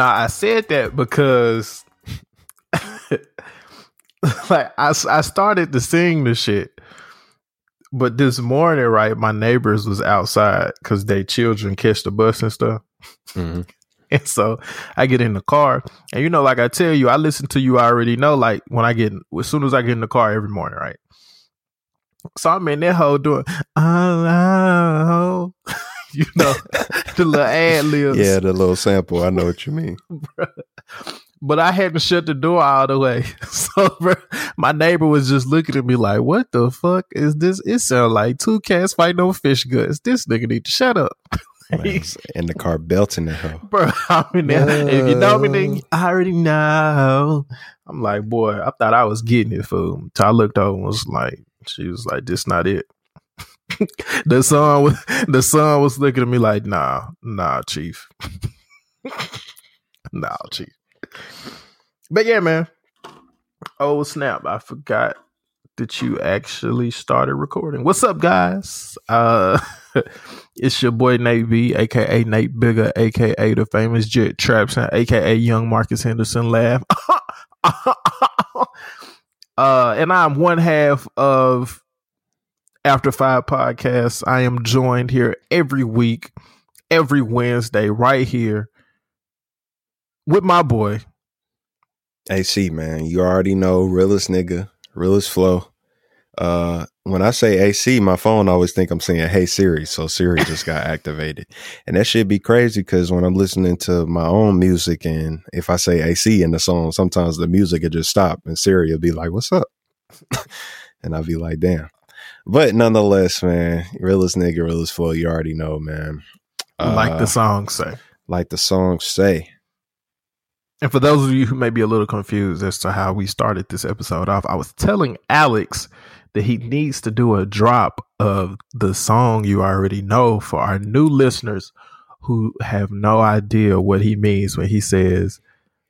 Nah, I said that because like I, I started to sing the shit. But this morning, right, my neighbors was outside because they children catch the bus and stuff. Mm-hmm. And so I get in the car, and you know, like I tell you, I listen to you. I already know, like when I get as soon as I get in the car every morning, right. So I'm in that hole doing, oh, you know, the little ad libs. Yeah, the little sample. I know what you mean. but I hadn't shut the door all the way. So bro, my neighbor was just looking at me like, "What the fuck is this?" It sounds like two cats fighting over fish guts. This nigga need to shut up. in the car belting the hell. Bro, I mean, if you know me, then I already know. I'm like, boy, I thought I was getting it, fool. So I looked over and was like, she was like, "This not it." the son was the son was looking at me like, "Nah, nah, chief, nah, chief." But yeah, man. Oh snap! I forgot that you actually started recording. What's up, guys? Uh, it's your boy Nate B, aka Nate Bigger, aka the famous Jet Trapson, aka Young Marcus Henderson. Laugh. uh, and I'm one half of After Five Podcasts. I am joined here every week, every Wednesday, right here with my boy AC, man, you already know, realest nigga, realest flow. Uh, when I say AC, my phone always think I'm saying "Hey Siri," so Siri just got activated, and that should be crazy because when I'm listening to my own music, and if I say AC in the song, sometimes the music will just stop, and Siri will be like, "What's up?" and I'll be like, "Damn." But nonetheless, man, realest nigga, realest flow. You already know, man. Uh, like the song say. Like the song say. And for those of you who may be a little confused as to how we started this episode off, I was telling Alex that he needs to do a drop of the song you already know for our new listeners who have no idea what he means when he says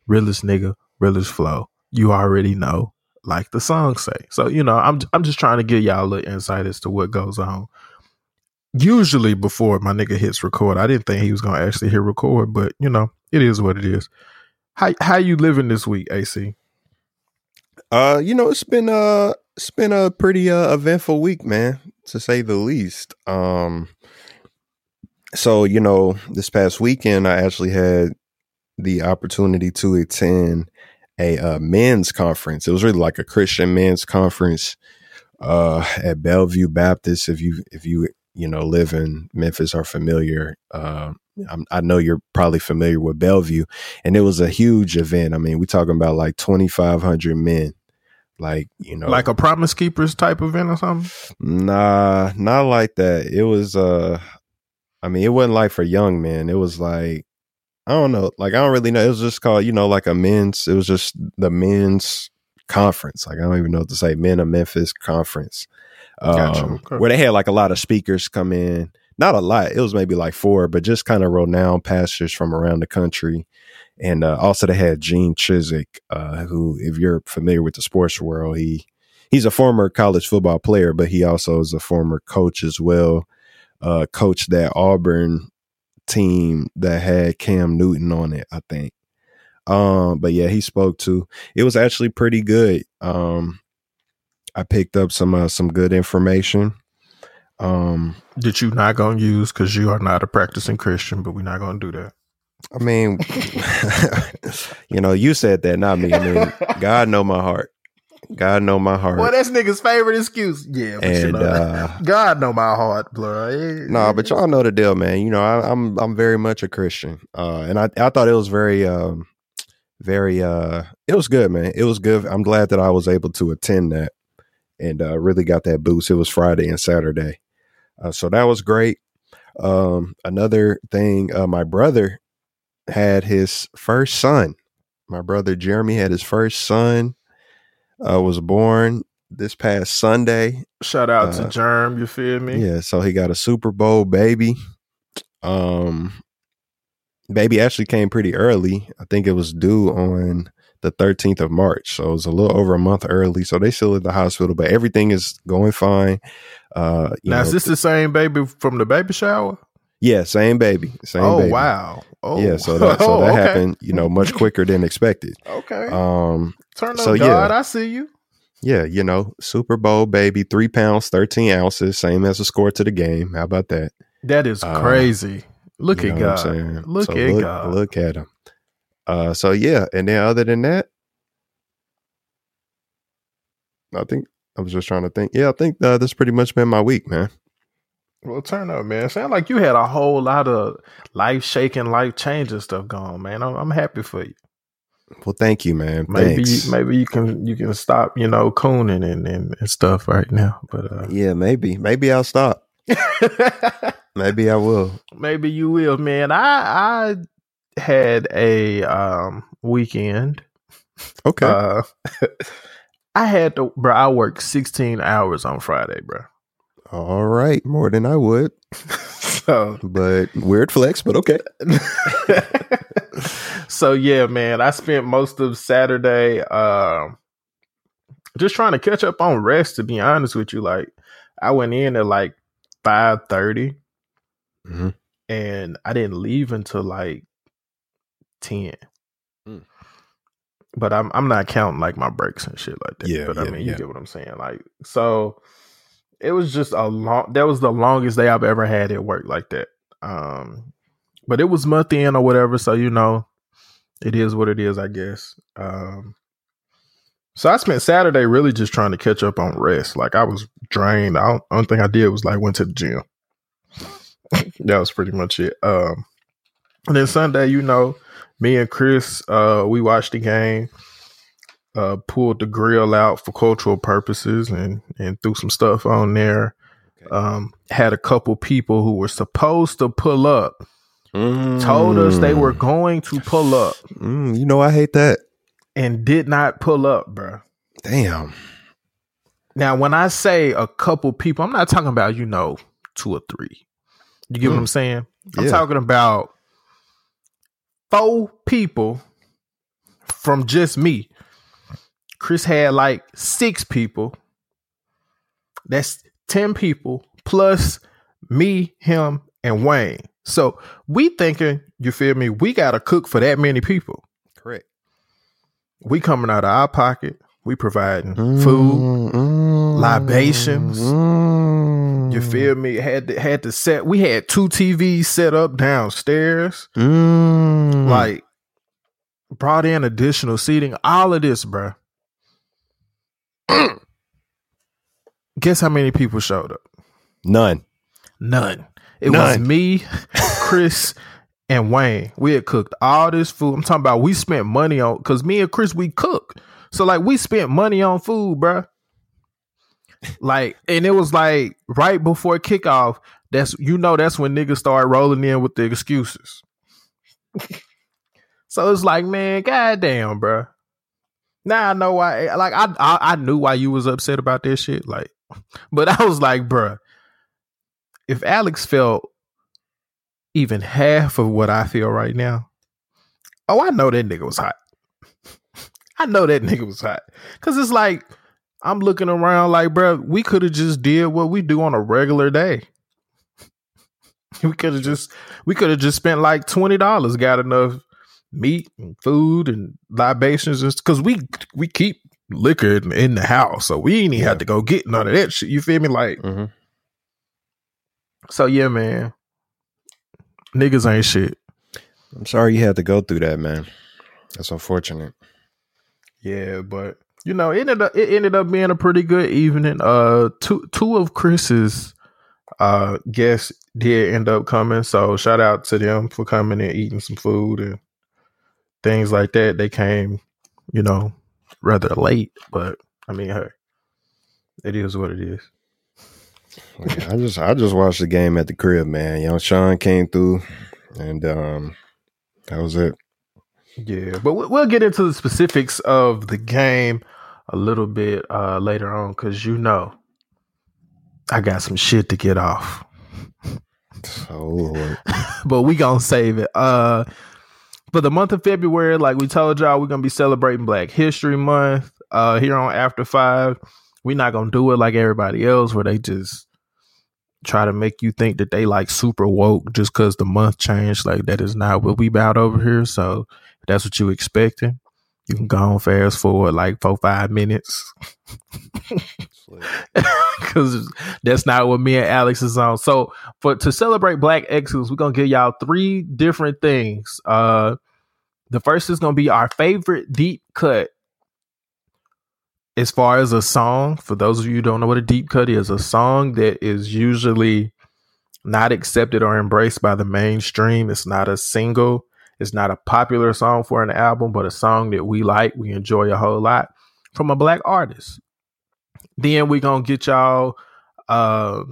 realest nigga, realest flow. You already know, like the song say. So, you know, I'm I'm just trying to give y'all a little insight as to what goes on. Usually before my nigga hits record, I didn't think he was gonna actually hit record, but you know, it is what it is. How how you living this week, AC? Uh, you know, it's been uh it's been a pretty uh, eventful week, man, to say the least. Um so, you know, this past weekend I actually had the opportunity to attend a uh, men's conference. It was really like a Christian men's conference uh at Bellevue Baptist if you if you you know live in Memphis are familiar uh, I'm, i know you're probably familiar with Bellevue, and it was a huge event. I mean, we're talking about like 2,500 men, like you know, like a Promise Keepers type event or something. Nah, not like that. It was, uh, I mean, it wasn't like for young men. It was like I don't know, like I don't really know. It was just called, you know, like a men's. It was just the men's conference. Like I don't even know what to say. Men of Memphis conference. Um, gotcha. okay. Where they had like a lot of speakers come in not a lot. It was maybe like four, but just kind of renowned pastors from around the country. And uh, also they had Gene Chizik, uh, who, if you're familiar with the sports world, he he's a former college football player, but he also is a former coach as well. Uh, coached that Auburn team that had Cam Newton on it, I think. Um, but yeah, he spoke to. It was actually pretty good. Um, I picked up some uh, some good information. Um, that you not gonna use because you are not a practicing Christian, but we're not gonna do that. I mean, you know, you said that, not me. I mean, God know my heart. God know my heart. Well, that's nigga's favorite excuse. Yeah, and you know, uh, God know my heart, bro. No, nah, but y'all know the deal, man. You know, I, am I'm, I'm very much a Christian, uh, and I I thought it was very um very uh it was good, man. It was good. I'm glad that I was able to attend that and uh, really got that boost. It was Friday and Saturday, uh, so that was great. Um, another thing, uh, my brother had his first son. My brother Jeremy had his first son. Uh, was born this past Sunday. Shout out to uh, Germ, you feel me? Yeah, so he got a Super Bowl baby. Um, baby actually came pretty early. I think it was due on the 13th of March. So it was a little over a month early. So they still at the hospital, but everything is going fine. Uh, now, know, is this the same baby from the baby shower? Yeah, same baby. Same oh, baby. wow. Oh, Yeah, so that so Oh, that okay. happened, you know, much quicker than expected. Okay, Um, turn up, so, God. yeah. I see you. yeah, you know, Super Bowl baby, three pounds, thirteen ounces, same as the score to the game. How about that? That is Uh, crazy. Look at God. Look So at look, God. Look at him. Uh, so yeah, and then other than that, I think I was just trying to think. Yeah, I think uh, this pretty much been my week, man. Well, turn up, man. Sound like you had a whole lot of life shaking, life changing stuff going, man. I'm, I'm happy for you. Well, thank you, man. Maybe, Thanks. maybe you can you can stop, you know, cooning and, and, and stuff right now. But uh, Yeah, maybe. Maybe I'll stop. Maybe I will. maybe you will, man. I I had a um weekend. Okay. Uh, I had to, bro. I worked 16 hours on Friday, bro. All right, more than I would, so but weird flex, but okay. so yeah, man, I spent most of Saturday um just trying to catch up on rest to be honest with you. Like I went in at like 5:30 Mhm. and I didn't leave until like 10. Mm. But I'm I'm not counting like my breaks and shit like that. Yeah, but I mean, you yeah. get what I'm saying. Like so it was just a long that was the longest day I've ever had at work like that. Um but it was month end or whatever, so you know, it is what it is, I guess. Um so I spent Saturday really just trying to catch up on rest. Like I was drained. I don't, only thing I did was like went to the gym. that was pretty much it. Um and then Sunday, you know, me and Chris, uh, we watched the game, uh, pulled the grill out for cultural purposes and and threw some stuff on there. Okay. Um, had a couple people who were supposed to pull up, told us they were Mm. going to pull up Mm, you know, I hate that. and did not pull up, bruh. Damn. Now, when I say a couple people, I'm not talking about, you know, two or three. You get what Mm. I'm saying? I'm Yeah. talking about four people from just me. Chris had like six people. That's 10 people plus me, him, and Wayne. So we thinking, you feel me? We got to cook for that many people. Correct. We coming out of our pocket. We providing food. Mm, libations. mm, You feel me? Had to, had to set. We had two TVs set up downstairs. Mm. Like brought in additional seating. All of this, bruh. Guess how many people showed up? none. None. It was me, Chris, and Wayne. We had cooked all this food. I'm talking about we spent money on because me and Chris we cook. So like we spent money on food, bruh. Like, and it was like right before kickoff. That's you know that's when niggas start rolling in with the excuses. so it's like, man, goddamn, bruh. Now I know why. Like I, I, I knew why you was upset about this shit. Like, but I was like, bruh, if Alex felt even half of what I feel right now, oh, I know that nigga was hot. I know that nigga was hot. Cause it's like I'm looking around like, bruh, we could have just did what we do on a regular day. we could have just we could have just spent like twenty dollars, got enough meat and food and libations, because we we keep liquor in, in the house, so we ain't even Yeah. have to go get none of that shit. You feel me? Like, hmm so yeah, man. Niggas ain't shit. I'm sorry you had to go through that, man. That's unfortunate. Yeah, but you know, it ended up it ended up being a pretty good evening. Uh two two of Chris's uh guests did end up coming, so shout out to them for coming and eating some food and things like that. They came, you know, rather late, but I mean, hey, it is what it is. Yeah, I just I just watched the game at the crib, man. Young Sean came through, and um, that was it. Yeah, but we- we'll get into the specifics of the game a little bit uh later on because you know I got some shit to get off. Oh but we gonna save it. Uh for the month of February, like we told y'all, we're gonna be celebrating Black History Month uh here on After Five. We're not gonna do it like everybody else where they just try to make you think that they like super woke just because the month changed. Like that is not what we about over here. So if that's what you expecting. You can go on fast forward like four five minutes. Cause that's not what me and Alex is on. So for to celebrate Black Excellence, we're gonna give y'all three different things. Uh the first is gonna be our favorite deep cut as far as a song, for those of you who don't know what a deep cut is, a song that is usually not accepted or embraced by the mainstream. It's not a single. It's not a popular song for an album, but a song that we like, we enjoy a whole lot from a black artist. Then we're gonna get y'all uh,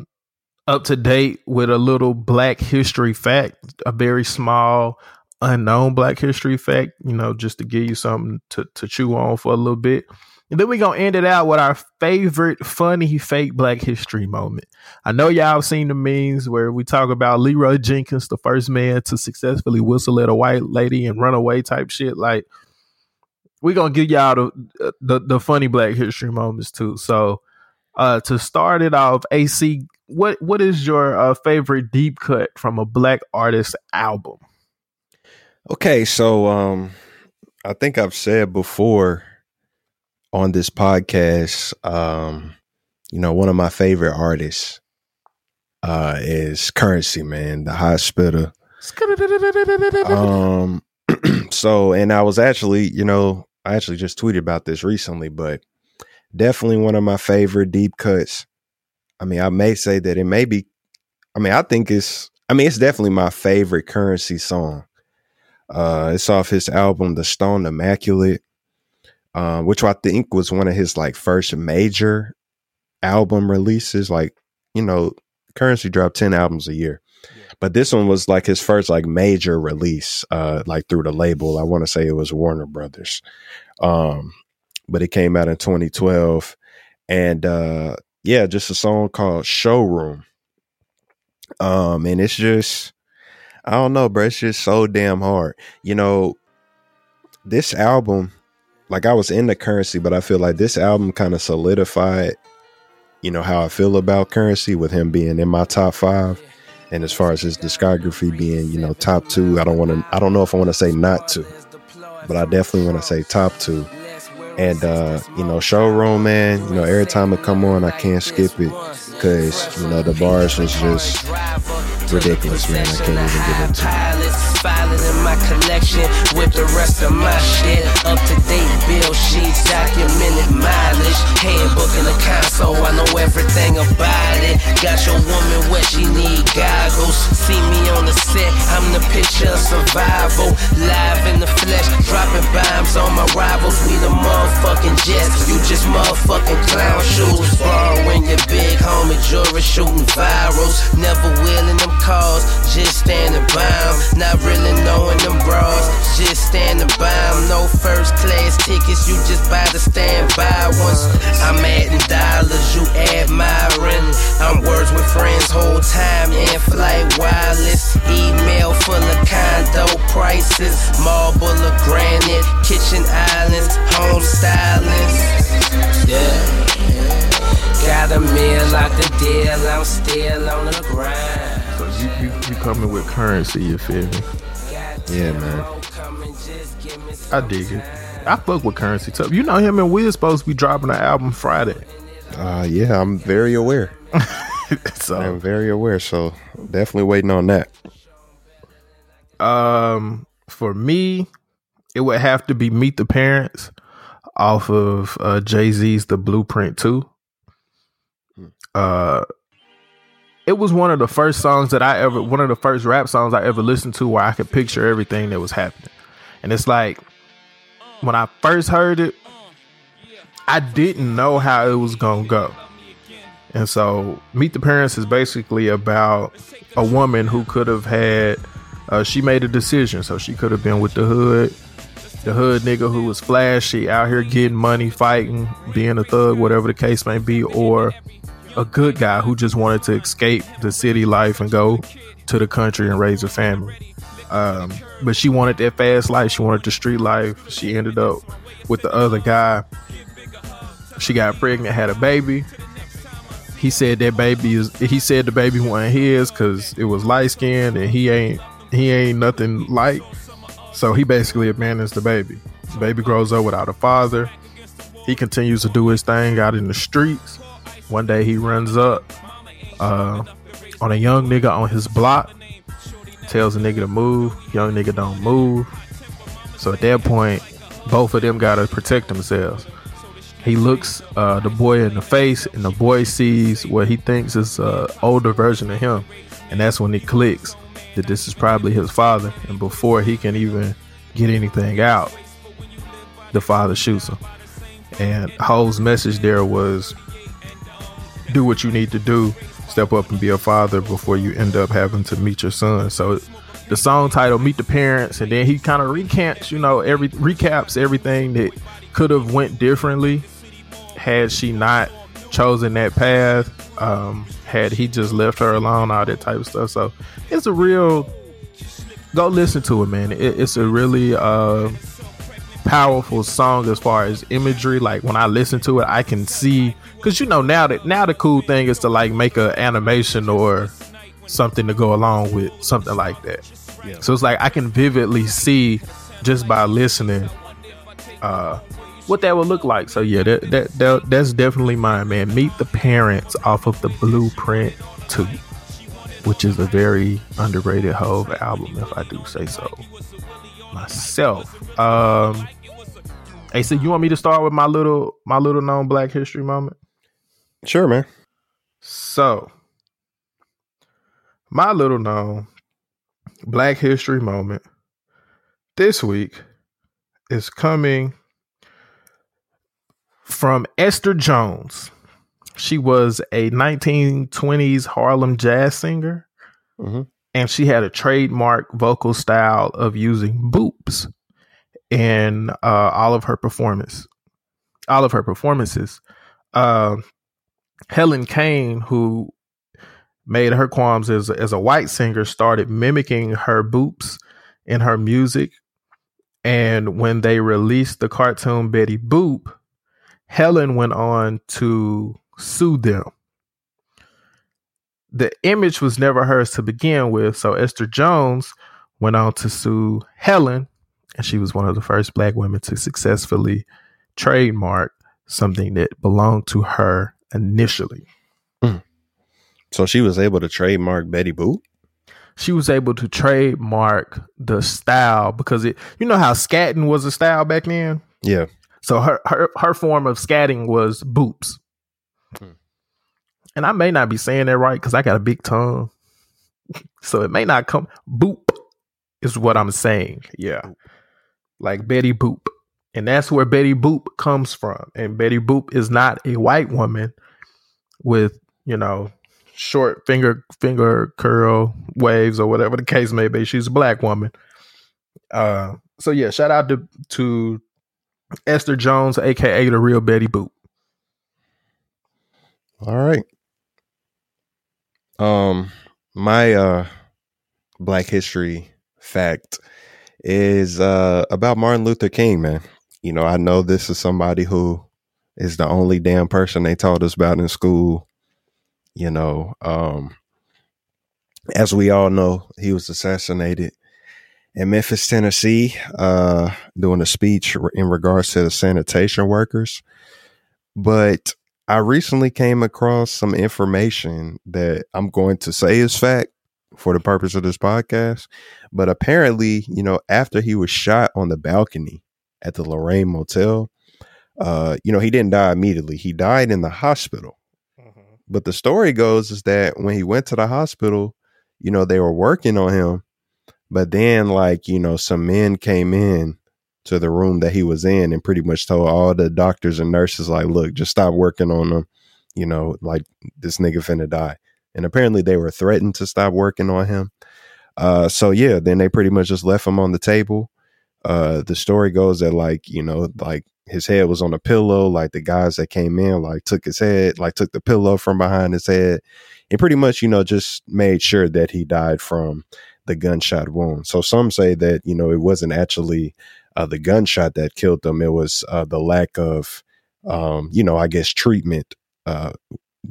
up to date with a little black history fact, a very small unknown black history fact, you know, just to give you something to, to chew on for a little bit. And then we're gonna end it out with our favorite funny fake black history moment. I know y'all have seen the memes where we talk about Leroy Jenkins, the first man to successfully whistle at a white lady and run away type shit. Like we're gonna give y'all the, the the funny black history moments too. So uh to start it off, AC, what what is your uh, favorite deep cut from a black artist album? Okay, so um I think I've said before on this podcast, um, you know, one of my favorite artists uh, is Currency, man, the high spitter. um, so, and I was actually, you know, I actually just tweeted about this recently, but definitely one of my favorite deep cuts. I mean, I may say that it may be, I mean, I think it's, I mean, it's definitely my favorite Currency song. Uh, it's off his album, The Stoned Immaculate um, which I think was one of his like first major album releases. Like, you know, Currency dropped 10 albums a year. But this one was like his first like major release, uh, like through the label. I want to say it was Warner Brothers. Um, but it came out in 2012. And uh yeah, just a song called Showroom. Um, and it's just I don't know, bro. It's just so damn hard. You know, this album like I was in the currency, but I feel like this album kind of solidified, you know, how I feel about currency with him being in my top five. And as far as his discography being, you know, top two, I don't want to, I don't know if I want to say not two, but I definitely want to say top two. And, uh, you know, showroom, man, you know, every time it come on, I can't skip it because, you know, the bars was just ridiculous, man. I can't even get into filing in my collection with the rest of my shit. Up to date bill sheets, documented mileage. Handbook in the console, I know everything about it. Got your woman where she need goggles. See me on the set, I'm the picture of survival. Live in the flesh, dropping bombs on my rivals. We the motherfucking jets, you just motherfucking clown shoes. Borrowing your big homie jewelry, shooting virals. Never wheeling them cars, just standing by them. Not really knowing them bras. Just standing by them, no first class tickets, you just buy the standby ones. I'm adding dollars, you admiring. I'm words with friends whole time, in flight wireless. Email full of condo prices, marble or granite, kitchen islands, home stylings. Yeah. Got a meal out the deal, I'm still on the grind. You, you, you coming with currency, you feel me? Yeah, man. I dig it. I fuck with Currency Tough. You know him and Wiz supposed to be dropping an album Friday. Uh yeah, I'm very aware. so I'm very aware. So definitely waiting on that. Um, for me, it would have to be Meet the Parents off of uh, Jay Z's The Blueprint Two. Hmm. Uh, it was one of the first songs that I ever, one of the first rap songs I ever listened to where I could picture everything that was happening. And it's like, when I first heard it, I didn't know how it was going to go. And so, Meet the Parents is basically about a woman who could have had, uh, she made a decision. So, she could have been with the hood, the hood nigga who was flashy, out here getting money, fighting, being a thug, whatever the case may be, or a good guy who just wanted to escape the city life and go to the country and raise a family. Um, but she wanted that fast life. She wanted the street life. She ended up with the other guy. She got pregnant, had a baby, he said that baby is he said the baby wasn't his because it was light skinned and he ain't he ain't nothing like so he basically abandons the baby the baby grows up without a father he continues to do his thing out in the streets one day he runs up uh, on a young nigga on his block tells the nigga to move young nigga don't move so at that point both of them gotta protect themselves he looks uh, the boy in the face, and the boy sees what he thinks is an older version of him, and that's when it clicks that this is probably his father. And before he can even get anything out, the father shoots him. And Hov's message there was, "Do what you need to do, step up and be a father before you end up having to meet your son." So the song title meet the parents and then he kind of recants you know every recaps everything that could have went differently had she not chosen that path um had he just left her alone all that type of stuff so it's a real go listen to it man it, it's a really uh powerful song as far as imagery like when i listen to it i can see because you know now that now the cool thing is to like make a animation or something to go along with something like that yeah. so it's like i can vividly see just by listening uh what that would look like. So yeah, that, that, that that's definitely mine, man. Meet the Parents off of the Blueprint Two, which is a very underrated Hov album, if I do say so myself. Um, hey, so you want me to start with my little my little known Black History moment? Sure, man. So, my little known Black History moment this week is coming from Esther Jones. She was a 1920s Harlem jazz singer. Mm-hmm. And she had a trademark vocal style of using boops in uh, all of her performance, all of her performances. Uh, Helen Kane, who made her qualms as as a white singer, started mimicking her boops in her music. And when they released the cartoon Betty Boop, Helen went on to sue them. The image was never hers to begin with, so Esther Jones went on to sue Helen, and she was one of the first black women to successfully trademark something that belonged to her initially. Mm. So she was able to trademark Betty Boop? She was able to trademark the style because it you know how scatting was a style back then? Yeah. So her her her form of scatting was boops. Hmm. And I may not be saying that right because I got a big tongue. so it may not come boop is what I'm saying. Yeah. Like Betty Boop. And that's where Betty Boop comes from. And Betty Boop is not a white woman with, you know, short finger finger curl waves or whatever the case may be. She's a black woman. Uh so yeah, shout out to to Esther Jones, aka the real Betty Boop. All right. Um, my uh Black History fact is uh about Martin Luther King, man. You know, I know this is somebody who is the only damn person they taught us about in school. You know, um as we all know, he was assassinated in Memphis, Tennessee, uh, doing a speech in regards to the sanitation workers. But I recently came across some information that I'm going to say is fact for the purpose of this podcast. But apparently, you know, after he was shot on the balcony at the Lorraine Motel, uh, you know, he didn't die immediately. He died in the hospital. Mm-hmm. But the story goes is that when he went to the hospital, you know, they were working on him but then, like, you know, some men came in to the room that he was in and pretty much told all the doctors and nurses, like, look, just stop working on him. You know, like, this nigga finna die. And apparently they were threatened to stop working on him. Uh, so yeah, then they pretty much just left him on the table. Uh, the story goes that like, you know, like his head was on a pillow, like the guys that came in, like took his head, like took the pillow from behind his head and pretty much, you know, just made sure that he died from the gunshot wound. So some say that you know it wasn't actually uh, the gunshot that killed them; it was uh, the lack of, um, you know, I guess treatment uh,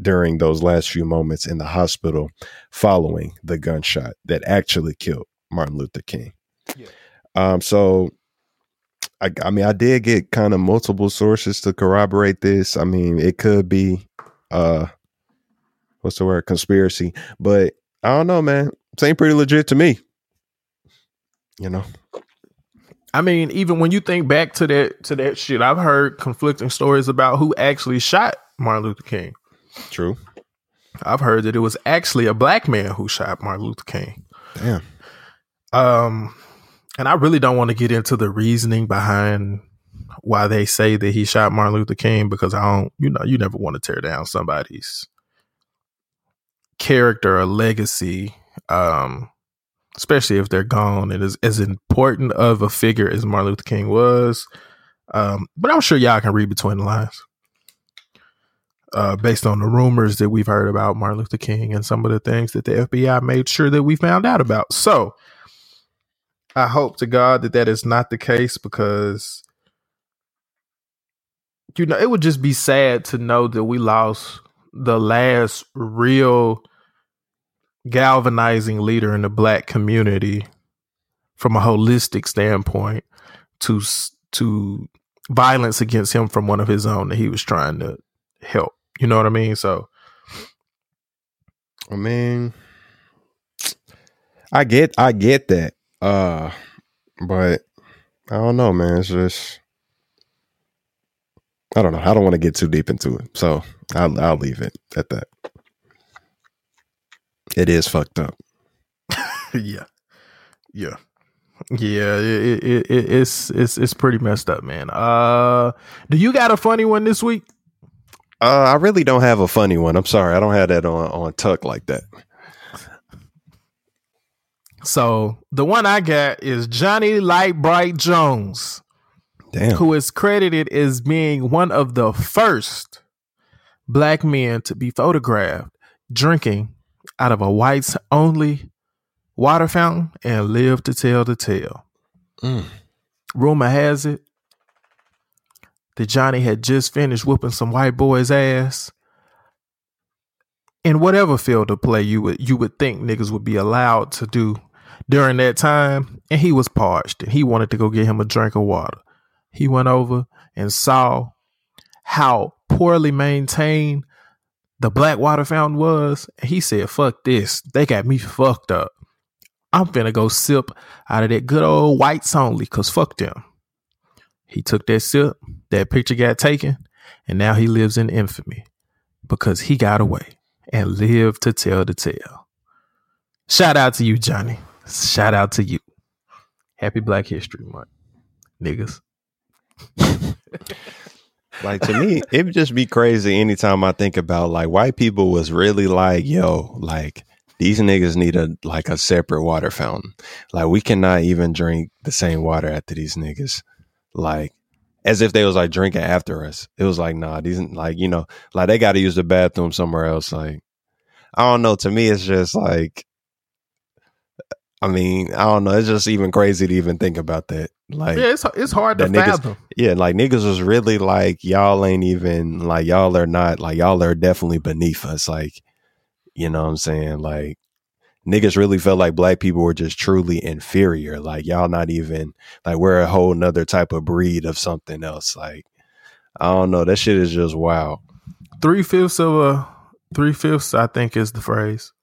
during those last few moments in the hospital following the gunshot that actually killed Martin Luther King. Yeah. Um, so I, I mean, I did get kind of multiple sources to corroborate this. I mean, it could be, uh, what's the word, conspiracy, but I don't know, man. Seems pretty legit to me. You know. I mean, even when you think back to that to that shit, I've heard conflicting stories about who actually shot Martin Luther King. True. I've heard that it was actually a black man who shot Martin Luther King. Damn. Um, and I really don't want to get into the reasoning behind why they say that he shot Martin Luther King because I don't, you know, you never want to tear down somebody's character or legacy, um, especially if they're gone. And as, as important of a figure as Martin Luther King was, um, but I'm sure y'all can read between the lines. Uh, based on the rumors that we've heard about Martin Luther King and some of the things that the FBI made sure that we found out about. So, I hope to God that that is not the case because you know it would just be sad to know that we lost the last real galvanizing leader in the black community from a holistic standpoint to to violence against him from one of his own that he was trying to help. You know what I mean? So I mean I get I get that. Uh, but I don't know, man. It's just I don't know. I don't want to get too deep into it, so I'll I'll leave it at that. It is fucked up. yeah, yeah, yeah. It, it, it, it's it's it's pretty messed up, man. Uh, do you got a funny one this week? Uh, I really don't have a funny one. I'm sorry, I don't have that on on tuck like that. So the one I got is Johnny Lightbright Jones, Damn. who is credited as being one of the first black men to be photographed drinking out of a whites only water fountain and live to tell the tale. Mm. Rumor has it that Johnny had just finished whooping some white boy's ass. In whatever field of play you would you would think niggas would be allowed to do during that time, and he was parched and he wanted to go get him a drink of water. He went over and saw how poorly maintained the black water fountain was. And He said, Fuck this. They got me fucked up. I'm finna go sip out of that good old whites only, cause fuck them. He took that sip, that picture got taken, and now he lives in infamy because he got away and lived to tell the tale. Shout out to you, Johnny. Shout out to you. Happy Black History Month, niggas. like to me, it would just be crazy anytime I think about like white people was really like, yo, like these niggas need a like a separate water fountain. Like we cannot even drink the same water after these niggas. Like as if they was like drinking after us. It was like, nah, these like, you know, like they gotta use the bathroom somewhere else. Like I don't know. To me, it's just like I mean, I don't know. It's just even crazy to even think about that. Like, yeah, it's it's hard to niggas, fathom. Yeah, like niggas was really like y'all ain't even like y'all are not like y'all are definitely beneath us. Like, you know what I'm saying? Like, niggas really felt like black people were just truly inferior. Like y'all not even like we're a whole nother type of breed of something else. Like, I don't know. That shit is just wow. Three fifths of a three fifths, I think, is the phrase.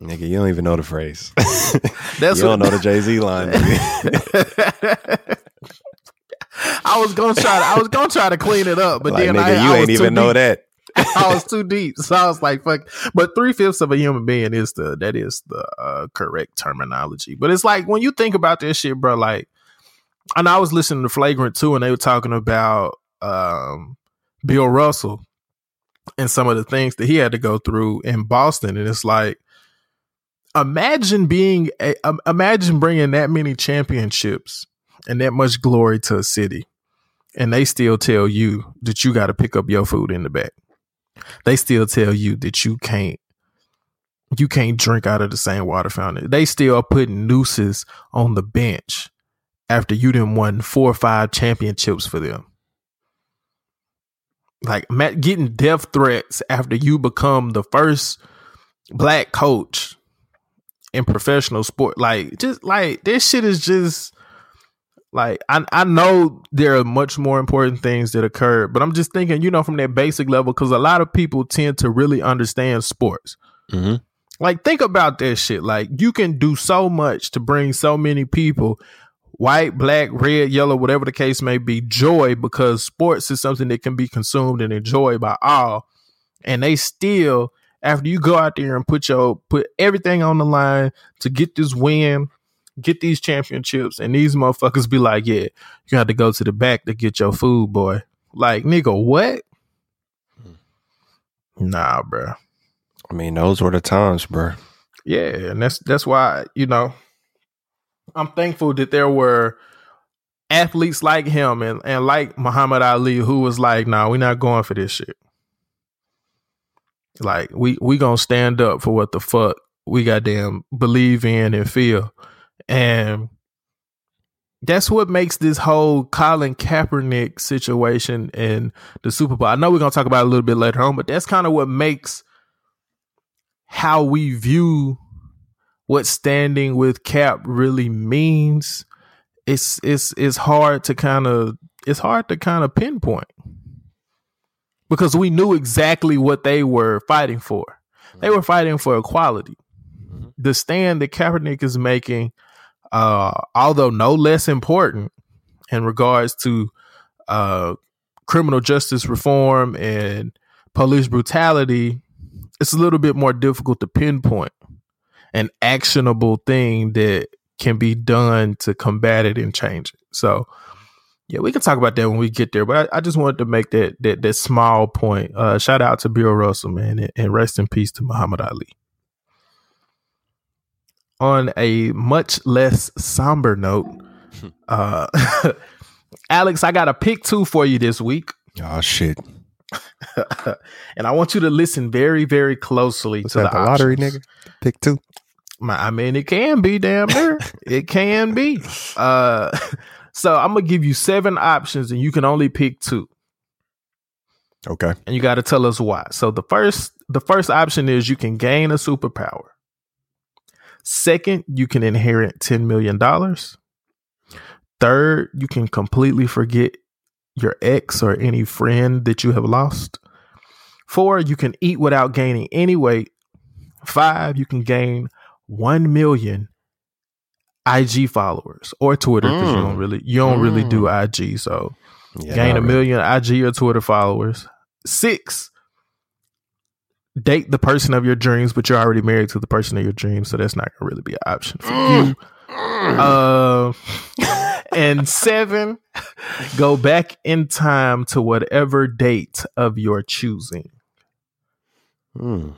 Nigga, you don't even know the phrase. That's you don't know the Jay Z line. I was gonna try. To, I was gonna try to clean it up, but like, then nigga, I, you I ain't even know that. I was too deep, so I was like, "Fuck!" But three fifths of a human being is the that is the uh, correct terminology. But it's like when you think about this shit, bro. Like, and I was listening to Flagrant too, and they were talking about um, Bill Russell and some of the things that he had to go through in Boston, and it's like imagine being a, um, imagine bringing that many championships and that much glory to a city and they still tell you that you got to pick up your food in the back. They still tell you that you can't you can't drink out of the same water fountain. They still are putting nooses on the bench after you didn't won four or five championships for them. Like getting death threats after you become the first black coach in professional sport. Like just like this shit is just like I I know there are much more important things that occur, but I'm just thinking, you know, from that basic level, because a lot of people tend to really understand sports. Mm-hmm. Like think about that shit. Like you can do so much to bring so many people white, black, red, yellow, whatever the case may be, joy because sports is something that can be consumed and enjoyed by all. And they still, after you go out there and put your put everything on the line to get this win, get these championships, and these motherfuckers be like, Yeah, you have to go to the back to get your food, boy. Like, nigga, what? Hmm. Nah, bro. I mean, those were the times, bro. Yeah, and that's that's why, you know, I'm thankful that there were athletes like him and, and like Muhammad Ali who was like, nah, we're not going for this shit. Like we we gonna stand up for what the fuck we goddamn believe in and feel. And that's what makes this whole Colin Kaepernick situation and the Super Bowl. I know we're gonna talk about it a little bit later on, but that's kind of what makes how we view what standing with Cap really means, it's it's it's hard to kind of it's hard to kind of pinpoint because we knew exactly what they were fighting for. They were fighting for equality. Mm-hmm. The stand that Kaepernick is making, uh, although no less important in regards to uh, criminal justice reform and police brutality, it's a little bit more difficult to pinpoint an actionable thing that can be done to combat it and change it. So yeah, we can talk about that when we get there. But I, I just wanted to make that that that small point. Uh, shout out to Bill Russell, man, and, and rest in peace to Muhammad Ali. On a much less somber note, uh, Alex, I got a pick two for you this week. Oh shit. and I want you to listen very, very closely What's to the, the lottery, nigga. Pick two. I mean, it can be damn near. it can be. Uh, so I'm gonna give you seven options, and you can only pick two. Okay. And you got to tell us why. So the first, the first option is you can gain a superpower. Second, you can inherit ten million dollars. Third, you can completely forget your ex or any friend that you have lost. Four, you can eat without gaining any weight. Five, you can gain 1 million IG followers or Twitter because mm. you don't mm. really you don't mm. really do mm. IG. So yeah, gain a million IG or Twitter followers. Six, date the person of your dreams, but you're already married to the person of your dreams, so that's not gonna really be an option for mm. you. Uh, and seven, go back in time to whatever date of your choosing. Hmm.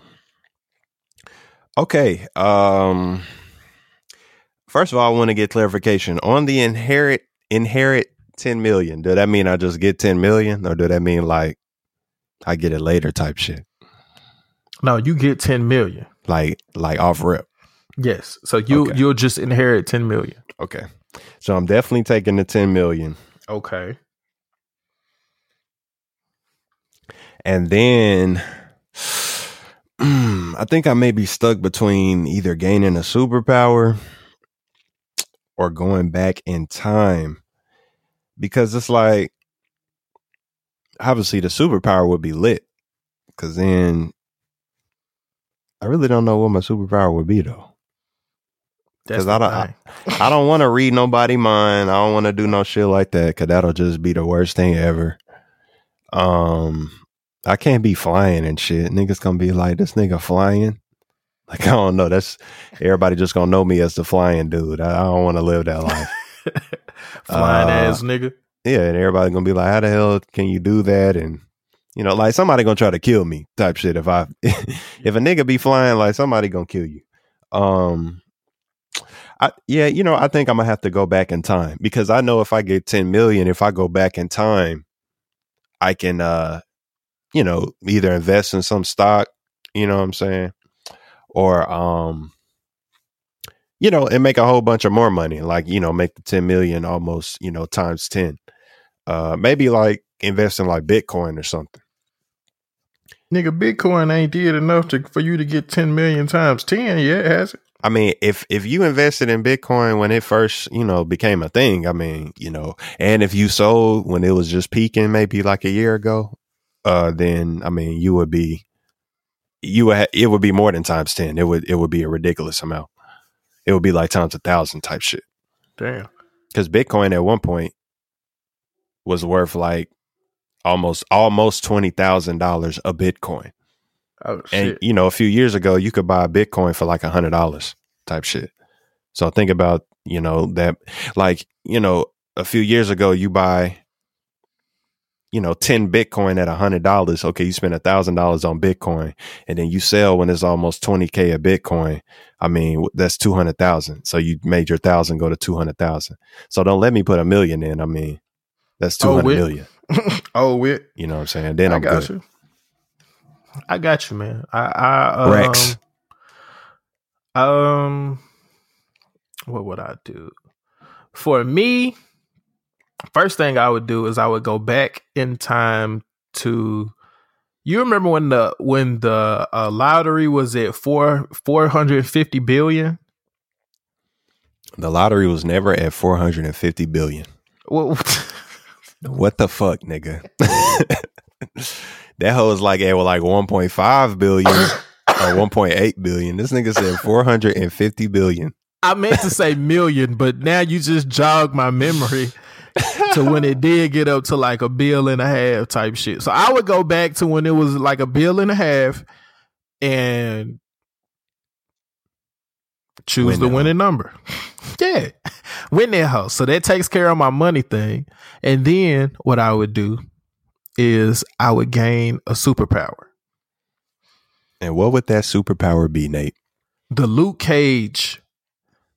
Okay. Um first of all, I want to get clarification on the inherit inherit 10 million. Does that mean I just get 10 million or do that mean like I get it later type shit? No, you get 10 million. Like like off rip. Yes. So you okay. you'll just inherit 10 million. Okay. So I'm definitely taking the 10 million. Okay. And then I think I may be stuck between either gaining a superpower or going back in time because it's like obviously the superpower would be lit because then I really don't know what my superpower would be though. Because I don't, I, I don't want to read nobody mind. I don't want to do no shit like that because that'll just be the worst thing ever. Um, I can't be flying and shit. Niggas gonna be like, this nigga flying. Like I don't know. That's everybody just gonna know me as the flying dude. I, I don't want to live that life. flying uh, ass nigga. Yeah, and everybody gonna be like, how the hell can you do that? And you know, like somebody gonna try to kill me type shit. If I if a nigga be flying, like somebody gonna kill you. Um, I yeah, you know, I think I'm gonna have to go back in time because I know if I get 10 million, if I go back in time, I can uh you know, either invest in some stock, you know what I'm saying? Or um you know, and make a whole bunch of more money, like, you know, make the 10 million almost, you know, times 10. Uh maybe like invest in like Bitcoin or something. Nigga, Bitcoin ain't did enough to for you to get ten million times ten yet, has it? I mean, if if you invested in Bitcoin when it first, you know, became a thing, I mean, you know, and if you sold when it was just peaking, maybe like a year ago, uh, then I mean, you would be, you ha- it would be more than times ten. It would, it would be a ridiculous amount. It would be like times a thousand type shit. Damn. Because Bitcoin at one point was worth like almost almost twenty thousand dollars a Bitcoin. Oh And you know, a few years ago, you could buy a Bitcoin for like a hundred dollars type shit. So think about you know that like you know a few years ago, you buy you know ten Bitcoin at a hundred dollars. Okay, you spend a thousand dollars on Bitcoin, and then you sell when it's almost twenty k a Bitcoin. I mean, that's two hundred thousand. So you made your thousand go to two hundred thousand. So don't let me put a million in. I mean, that's two Oh, hundred wait. oh, wit. You know what I'm saying? Then I I'm got good. you. I got you, man. I, I um, Rex. Um, what would I do? For me, first thing I would do is I would go back in time to. You remember when the when the uh, lottery was at four four hundred fifty billion? The lottery was never at four hundred and fifty billion. Well, What the fuck, nigga? that hoe is like at like 1.5 billion or 1.8 billion. This nigga said 450 billion. I meant to say million, but now you just jogged my memory to when it did get up to like a bill and a half type shit. So I would go back to when it was like a bill and a half and choose Win the winning number. yeah. Win that house. So that takes care of my money thing. And then what I would do is I would gain a superpower. And what would that superpower be, Nate? The Luke Cage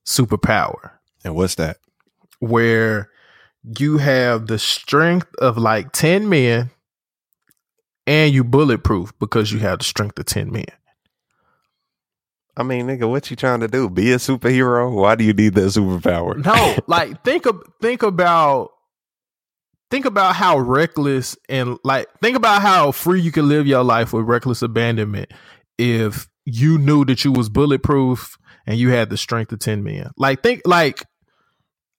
superpower. And what's that? where you have the strength of like 10 men and you bulletproof because you have the strength of 10 men. I mean, nigga, what you trying to do? Be a superhero? Why do you need that superpower? No, like think of think about think about how reckless and like think about how free you can live your life with reckless abandonment if you knew that you was bulletproof and you had the strength of 10 men. Like think like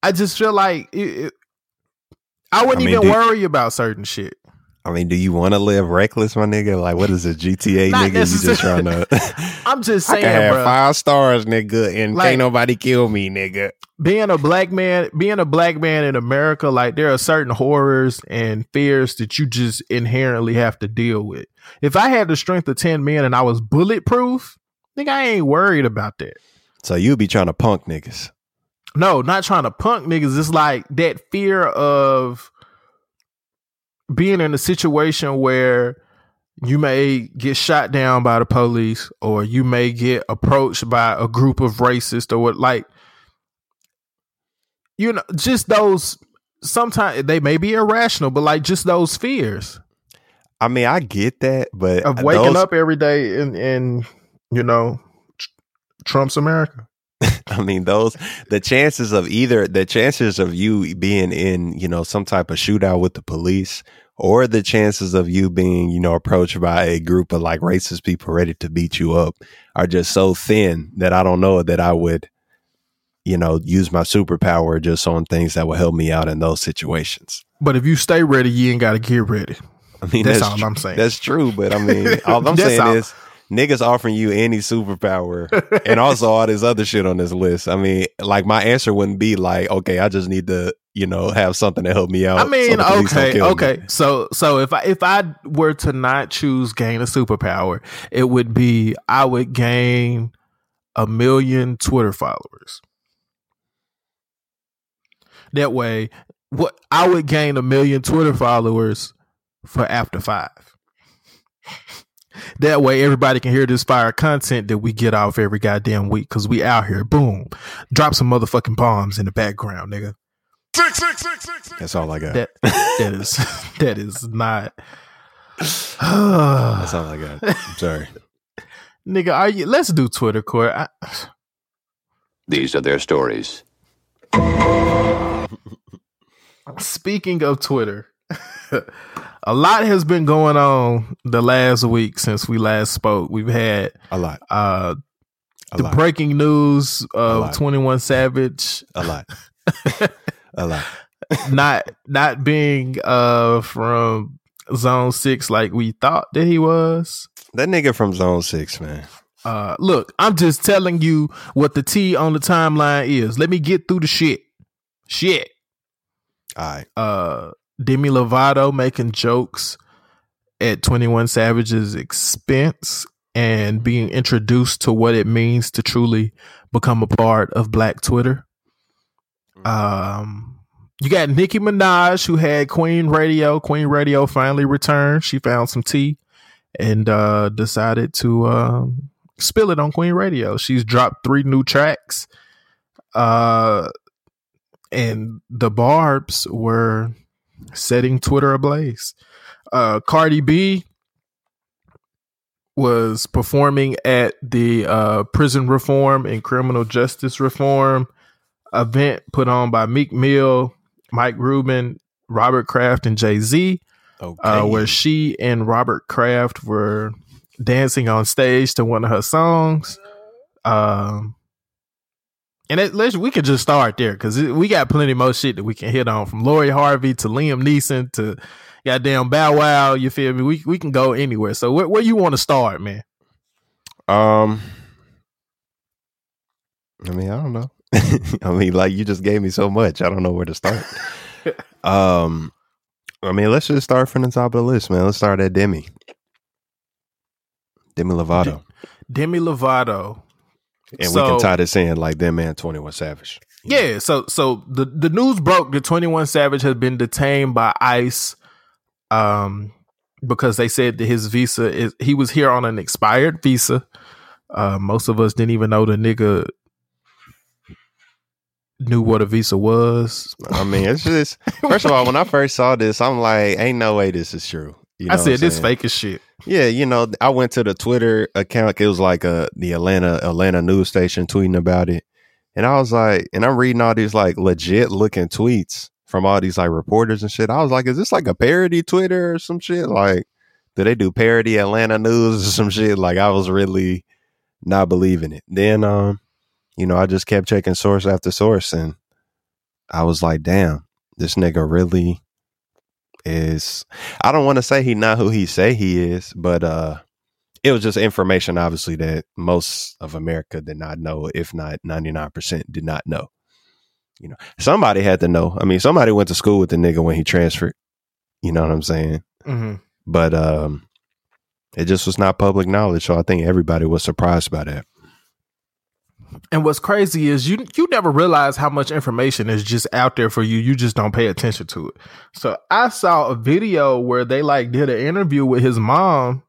I just feel like it, it- I wouldn't I mean, even do- worry about certain shit. I mean, do you want to live reckless, my nigga? Like, what is a GTA nigga? You just trying to. I'm just saying, I can have bro. five stars, nigga, and Like- can't nobody kill me, nigga. being a black man, being a black man in America, like there are certain horrors and fears that you just inherently have to deal with. If I had the strength of 10 men and I was bulletproof, think I ain't worried about that. So you be trying to punk niggas. No, not trying to punk niggas. It's like that fear of being in a situation where you may get shot down by the police or you may get approached by a group of racists or what like you know just those sometimes they may be irrational but like just those fears I mean, I get that, but of waking those- up every day and in you know Trump's America. I mean, those the chances of either the chances of you being in, you know, some type of shootout with the police or the chances of you being, you know, approached by a group of like racist people ready to beat you up are just so thin that I don't know that I would, you know, use my superpower just on things that will help me out in those situations. But if you stay ready, you ain't got to get ready. I mean, That's that's, all tr- I'm saying. That's true, but I mean, all I'm saying all- is niggas offering you any superpower and also all this other shit on this list. I mean, like my answer wouldn't be like, okay, I just need to, you know, have something to help me out. I mean, police don't okay, me. okay. So, so if I if I were to not choose gain a superpower, it would be I would gain a million Twitter followers. That way, what I would gain a million Twitter followers for after five. That way, everybody can hear this fire content that we get off every goddamn week because we out here. Boom, drop some motherfucking bombs in the background, nigga. That's all I got. That that is that is not. That's all I got. I'm sorry. Nigga, are you? Let's do Twitter court. I, These are their stories. speaking of Twitter, a lot has been going on the last week since we last spoke. We've had A lot. uh A the lot. breaking news of 21 Savage a lot. a lot. not not being uh from zone 6 like we thought that he was. That nigga from Zone Six, man. Uh look, I'm just telling you what the T on the timeline is. Let me get through the shit. Shit. All right. uh Demi Lovato making jokes at 21 Savage's expense and being introduced to what it means to truly become a part of Black Twitter. Um you got Nicki Minaj who had Queen Radio. Queen Radio finally returned. She found some tea and uh decided to um spill it on Queen Radio. She's dropped three new tracks. Uh and the Barbs were setting Twitter ablaze. Uh, Cardi B was performing at the uh, prison reform and criminal justice reform event put on by Meek Mill, Mike Rubin, Robert Kraft, and Jay Z, Okay. uh, where she and Robert Kraft were dancing on stage to one of her songs. Um, and it, let's we could just start there because we got plenty more shit that we can hit on from Lori Harvey to Liam Neeson to goddamn Bow Wow. You feel me? We we can go anywhere. So where, where you want to start, man? Um, I mean, I don't know. I mean, like you just gave me so much. I don't know where to start. um, I mean, let's just start from the top of the list, man. Let's start at Demi. Demi Lovato, Demi Lovato. And we can tie this in like that man, Twenty One Savage. Yeah, so so the the news broke that 21 Savage has been detained by ICE um because they said that his visa is he was here on an expired visa. Uh most of us didn't even know the nigga knew what a visa was. I mean, it's just first of all, when I first saw this, I'm like, ain't no way this is true. You know I said this fake as shit. Yeah, you know, I went to the Twitter account. It was like uh the Atlanta Atlanta news station tweeting about it, and I was like, and I'm reading all these like legit looking tweets from all these like reporters and shit. I was like, is this like a parody Twitter or some shit? Like, do they do parody Atlanta news or some shit? Like, I was really not believing it. Then, um, you know, I just kept checking source after source, and I was like, damn, this nigga really is I don't want to say he not who he say he is, but uh it was just information obviously that most of America did not know, if not 99% did not know. You know, somebody had to know. I mean, somebody went to school with the nigga when he transferred. You know what I'm saying? hmm But um it just was not public knowledge, so I think everybody was surprised by that. And what's crazy is you you never realize how much information is just out there for you. You just don't pay attention to it. So I saw a video where they like did an interview with his mom,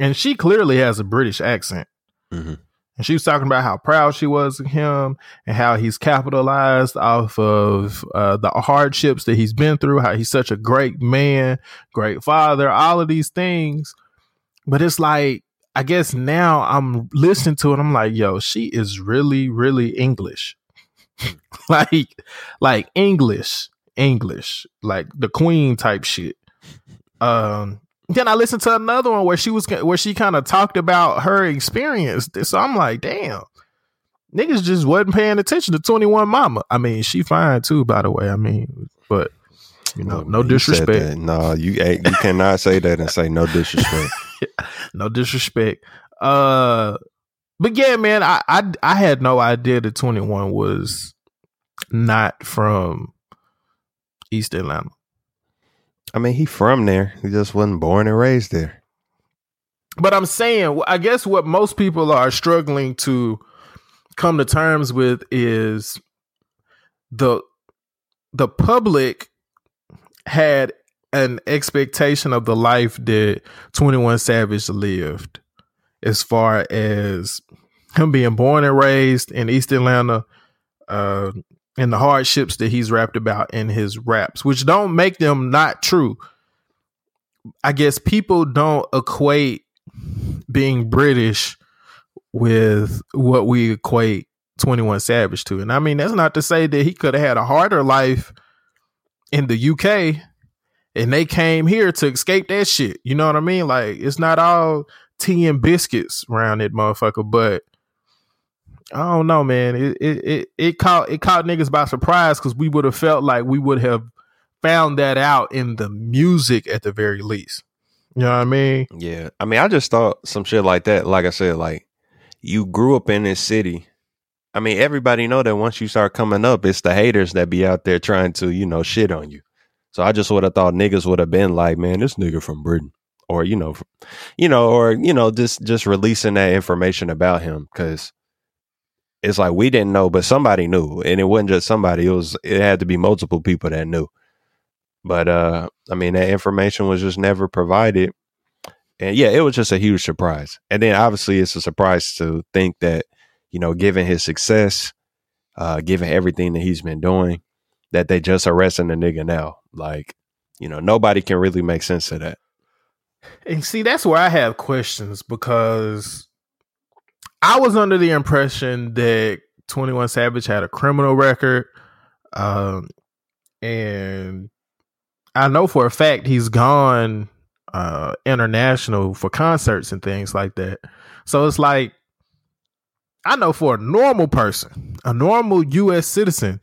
and she clearly has a British accent. Mhm. And she was talking about how proud she was of him and how he's capitalized off of uh, the hardships that he's been through, how he's such a great man, great father, all of these things. But it's like, I guess now I'm listening to it. I'm like, yo, she is really, really English. like, like English, English, like the queen type shit. Um, then I listened to another one where she was where she kind of talked about her experience. So I'm like, damn, niggas just wasn't paying attention to 21 Mama. I mean, she fine too, by the way. I mean, but you know, no said disrespect. No, you ain't- you cannot say that and say no disrespect. no disrespect. Uh, but yeah, man, I, I I had no idea that Twenty One was not from East Atlanta. I mean, he from there. He just wasn't born and raised there. But I'm saying, I guess what most people are struggling to come to terms with is the the public had an expectation of the life that 21 Savage lived as far as him being born and raised in East Atlanta uh and the hardships that he's rapped about in his raps which don't make them not true I guess people don't equate being British with what we equate 21 Savage to. And I mean, that's not to say that he could have had a harder life in the UK and they came here to escape that shit. You know what I mean? Like it's not all tea and biscuits around it, motherfucker. But I don't know, man. It it it, it caught it caught niggas by surprise because we would have felt like we would have found that out in the music at the very least. You know what I mean? Yeah. I mean, I just thought some shit like that. Like I said, like you grew up in this city. I mean, everybody know that once you start coming up, it's the haters that be out there trying to, you know, shit on you. So I just would have thought niggas would have been like, man, this nigga from Britain, or you know, you know, or you know, just just releasing that information about him because it's like we didn't know, but somebody knew, and it wasn't just somebody. It was it had to be multiple people that knew. But uh, I mean, that information was just never provided, and yeah, it was just a huge surprise. And then obviously, it's a surprise to think that you know, given his success, uh, given everything that he's been doing, that they just arresting the nigga now. Like, you know, nobody can really make sense of that. And see, that's where I have questions because I was under the impression that 21 Savage had a criminal record. Um, and I know for a fact he's gone uh, international for concerts and things like that. So it's like, I know for a normal person, a normal US citizen,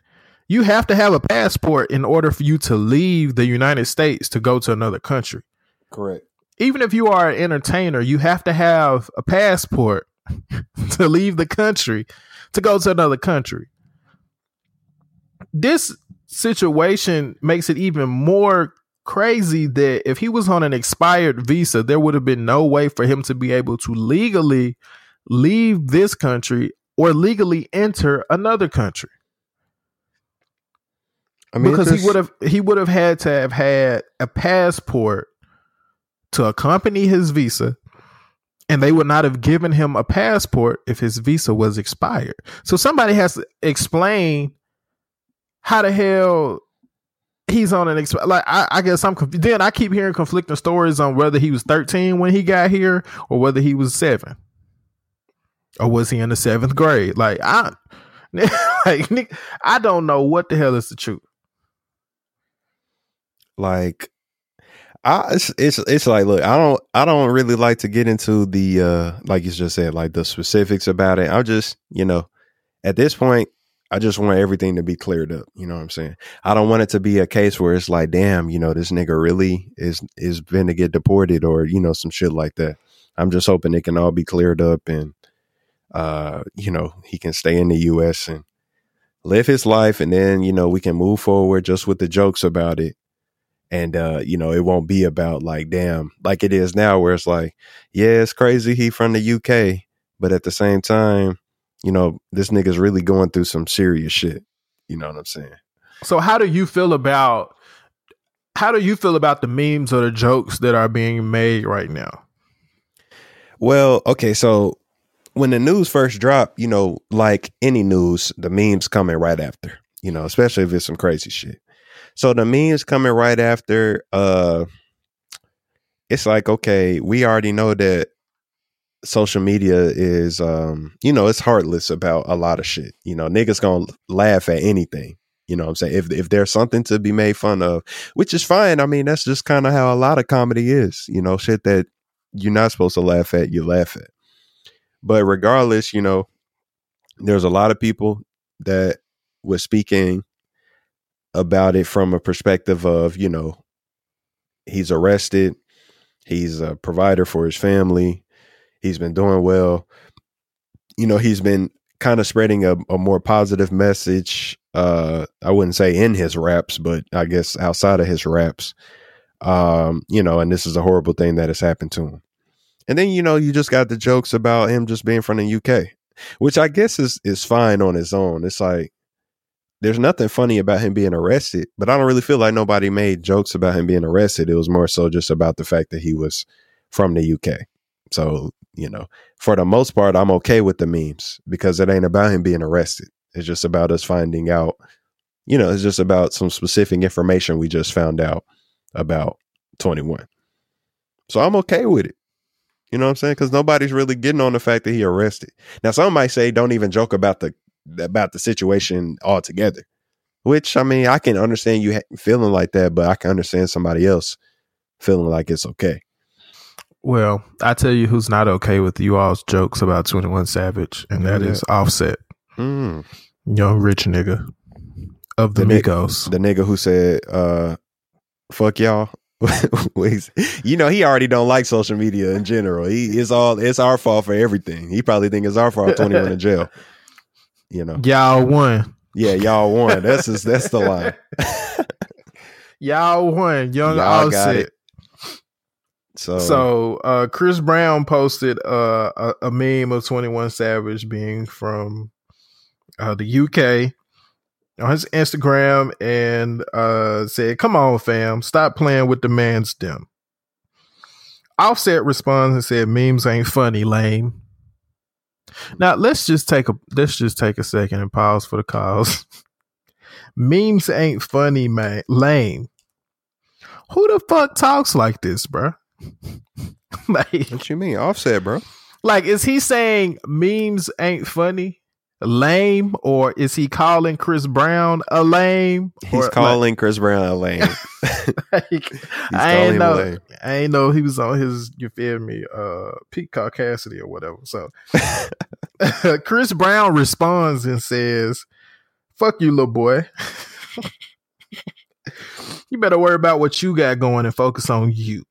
you have to have a passport in order for you to leave the United States to go to another country. Correct. Even if you are an entertainer, you have to have a passport to leave the country to go to another country. This situation makes it even more crazy that if he was on an expired visa, there would have been no way for him to be able to legally leave this country or legally enter another country. I mean, because he would have he would have had to have had a passport to accompany his visa, and they would not have given him a passport if his visa was expired. So somebody has to explain how the hell he's on an exp- like I, I guess I'm confused. Then I keep hearing conflicting stories on whether he was 13 when he got here or whether he was seven or was he in the seventh grade? Like I, like I don't know what the hell is the truth. Like, I it's, it's it's like look, I don't I don't really like to get into the uh like you just said like the specifics about it. I just you know at this point I just want everything to be cleared up. You know what I'm saying? I don't want it to be a case where it's like, damn, you know, this nigga really is is going to get deported or you know some shit like that. I'm just hoping it can all be cleared up and uh, you know, he can stay in the US and live his life and then, you know, we can move forward just with the jokes about it. And uh, you know, it won't be about like, damn, like it is now where it's like, yeah, it's crazy he from the UK, but at the same time, you know, this nigga's really going through some serious shit. You know what I'm saying? So how do you feel about how do you feel about the memes or the jokes that are being made right now? Well, okay, so when the news first dropped, you know, like any news, the memes coming right after, you know, especially if it's some crazy shit. So the memes coming right after, uh, it's like, okay, we already know that social media is, um, you know, it's heartless about a lot of shit. You know, niggas gonna laugh at anything. You know what I'm saying? If if there's something to be made fun of, which is fine. I mean, that's just kind of how a lot of comedy is. You know, shit that you're not supposed to laugh at, you laugh at. But regardless, you know, there's a lot of people that were speaking about it from a perspective of, you know, he's arrested, he's a provider for his family, he's been doing well. You know, he's been kind of spreading a, a more positive message. Uh, I wouldn't say in his raps, but I guess outside of his raps. Um, you know, and this is a horrible thing that has happened to him. And then you know you just got the jokes about him just being from the UK, which I guess is is fine on its own. It's like there's nothing funny about him being arrested, but I don't really feel like nobody made jokes about him being arrested. It was more so just about the fact that he was from the UK. So, you know, for the most part, I'm okay with the memes because it ain't about him being arrested. It's just about us finding out, you know, it's just about some specific information we just found out about 21. So I'm okay with it. You know what I'm saying? Because nobody's really getting on the fact that he arrested. Now, some might say don't even joke about the about the situation altogether. Which I mean, I can understand you feeling like that, but I can understand somebody else feeling like it's okay. Well, I tell you who's not okay with you all's jokes about 21 Savage, and that Who is Offset, Mm. young rich nigga of the, The Migos. The nigga who said, uh, "Fuck y'all." You know he already don't like social media in general. He it's all it's our fault for everything. He probably think it's our fault. Twenty one in jail. You know, Y'all won. yeah, y'all won. That's his, that's the line. Y'all won. Young Y'all Offset. it. So, So uh, Chris Brown posted uh, a, a meme of 21 Savage being from uh, the UK on his Instagram and uh, said, Come on, fam, stop playing with the man's dem. Offset responds and said, Memes ain't funny, lame. Now let's just take a let's just take a second and pause for the cause. Memes ain't funny, man. Lame. Who the fuck talks like this, bro? like, what you mean? Offset, bro. like, is he saying memes ain't funny, lame, or is he calling Chris Brown a lame? He's Or, calling Chris Brown a lame. Like, I ain't know. lame. I ain't know he was on his. You feel me? Uh, Pete Cassidy or whatever. So, Chris Brown responds and says, "Fuck you, little boy." you better worry about what you got going and focus on you.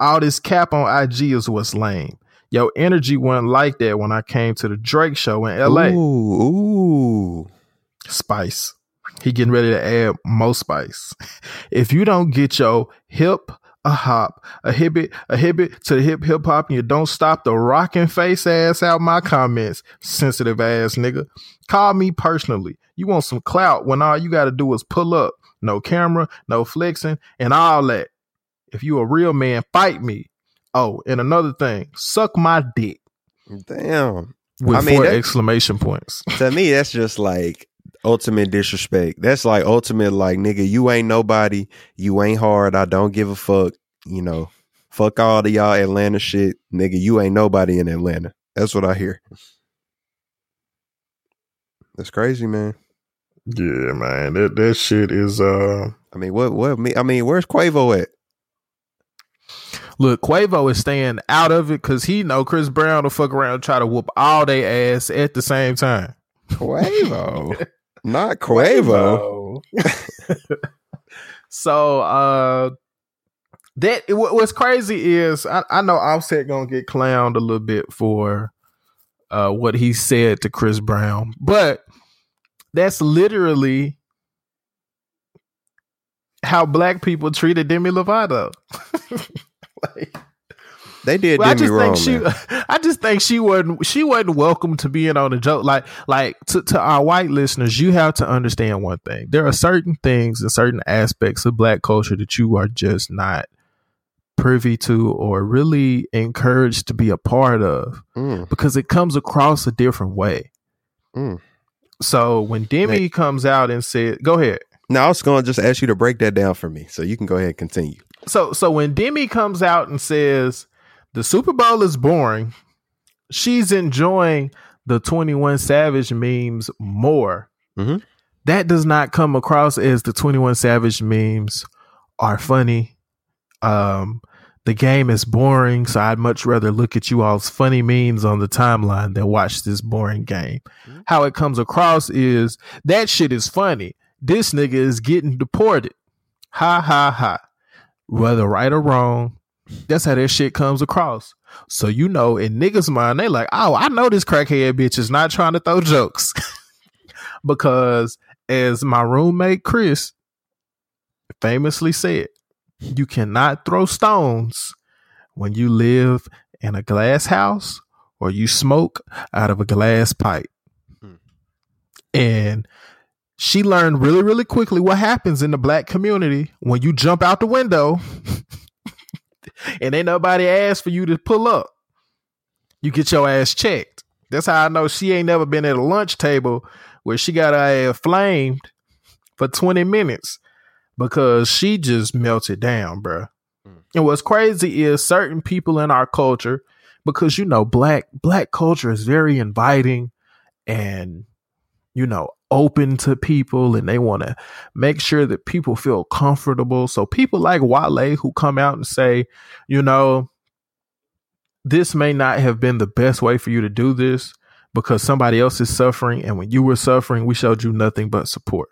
All this cap on IG is what's lame. Your energy wasn't like that when I came to the Drake show in LA. Ooh, ooh. Spice. He getting ready to add more spice. If you don't get your hip a hop, a hibbit, a hibbit to the hip hip hop, and you don't stop the rocking face ass out my comments, sensitive ass nigga. Call me personally. You want some clout when all you gotta do is pull up. No camera, no flexing, and all that. If you a real man, fight me. Oh, and another thing, suck my dick Damn. with I mean, four that- exclamation points. to me, that's just like ultimate disrespect. That's like ultimate, like, nigga, you ain't nobody. You ain't hard. I don't give a fuck. You know, fuck all the y'all Atlanta shit. Nigga, you ain't nobody in Atlanta. That's what I hear. That's crazy, man. Yeah, man. That that shit is uh I mean, what, what, me? I mean, where's Quavo at? Look, Quavo is staying out of it because he know Chris Brown will fuck around and try to whoop all they ass at the same time. Quavo. Not Quavo. so uh that what's crazy is I, I know Offset gonna get clowned a little bit for uh what he said to Chris Brown, but that's literally how black people treated Demi Lovato. like, They did well, I just wrong, think she. I just think she wasn't, she wasn't welcome to being on a joke. Like, like to, to our white listeners, you have to understand one thing: there are certain things and certain aspects of black culture that you are just not privy to or really encouraged to be a part of Mm, because it comes across a different way. mm. So when Demi Nick. comes out and said, "Go ahead," Now I was going to just ask you to break that down for me, so you can go ahead and continue. So so when Demi comes out and says the Super Bowl is boring, she's enjoying the 21 Savage memes more. Mhm. That does not come across as the 21 Savage memes are funny. Um the game is boring, so I'd much rather look at you all's funny memes on the timeline than watch this boring game. Mhm. How it comes across is that shit is funny. This nigga is getting deported. Ha ha ha whether right or wrong, that's how that shit comes across. So you know, in niggas' mind, they like, oh, I know this crackhead bitch is not trying to throw jokes. because as my roommate Chris famously said, you cannot throw stones when you live in a glass house or you smoke out of a glass pipe. Hmm. And she learned really, really quickly what happens in the black community when you jump out the window and ain't nobody asked for you to pull up. You get your ass checked. That's how I know she ain't never been at a lunch table where she got her ass flamed for 20 minutes because she just melted down, bruh. Mm. And what's crazy is certain people in our culture, because you know, black black culture is very inviting and you know, open to people and they want to make sure that people feel comfortable. So people like Wale who come out and say, you know, this may not have been the best way for you to do this because somebody else is suffering. And when you were suffering, we showed you nothing but support.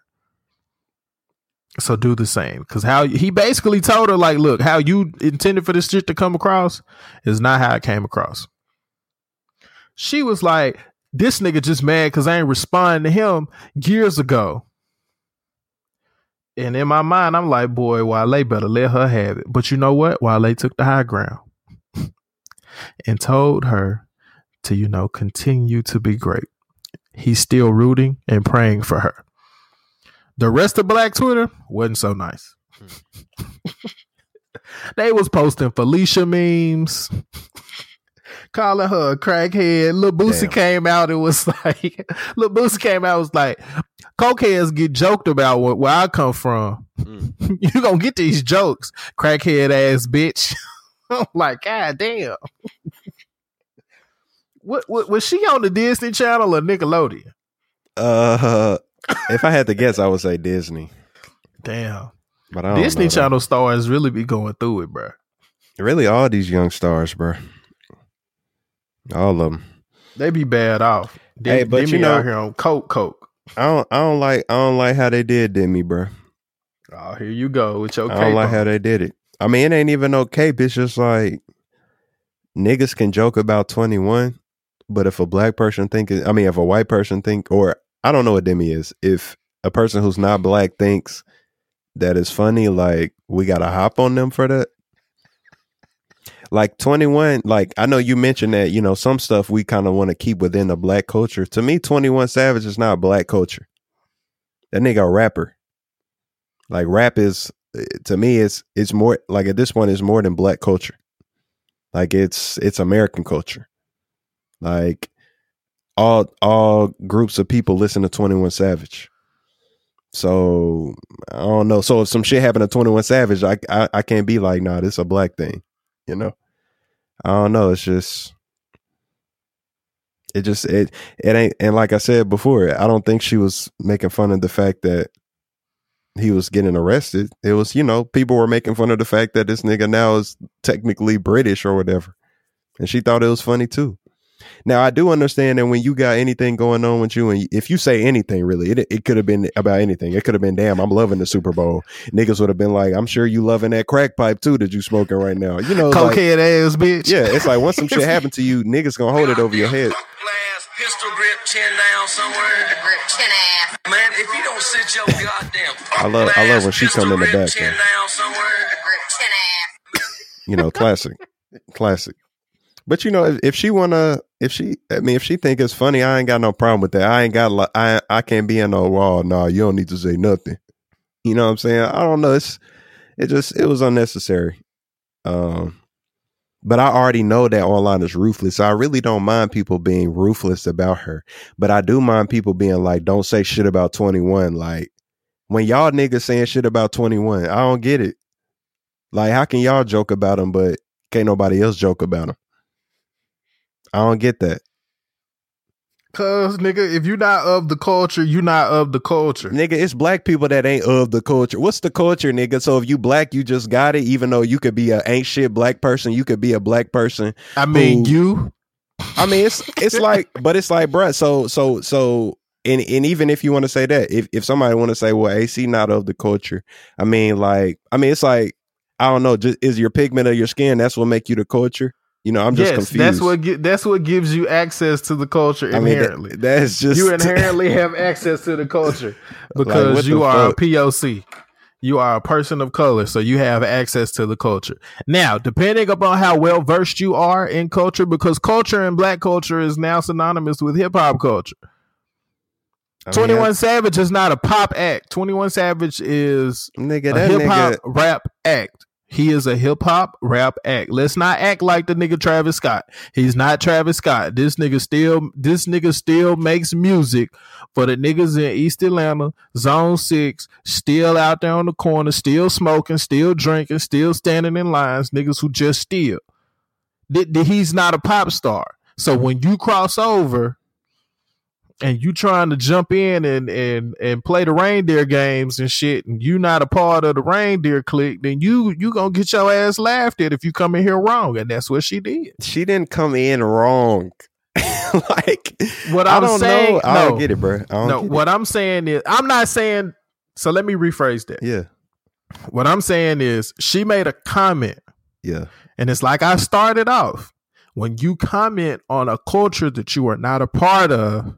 So do the same. Cause how he basically told her, like, look, how you intended for this shit to come across is not how it came across. She was like, this nigga just mad because I ain't responding to him years ago. And in my mind, I'm like, boy, Wale better let her have it. But you know what? Wale took the high ground and told her to, you know, continue to be great. He's still rooting and praying for her. The rest of Black Twitter wasn't so nice. Hmm. they was posting Felicia memes, calling her a crackhead. Lil Boosie Damn. came out and was like, Lil Boosie came out and was like, cokeheads get joked about where, where I come from. Mm. you gonna get these jokes, crackhead ass bitch. I'm like, God damn. what, what was she on the Disney Channel or Nickelodeon? Uh, if I had to guess, I would say Disney. Damn. But I Disney. Channel stars really be going through it, bro. Really, all these young stars, bro. All of them. They be bad off. They, Hey, but they you know- out here on coke, coke. I don't. I don't like. I don't like how they did Demi, bro. Oh, here you go with your I don't like cape how they did it. I mean, it ain't even no cape. It's just like niggas can joke about twenty one, but if a black person think, I mean, if a white person think, or I don't know what Demi is. If a person who's not black thinks that is funny, like we gotta hop on them for that. Like 21, like I know you mentioned that, you know, some stuff we kind of want to keep within the black culture. To me, 21 Savage is not black culture. That nigga a rapper. Like rap is eh, to me it's it's more like at this point it's more than black culture. Like it's it's American culture. Like all all groups of people listen to 21 Savage. So I don't know. So if some shit happened to 21 Savage, I I, I can't be like, nah, this is a black thing. You know? I don't know. It's just it just it it ain't and like I said before, I don't think she was making fun of the fact that he was getting arrested. It was, you know, people were making fun of the fact that this nigga now is technically British or whatever. And she thought it was funny too. Now I do understand that when you got anything going on with you, and if you say anything really, it it could have been about anything. It could have been, damn, I'm loving the Super Bowl. Niggas would have been like, I'm sure you loving that crack pipe too that you smoking right now. You know, like, ass bitch. yeah, it's like once some shit happened to you, niggas gonna hold it over your head. Blast, pistol grip, chin down somewhere. grip chin ass. Man, if you don't sit your goddamn I love- I love when she come in the back, Chin though. down somewhere. grip you know, classic, classic. But you know, if, if she wanna, if she, I mean, if she think it's funny, I ain't got no problem with that. I ain't got, li- I, I can't be in no wall. Nah, you don't need to say nothing. You know what I'm saying? I don't know. It's, it just, it was unnecessary. Um, but I already know that online is ruthless. So I really don't mind people being ruthless about her. But I do mind people being like, don't say shit about 21. Like, when y'all niggas saying shit about 21, I don't get it. Like, how can y'all joke about him, but can't nobody else joke about him? I don't get that. Cause nigga, if you're not of the culture, you're not of the culture. Nigga, it's black people that ain't of the culture. What's the culture, nigga? So if you black, you just got it, even though you could be a ain't shit black person, you could be a black person. I mean, Who- you I mean, it's it's like, but it's like, bruh, so so so and and even if you want to say that, if if somebody want to say, well, AC not of the culture, I mean, like, I mean, it's like, I don't know, just is your pigment of your skin that's what make you the culture? You know, I'm just yes, confused. that's what gi- that's what gives you access to the culture I mean, inherently. that, that's just you inherently have access to the culture because what you are fuck? a POC. You are a person of color, so you have access to the culture. Now, depending upon how well versed you are in culture, because culture and black culture is now synonymous with hip hop culture. I mean, Twenty One Savage is not a pop act. Twenty One Savage is nigga, a hip hop rap act. He is a hip hop rap act. Let's not act like the nigga Travis Scott. He's not Travis Scott. This nigga still this nigga still makes music for the niggas in East Atlanta, Zone 6, still out there on the corner, still smoking, still drinking, still standing in lines, niggas who just steal. He's not a pop star. So when you cross over, and you trying to jump in and and and play the reindeer games and shit, and you not a part of the reindeer clique, then you you gonna get your ass laughed at if you come in here wrong, and that's what she did. She didn't come in wrong. like What I I'm don't saying, know. I no, don't get it, bro. I don't no. What I'm saying is, I'm not saying. So let me rephrase that. Yeah, What I'm saying is, she made a comment, yeah. and it's like I started off. When you comment on a culture that you are not a part of,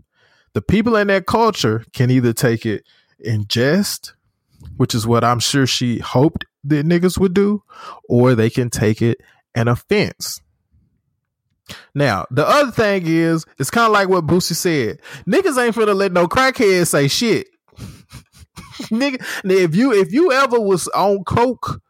the people in that culture can either take it in jest, which is what I'm sure she hoped that niggas would do, or they can take it an offense. Now, the other thing is, it's kind of like what Boosie said. Niggas ain't finna let no crackhead say shit. Nigga, if you if you ever was on coke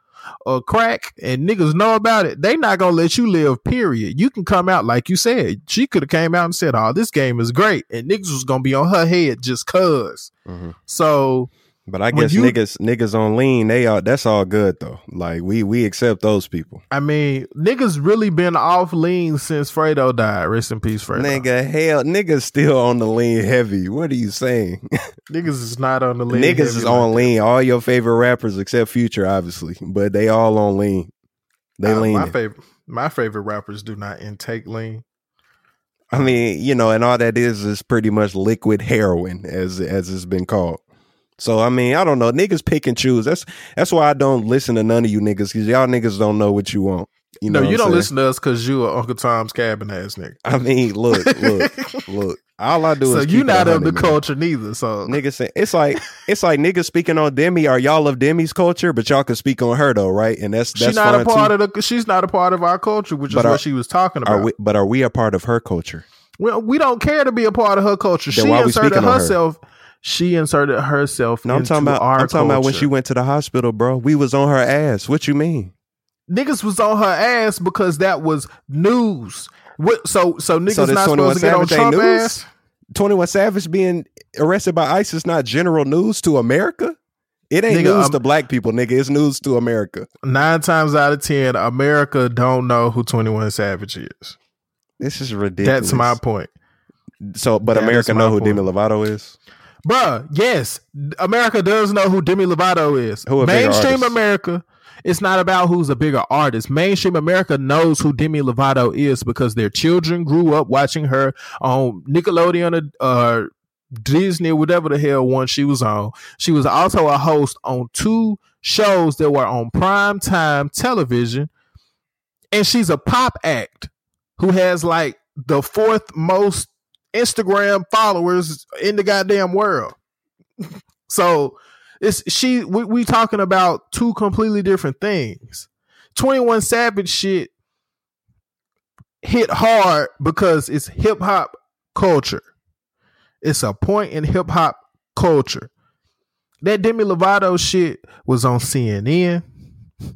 or crack and niggas know about it, they not gonna let you live. Period. You can come out like you said. She could have came out and said, "Oh, this game is great," and niggas was gonna be on her head just cause. Mhm. So But I guess you- niggas niggas on lean, they are that's all good though. Like we we accept those people. I mean, niggas really been off lean since Fredo died. Rest in peace, Fredo. Nigga, hell, niggas still on the lean heavy. What are you saying? Niggas is not on the lean. niggas is like on that. lean. All your favorite rappers except Future, obviously, but they all on lean. They Uh, lean. My favorite, my favorite rappers do not intake lean. I mean, you know, and all that is is pretty much liquid heroin, as as it's been called. So I mean, I don't know. Niggas pick and choose. That's that's why I don't listen to none of you niggas because y'all niggas don't know what you want. You know, no, you don't saying? listen to us because you are Uncle Tom's cabin ass nigga. I mean, look, look, look. All I do is so is you not of the man. culture neither. So Niggas say it's like it's like niggas speaking on Demi. Are y'all of Demi's culture? But y'all can speak on her though, right? And that's she's that's not a part too. of the. She's not a part of our culture, which But is are- what she was talking about. Are we? But are we a part of her culture? Well, we don't care to be a part of her culture. Then she inserted on her? She inserted herself. No, I'm into talking about. Our I'm talking about when she went to the hospital, bro. We was on her ass. What you mean? Niggas was on her ass because that was news. What? So so niggas So not supposed to get on Trump news? ass. Twenty One Savage being arrested by ICE is not general news to America. It ain't Nigga, news um, to black people, nigga. It's news to America. Nine times out of ten, America don't know who Twenty One Savage is. This is ridiculous. That's my point. So, but That America know who point. Demi Lovato is. Bruh, yes, America does know who Demi Lovato is. Who Mainstream? America, it's not about who's a bigger artist. Mainstream America knows who Demi Lovato is because their children grew up watching her on Nickelodeon or uh, Disney, whatever the hell one she was on. She was also a host on two shows that were on prime time television. And she's a pop act who has like the fourth most Instagram followers in the goddamn world. so it's she we, we talking about two completely different things. 21 Savage shit hit hard because it's hip hop culture. It's a point in hip hop culture. That Demi Lovato shit was on CNN.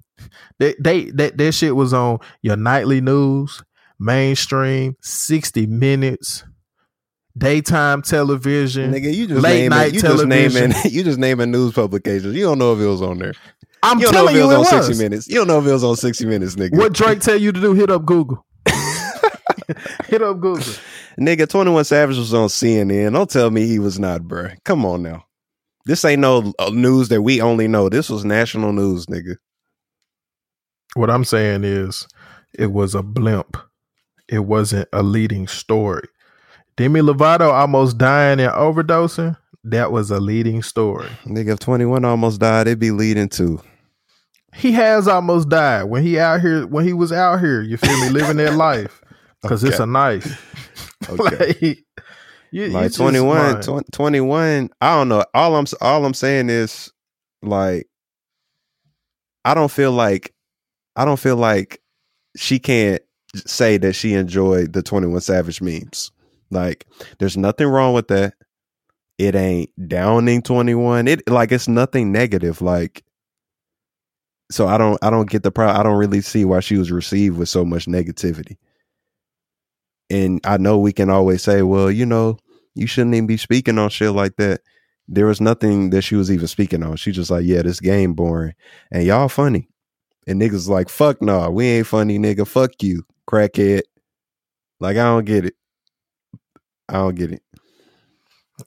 They, they that that shit was on your nightly news, mainstream, 60 minutes, daytime television. Nigga, you just Late naming, night you just television. naming, you just naming news publications. You don't know if it was on there. I'm You don't know telling if it you, was it on was. 60 Minutes. You don't know if it was on 60 Minutes, nigga. What Drake tell you to do? Hit up Google. Hit up Google. Nigga, 21 Savage was on CNN. Don't tell me he was not, bruh. Come on now. This ain't no uh, news that we only know. This was national news, nigga. What I'm saying is, it was a blimp. It wasn't a leading story. Demi Lovato almost dying and overdosing. That was a leading story. Nigga, if 21 almost died, it'd be leading to. He has almost died when he out here. When he was out here, you feel me, living that life because it's a knife. Okay. like, you- like just 21, mind. 20 21 i don't know all i'm all i'm saying is like i don't feel like i don't feel like she can't say that she enjoyed the 21 savage memes like there's nothing wrong with that it ain't downing 21 it like it's nothing negative like so i don't i don't get the pro i don't really see why she was received with so much negativity and i know we can always say well you know you shouldn't even be speaking on shit like that. There was nothing that she was even speaking on. She just like, yeah, this game boring. And y'all funny. And niggas like, fuck no, we ain't funny, nigga. Fuck you, crackhead. Like, I don't get it. I don't get it.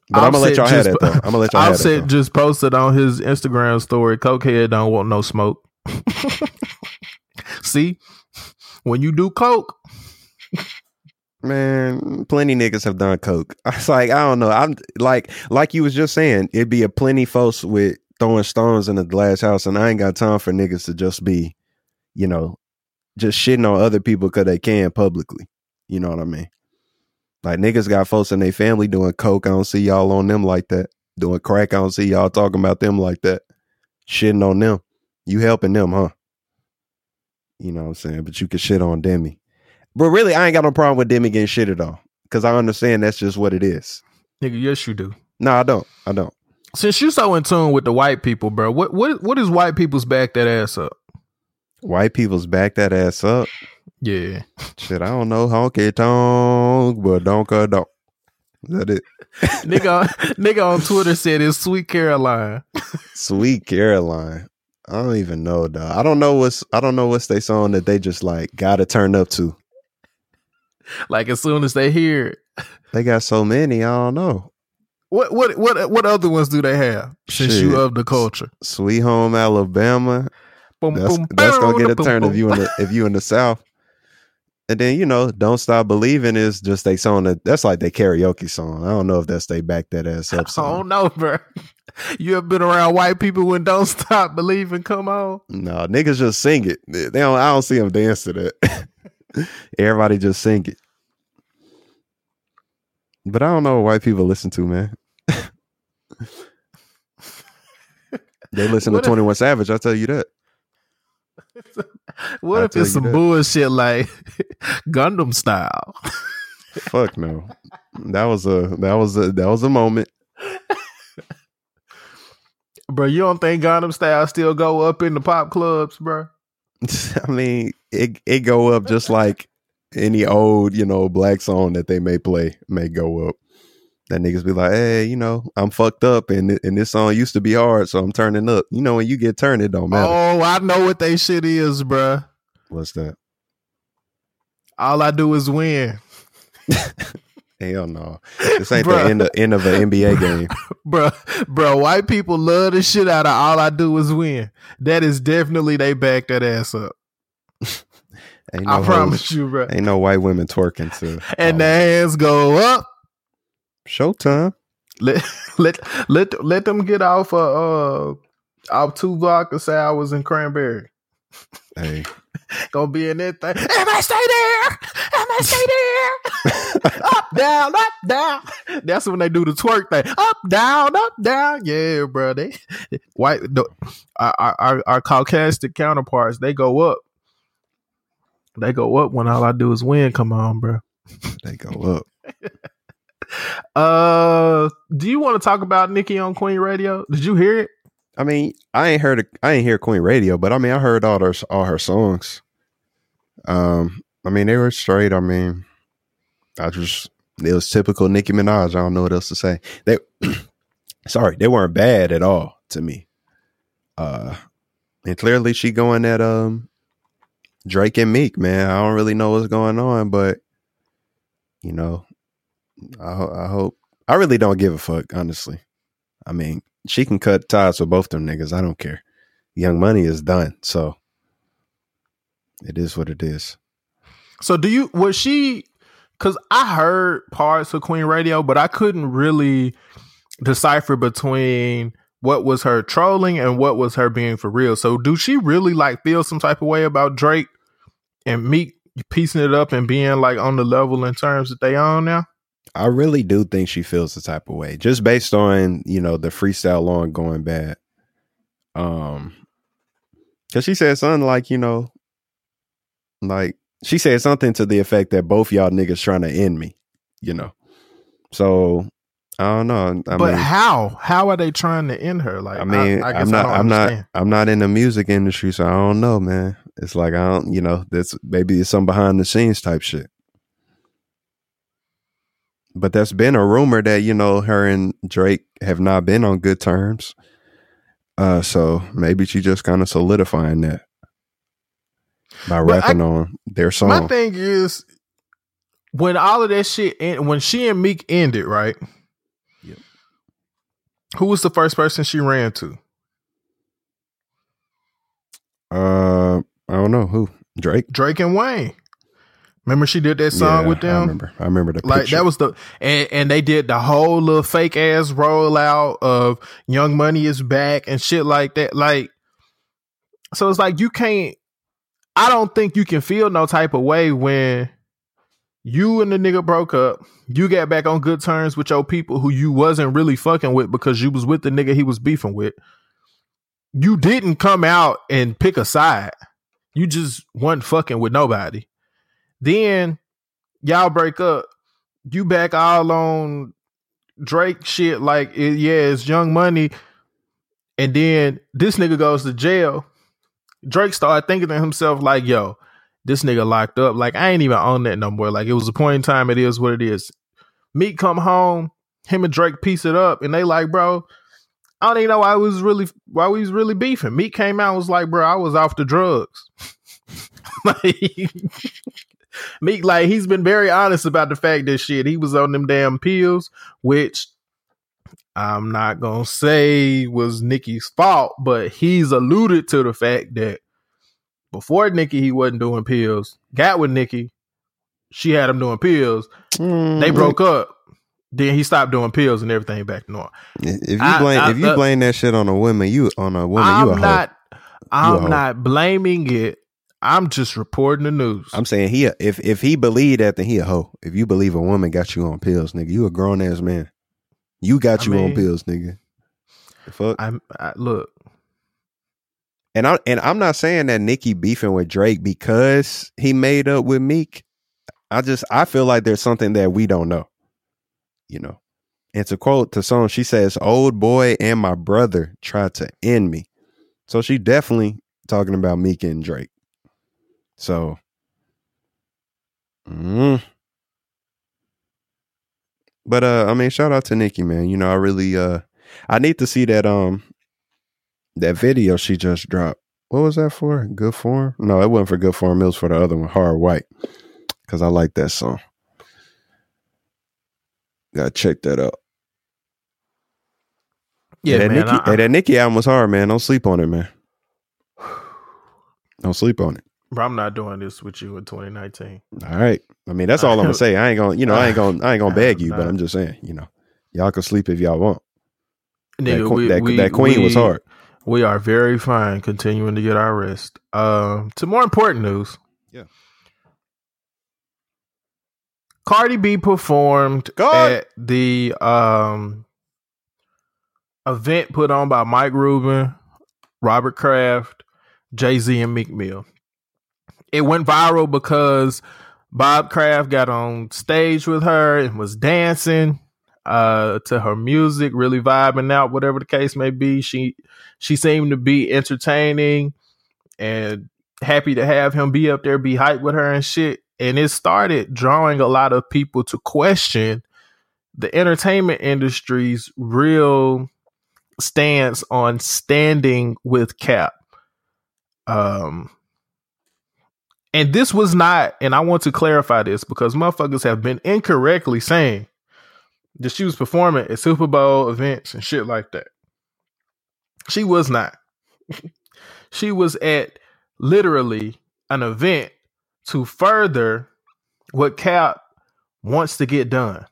But I'm gonna let y'all have that though. I'm gonna let y'all have that. Though. just posted on his Instagram story, Cokehead don't want no smoke. See, when you do coke, Man, plenty niggas have done coke. I was like, I don't know. I'm like, like you was just saying, it'd be a plenty folks with throwing stones in a glass house, and I ain't got time for niggas to just be, you know, just shitting on other people because they can publicly. You know what I mean? Like niggas got folks in their family doing coke. I don't see y'all on them like that. Doing crack, I don't see y'all talking about them like that. Shitting on them. You helping them, huh? You know what I'm saying? But you can shit on Demi. But really, I ain't got no problem with Demi getting shitted on. Cause I understand that's just what it is. nigga, yes you do. No, I don't. I don't. Since you so in tune with the white people, bro, what what what is white people's back that ass up? White people's back that ass up. Yeah, Shit, I don't know. Honky tonk, but don't go don't. Is that it? nigga, nigga on Twitter said it's Sweet Caroline. Sweet Caroline. I don't even know, dog. I don't know what's I don't know what's they song that they just like gotta turn up to. Like as soon as they hear it, They got so many, I don't know. what what what what other ones do they have? Since Shit. you of the culture, Sweet Home Alabama. Boom, That's boom, that's gonna get a turn boom. if you in the if you in the South. And then you know, Don't Stop Believing is just they song that that's like their karaoke song. I don't know if that's they back that ass up Song. I don't know, bro. You have been around white people when "Don't Stop Believing" come on. No, niggas just sing it. They don't. I don't see them dance to that. Everybody just sing it. But I don't know what white people listen to, man. they listen What to Twenty One Savage. I'll tell you that. What I'll if it's some that. bullshit like Gangnam style? Fuck no. That was a that was a that was a moment. Bro, you don't think Gangnam style still go up in the pop clubs, bro? I mean, it it go up just like any old, you know, black song that they may play may go up. That niggas be like, hey, you know, I'm fucked up, and and this song used to be hard, so I'm turning up. You know, when you get turned, it don't matter. Oh, I know what they shit is, bro. What's that? All I do is win. Hell no, this ain't Bruh. the end of, end of an NBA game. Bro, bro, white people love the shit out of all I do is win. That is definitely they back that ass up. Ain't no I hoes- promise you, bro. Ain't no white women twerking to. And the hands go up. Showtime. Let let let let them get off uh, uh off two vodka sours and cranberry. Hey, Gonna be in that thing. Am I stay there? Am I stay there? up, down, up, down. That's when they do the twerk thing. Up, down, up, down. Yeah, bro. They white the, our, our our Caucasian counterparts, they go up. They go up when all I do is win. Come on, bro. they go up. Uh, do you want to talk about Nicki on Queen Radio? Did you hear it? I mean, I ain't heard I ain't hear Queen Radio, but I mean, I heard all her all her songs. Um, I mean, they were straight. I mean, I just it was typical Nicki Minaj. I don't know what else to say. They, sorry, they weren't bad at all to me. Uh, and clearly she going at um Drake and Meek. Man, I don't really know what's going on, but you know, I ho- I hope I really don't give a fuck. Honestly, I mean, she can cut ties with both them niggas. I don't care. Young Money is done, so it is what it is. So do you was she cuz I heard parts of Queen Radio but I couldn't really decipher between what was her trolling and what was her being for real. So do she really like feel some type of way about Drake and Meek piecing it up and being like on the level in terms that they on now? I really do think she feels the type of way, just based on you know the freestyle long going bad. Um, because she said something like you know, like she said something to the effect that both y'all niggas trying to end me, you know. So I don't know. I but mean, how? How are they trying to end her? Like I mean, I, am not, I I'm not. I'm not in the music industry, so I don't know, man. It's like I don't, you know, that's maybe it's some behind the scenes type shit. But that's been a rumor that you know her and Drake have not been on good terms. Uh, so maybe she just kind of solidifying that by But I- rapping on their song. My thing is when all of that shit end, when she and Meek ended, right? Yep. Who was the first person she ran to? Uh, I don't know who Drake. Drake and Wayne. Remember she did that song Yeah, with them. I remember. I remember the like picture. that was the and, and they did the whole little fake ass rollout of Young Money is back and shit like that. Like so it's like you can't I don't think you can feel no type of way when you and the nigga broke up. You got back on good terms with your people who you wasn't really fucking with because you was with the nigga he was beefing with. You didn't come out and pick a side. You just wasn't fucking with nobody. Then y'all break up. You back all on Drake shit like it, yeah, it's Young Money, and then this nigga goes to jail. Drake started thinking to himself like, "Yo, this nigga locked up. Like I ain't even on that no more. Like it was a point in time. It is what it is." Meek come home. Him and Drake piece it up, and they like, bro. I don't even know why we was really why we was really beefing. Meek came out was like, bro, I was off the drugs. like Meek, like he's been very honest about the fact that shit he was on them damn pills, which I'm not gonna say was Nicki's fault, but he's alluded to the fact that before Nicki he wasn't doing pills. Got with Nikki, she had him doing pills. Mm, They broke up. Then he stopped doing pills and everything back to normal. If you blame I- if you uh, blame that shit on a woman, you on a woman, you a I'm hoe. not. a I'm not blaming it. I'm just reporting the news. I'm saying he if if he believed that, then he a hoe. If you believe a woman got you on pills, nigga, you a grown ass man. You got I you on pills, nigga. The fuck. I'm I, look. And I and I'm not saying that Nicki beefing with Drake because he made up with Meek. I just I feel like there's something that we don't know. You know. And to quote the song, she says, Old boy and my brother tried to end me. So she definitely talking about Meek and Drake. So mm. But uh I mean shout out to Nicki, man. You know, I really uh I need to see that um that video she just dropped. What was that for? Good form? No, it wasn't for good form. It was for the other one, Hard White. Cause I like that song. Gotta check that out. Yeah, that man. Nicki, I, hey, that Nicki album was hard, man. Don't sleep on it, man. Don't sleep on it. I'm not doing this with you in 2019. All right. I mean, that's all I'm gonna say. I ain't gonna, you know, I ain't gonna, I ain't gonna beg you, but I'm just saying, you know, y'all can sleep if y'all want. That, Nigga, que- we- that, we- that queen was hard. We are very fine continuing to get our rest. Um, to more important news. Yeah. Cardi B performed God. at the um event put on by Mike Rubin, Robert Kraft, Jay Z, and Meek Mill. It went viral because Bob Kraft got on stage with her and was dancing uh to her music, really vibing out, whatever the case may be. She she seemed to be entertaining and happy to have him be up there, be hyped with her and shit. And it started drawing a lot of people to question the entertainment industry's real stance on standing with Cap. Um and this was not, and I want to clarify this because motherfuckers have been incorrectly saying that she was performing at Super Bowl events and shit like that. She was not. she was at literally an event to further what Cap wants to get done.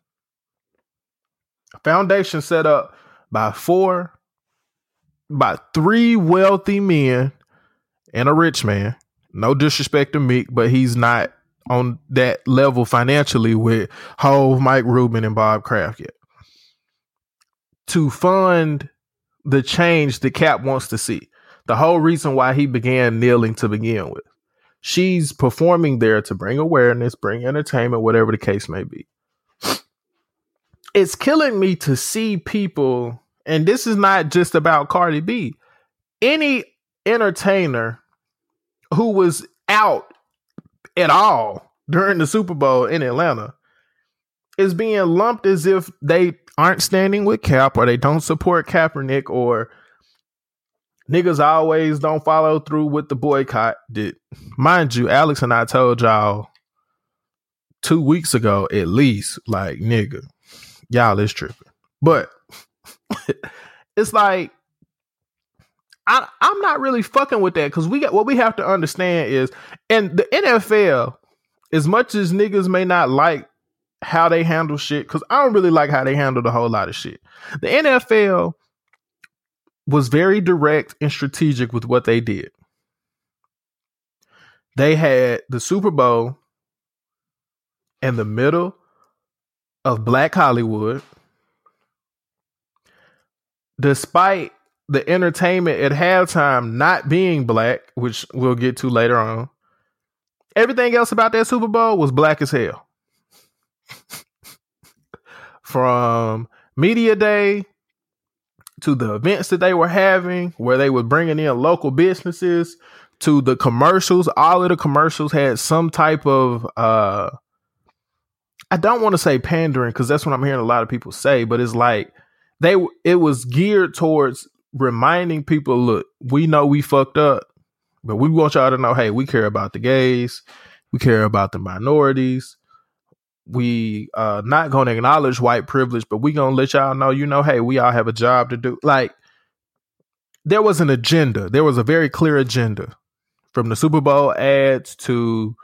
A foundation set up by four, by three wealthy men and a rich man. No disrespect to Meek, but he's not on that level financially with Hov, Mike Rubin, and Bob Kraft yet. To fund the change that Cap wants to see. The whole reason why he began kneeling to begin with. She's performing there to bring awareness, bring entertainment, whatever the case may be. It's killing me to see people, and this is not just about Cardi B. Any entertainer who was out at all during the Super Bowl in Atlanta is being lumped as if they aren't standing with Cap or they don't support Kaepernick or niggas always don't follow through with the boycott. Did mind you, Alex and I told y'all two weeks ago at least, like nigga, y'all is tripping. But it's like I I'm not really fucking with that because we got what we have to understand is and the NFL, as much as niggas may not like how they handle shit, because I don't really like how they handled a whole lot of shit. The NFL was very direct and strategic with what they did. They had the Super Bowl in the middle of Black Hollywood. Despite the entertainment at halftime not being black, which we'll get to later on, everything else about that Super Bowl was black as hell. From media day to the events that they were having, where they were bringing in local businesses, to the commercials, all of the commercials had some type of uh I don't want to say pandering because that's what I'm hearing a lot of people say, but it's like they it was geared towards reminding people, look, we know we fucked up, but we want y'all to know, hey, we care about the gays, we care about the minorities. We uh not gonna acknowledge white privilege, but we gonna let y'all know, you know, hey, we all have a job to do. Like there was an agenda. There was a very clear agenda from the Super Bowl ads to,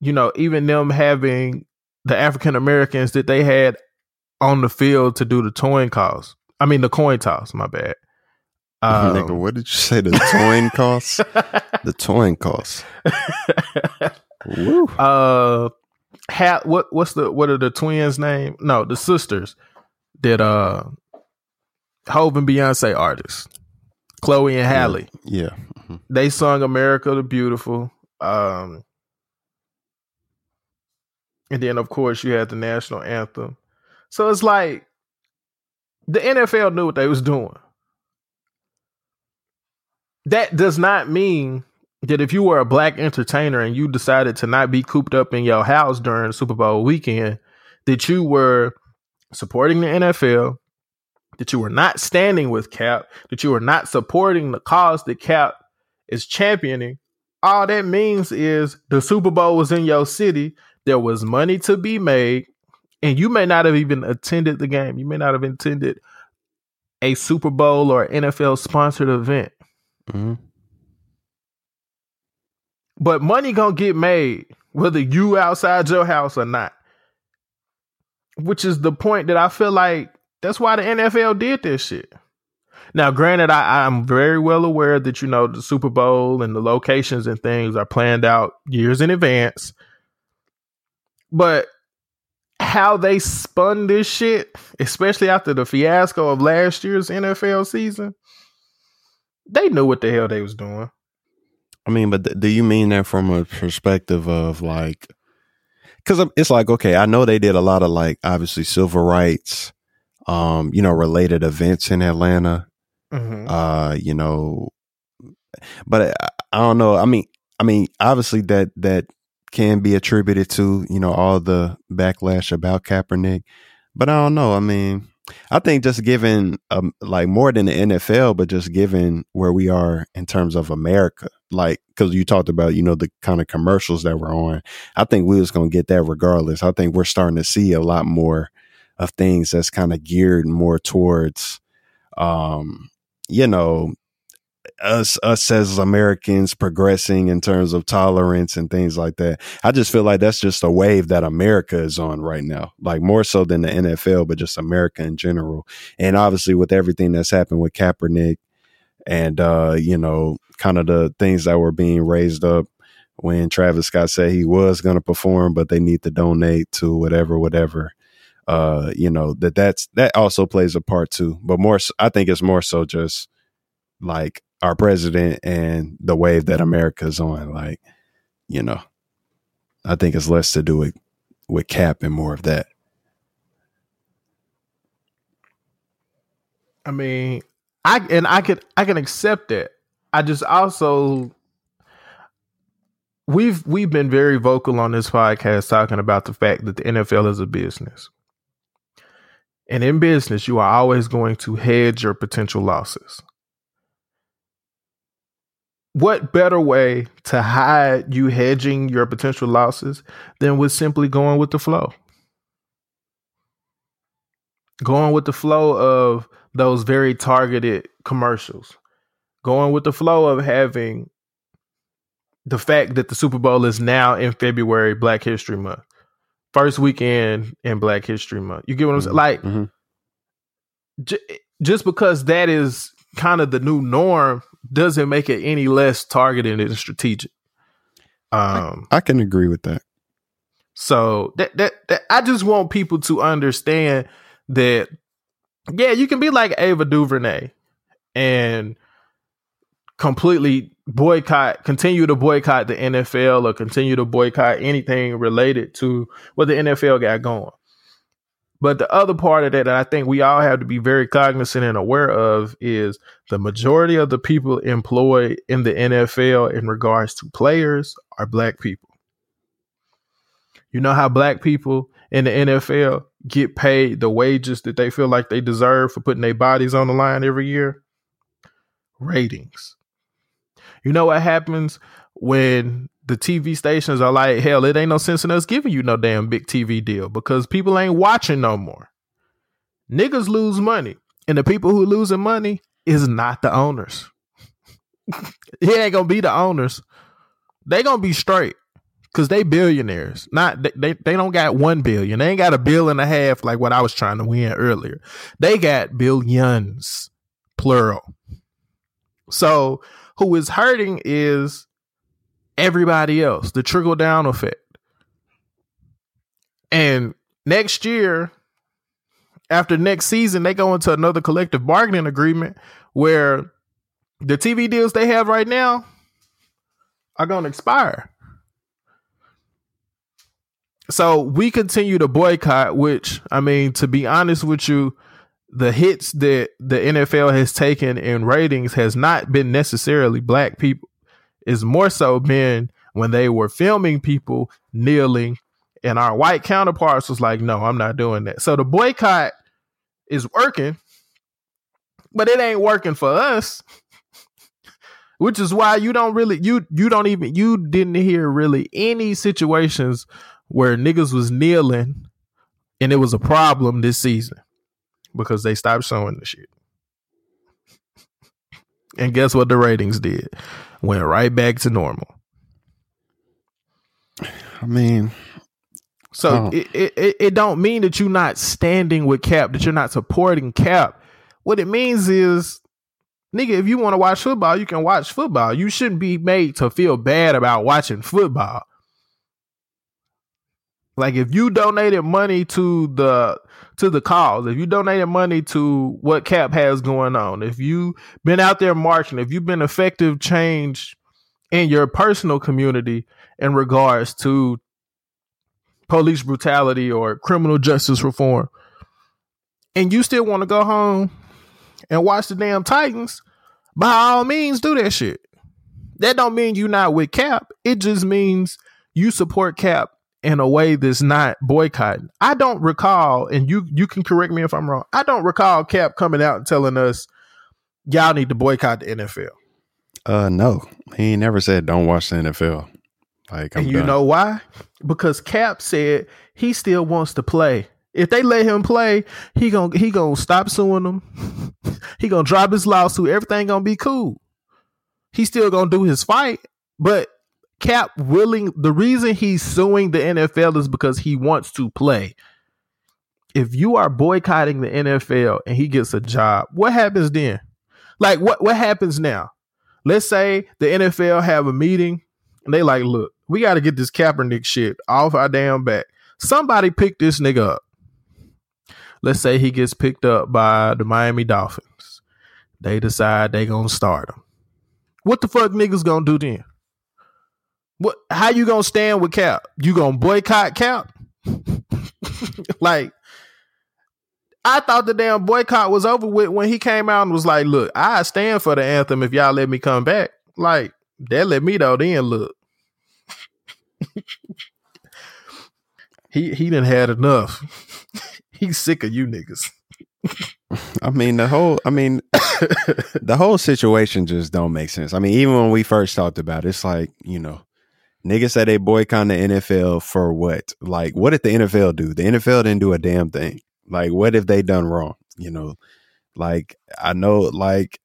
you know, even them having the African Americans that they had on the field to do the coin toss. I mean, the coin toss. My bad. Um, Nigga, what did you say? The toin costs? the toin costs. Woo. uh, ha- what what's the what are the twins' name? No, the sisters that uh, Hov and Beyonce artists, Chloe and Halle. Yeah. They sung "America the Beautiful." Um, and then of course you had the national anthem. So it's like the NFL knew what they was doing. That does not mean that if you were a black entertainer and you decided to not be cooped up in your house during Super Bowl weekend, that you were supporting the NFL, that you were not standing with Cap, that you were not supporting the cause that Cap is championing. All that means is the Super Bowl was in your city. There was money to be made, and you may not have even attended the game. You may not have attended a Super Bowl or NFL sponsored event. Mhm. But money gonna get made whether you outside your house or not. Which is the point that I feel like that's why the NFL did this shit. Now, granted, I, I'm very well aware that you know the Super Bowl and the locations and things are planned out years in advance. But how they spun this shit, especially after the fiasco of last year's NFL season, they knew what the hell they was doing. I mean, but th- do you mean that from a perspective of like, because it's like, okay, I know they did a lot of like, obviously, civil rights, um, you know, related events in Atlanta, Mhm. uh, you know, but I, I don't know. I mean, I mean, obviously that that can be attributed to you know all the backlash about Kaepernick, but I don't know. I mean, I think just given um, like more than the NFL, but just given where we are in terms of America, like because you talked about you know the kind of commercials that were on, I think we was gonna get that regardless. I think we're starting to see a lot more of things that's kind of geared more towards, um, you know, us us as Americans progressing in terms of tolerance and things like that. I just feel like that's just a wave that America is on right now, like more so than the NFL, but just America in general. And obviously, with everything that's happened with Kaepernick and uh, you know, kind of the things that were being raised up when Travis Scott said he was going to perform, but they need to donate to whatever, whatever. Uh, you know that that's that also plays a part too, but more. I think it's more so just like our president and the wave that America's on. Like, you know, I think it's less to do with with Cap and more of that. I mean, I and I could I can accept that. I just also we've we've been very vocal on this podcast talking about the fact that the NFL is a business. And in business, you are always going to hedge your potential losses. What better way to hide you hedging your potential losses than with simply going with the flow? going with the flow of those very targeted commercials, going with the flow of having the fact that the Super Bowl is now in February, Black History Month, first weekend in Black History Month. You get what I'm saying? Like, Mhm. j- just because that is kind of the new norm doesn't make it any less targeted and strategic. Um, I can agree with that. so that, that that I just want people to understand that yeah, you can be like Ava DuVernay and completely boycott, continue to boycott the NFL or continue to boycott anything related to what the NFL got going. But the other part of that that I think we all have to be very cognizant and aware of is the majority of the people employed in the NFL in regards to players are black people. You know how black people in the NFL get paid the wages that they feel like they deserve for putting their bodies on the line every year? Ratings. You know what happens when the TV stations are like, hell, it ain't no sense in us giving you no damn big TV deal because people ain't watching no more. Niggas lose money, and the people who losing money is not the owners. it ain't gonna be the owners. They gonna be straight because they billionaires. Not they, they they don't got one billion. They ain't got a bill and a half like what I was trying to win earlier. They got billions, plural. So who is hurting is everybody else, the trickle down effect. And next year, after next season, they go into another collective bargaining agreement where the TV deals they have right now are going to expire. So we continue to boycott, which I mean, to be honest with you, the hits that the NFL has taken in ratings has not been necessarily black people. It's more so been when they were filming people kneeling, and our white counterparts was like, "No, I'm not doing that." So the boycott is working, but it ain't working for us. Which is why you don't really you you don't even you didn't hear really any situations where niggas was kneeling and it was a problem this season because they stopped showing the shit. And guess what the ratings did? Went right back to normal. I mean, So Oh. it, it it- it don't mean that you're not standing with Cap, that you're not supporting Cap. What it means is, nigga, if you want to watch football, you can watch football. You shouldn't be made to feel bad about watching football. Like if you donated money to the to the cause, if you donated money to what Cap has going on, if you've been out there marching, if you've been effective change in your personal community in regards to police brutality or criminal justice reform, and you still want to go home and watch the damn Titans, by all means do that shit. That don't mean you're not with Cap. It just means you support Cap in a way that's not boycotting. I don't recall, and you you can correct me if I'm wrong. I don't recall Cap coming out and telling us y'all need to boycott the NFL. uh, no, he never said don't watch the NFL. Like, I'm and you done. know why? Because Cap said he still wants to play. If they let him play, he gon' he gonna stop suing them. he gonna drop his lawsuit. Everything gonna be cool. He still gonna do his fight, but Cap willing. The reason he's suing the NFL is because he wants to play. If you are boycotting the NFL and he gets a job, what happens then? Like what what happens now? Let's say the NFL have a meeting and they like, look, we got to get this Kaepernick shit off our damn back. Somebody pick this nigga up. Let's say he gets picked up by the Miami Dolphins. They decide they gonna start him. What the fuck niggas gonna do then? What? How you gonna stand with Cap? You gonna boycott Cap? like, I thought the damn boycott was over with when he came out and was like, "Look, I stand for the anthem if y'all let me come back." Like, that let me know then. Look, he he didn't had enough. He's sick of you niggas. I mean, the whole, I mean, the whole situation just don't make sense. I mean, even when we first talked about it, it's like, you know, niggas said they boycott the NFL for what? Like, what did the NFL do? The NFL didn't do a damn thing. Like, what have they done wrong? You know, like I know, like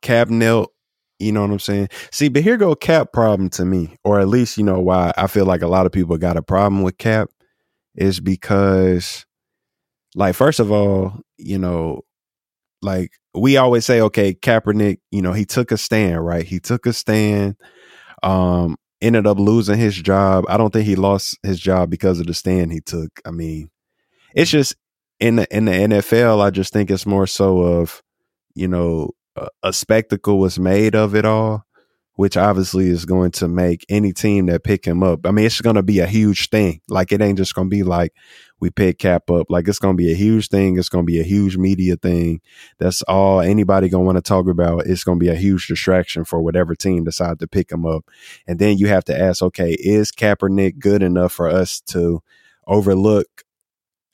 Cap knelt. You know what I'm saying? See, but here go Cap problem to me, or at least you know why I feel like a lot of people got a problem with Cap is because, like, first of all, you know, like we always say, okay, Kaepernick, you know, he took a stand, right? He took a stand. Um, ended up losing his job. I don't think he lost his job because of the stand he took. I mean, it's just in the in the NFL. I just think it's more so of, you know, a, a spectacle was made of it all, which obviously is going to make any team that pick him up. I mean, it's going to be a huge thing. Like it ain't just going to be like we pick Cap up. Like it's going to be a huge thing. It's going to be a huge media thing. That's all anybody going to want to talk about. It's going to be a huge distraction for whatever team decide to pick him up. And then you have to ask, okay, is Kaepernick good enough for us to overlook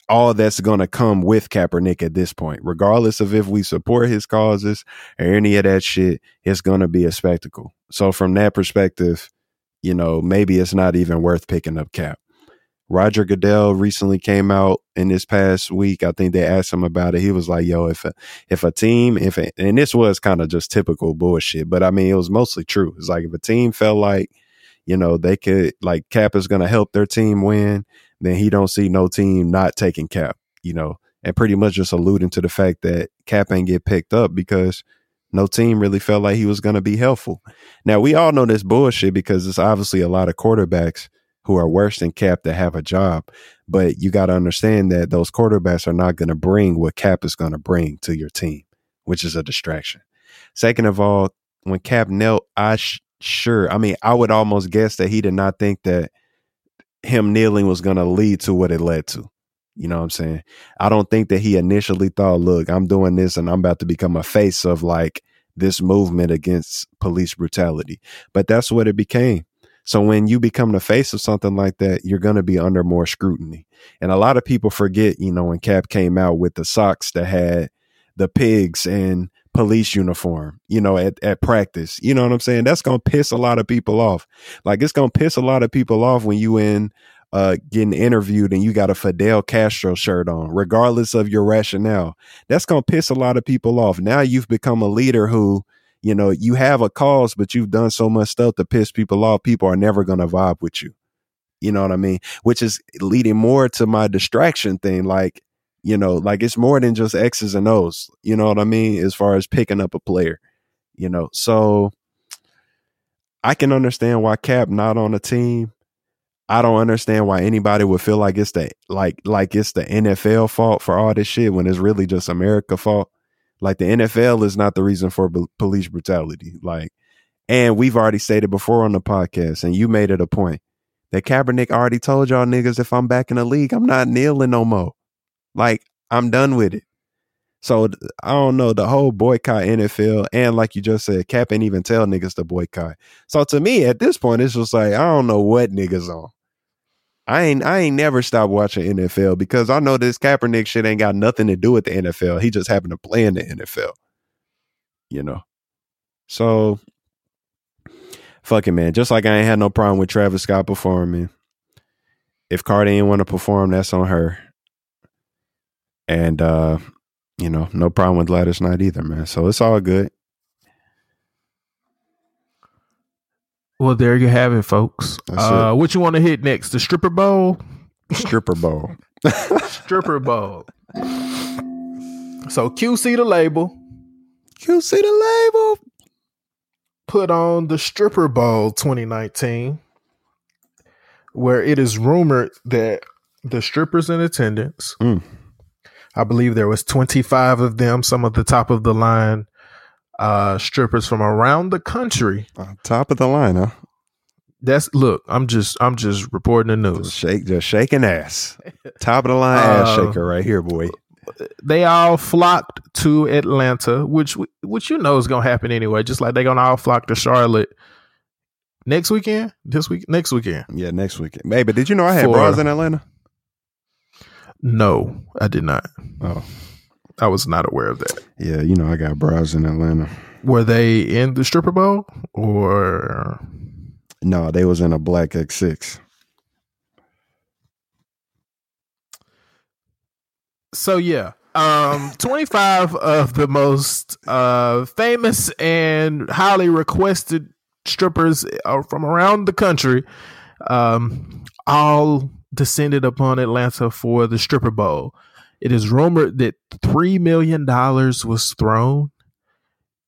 all that's going to come with Kaepernick at this point, regardless of if we support his causes or any of that shit, it's going to be a spectacle. So from that perspective, you know, maybe it's not even worth picking up Cap. Roger Goodell recently came out in this past week. I think they asked him about it. He was like, "Yo, if a, if a team, if a, and this was kind of just typical bullshit, but I mean, it was mostly true. It's like if a team felt like, you know, they could like Cap is going to help their team win, then he don't see no team not taking Cap. You know, and pretty much just alluding to the fact that Cap ain't get picked up because no team really felt like he was going to be helpful. Now we all know this bullshit because it's obviously a lot of quarterbacks who are worse than Cap that have a job. But you got to understand that those quarterbacks are not going to bring what Cap is going to bring to your team, which is a distraction. Second of all, when Cap knelt, I sh- sure, I mean, I would almost guess that he did not think that him kneeling was going to lead to what it led to. You know what I'm saying? I don't think that he initially thought, look, I'm doing this and I'm about to become a face of like this movement against police brutality. But that's what it became. So when you become the face of something like that, you're going to be under more scrutiny. And a lot of people forget, you know, when Cap came out with the socks that had the pigs and police uniform, you know, at, at practice. You know what I'm saying? That's going to piss a lot of people off. Like it's going to piss a lot of people off when you in uh, getting interviewed and you got a Fidel Castro shirt on, regardless of your rationale. That's going to piss a lot of people off. Now you've become a leader who, you know, you have a cause, but you've done so much stuff to piss people off. People are never going to vibe with you. You know what I mean? Which is leading more to my distraction thing. Like, you know, like it's more than just X's and O's. You know what I mean? As far as picking up a player, you know, so I can understand why Cap not on the team. I don't understand why anybody would feel like it's the like like it's the NFL fault for all this shit when it's really just America fault. Like the NFL is not the reason for b- police brutality. Like, and we've already stated before on the podcast, and you made it a point that Kaepernick already told y'all niggas if I'm back in the league, I'm not kneeling no more. Like, I'm done with it. So I don't know the whole boycott NFL, and like you just said, Cap ain't even tell niggas to boycott. So to me, at this point, it's just like I don't know what niggas on. I ain't I ain't never stopped watching NFL because I know this Kaepernick shit ain't got nothing to do with the NFL. He just happened to play in the NFL. You know. So fuck it, man. Just like I ain't had no problem with Travis Scott performing. If Cardi ain't want to perform, that's on her. And uh, you know, no problem with Gladys Knight either, man. So it's all good. Well, there you have it, folks. Uh, what you want to hit next? The stripper bowl? Stripper bowl. stripper bowl. So QC the label QC the label? put on the stripper bowl 2019, where it is rumored that the strippers in attendance, Mm. I believe there was 25 of them, some of the top of the line uh strippers from around the country. Uh, top of the line, huh? That's look, I'm just I'm just reporting the Just news. shake, just shaking ass. Top of the line ass Uh, shaker right here, boy. they all flocked to Atlanta, which which you know is gonna happen anyway. Just like they're gonna all flock to Charlotte next weekend, this week, next weekend. Yeah, next weekend. Hey, but did you know I had For- bras in Atlanta? No, I did not. Oh, I was not aware of that. yeah. You know I got bras in Atlanta. Were they in the stripper bowl or No, they was in a black X6. So yeah, um, 25 of the most uh famous and highly requested strippers uh, from around the country, um, all descended upon Atlanta for the stripper bowl. It is rumored that three million dollars was thrown,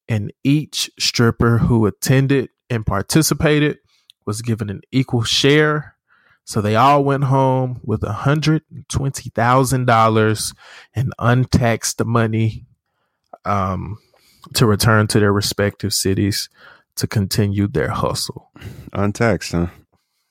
and each stripper who attended and participated was given an equal share. So they all went home with $120,000 in untaxed money um, to return to their respective cities to continue their hustle. Untaxed, huh?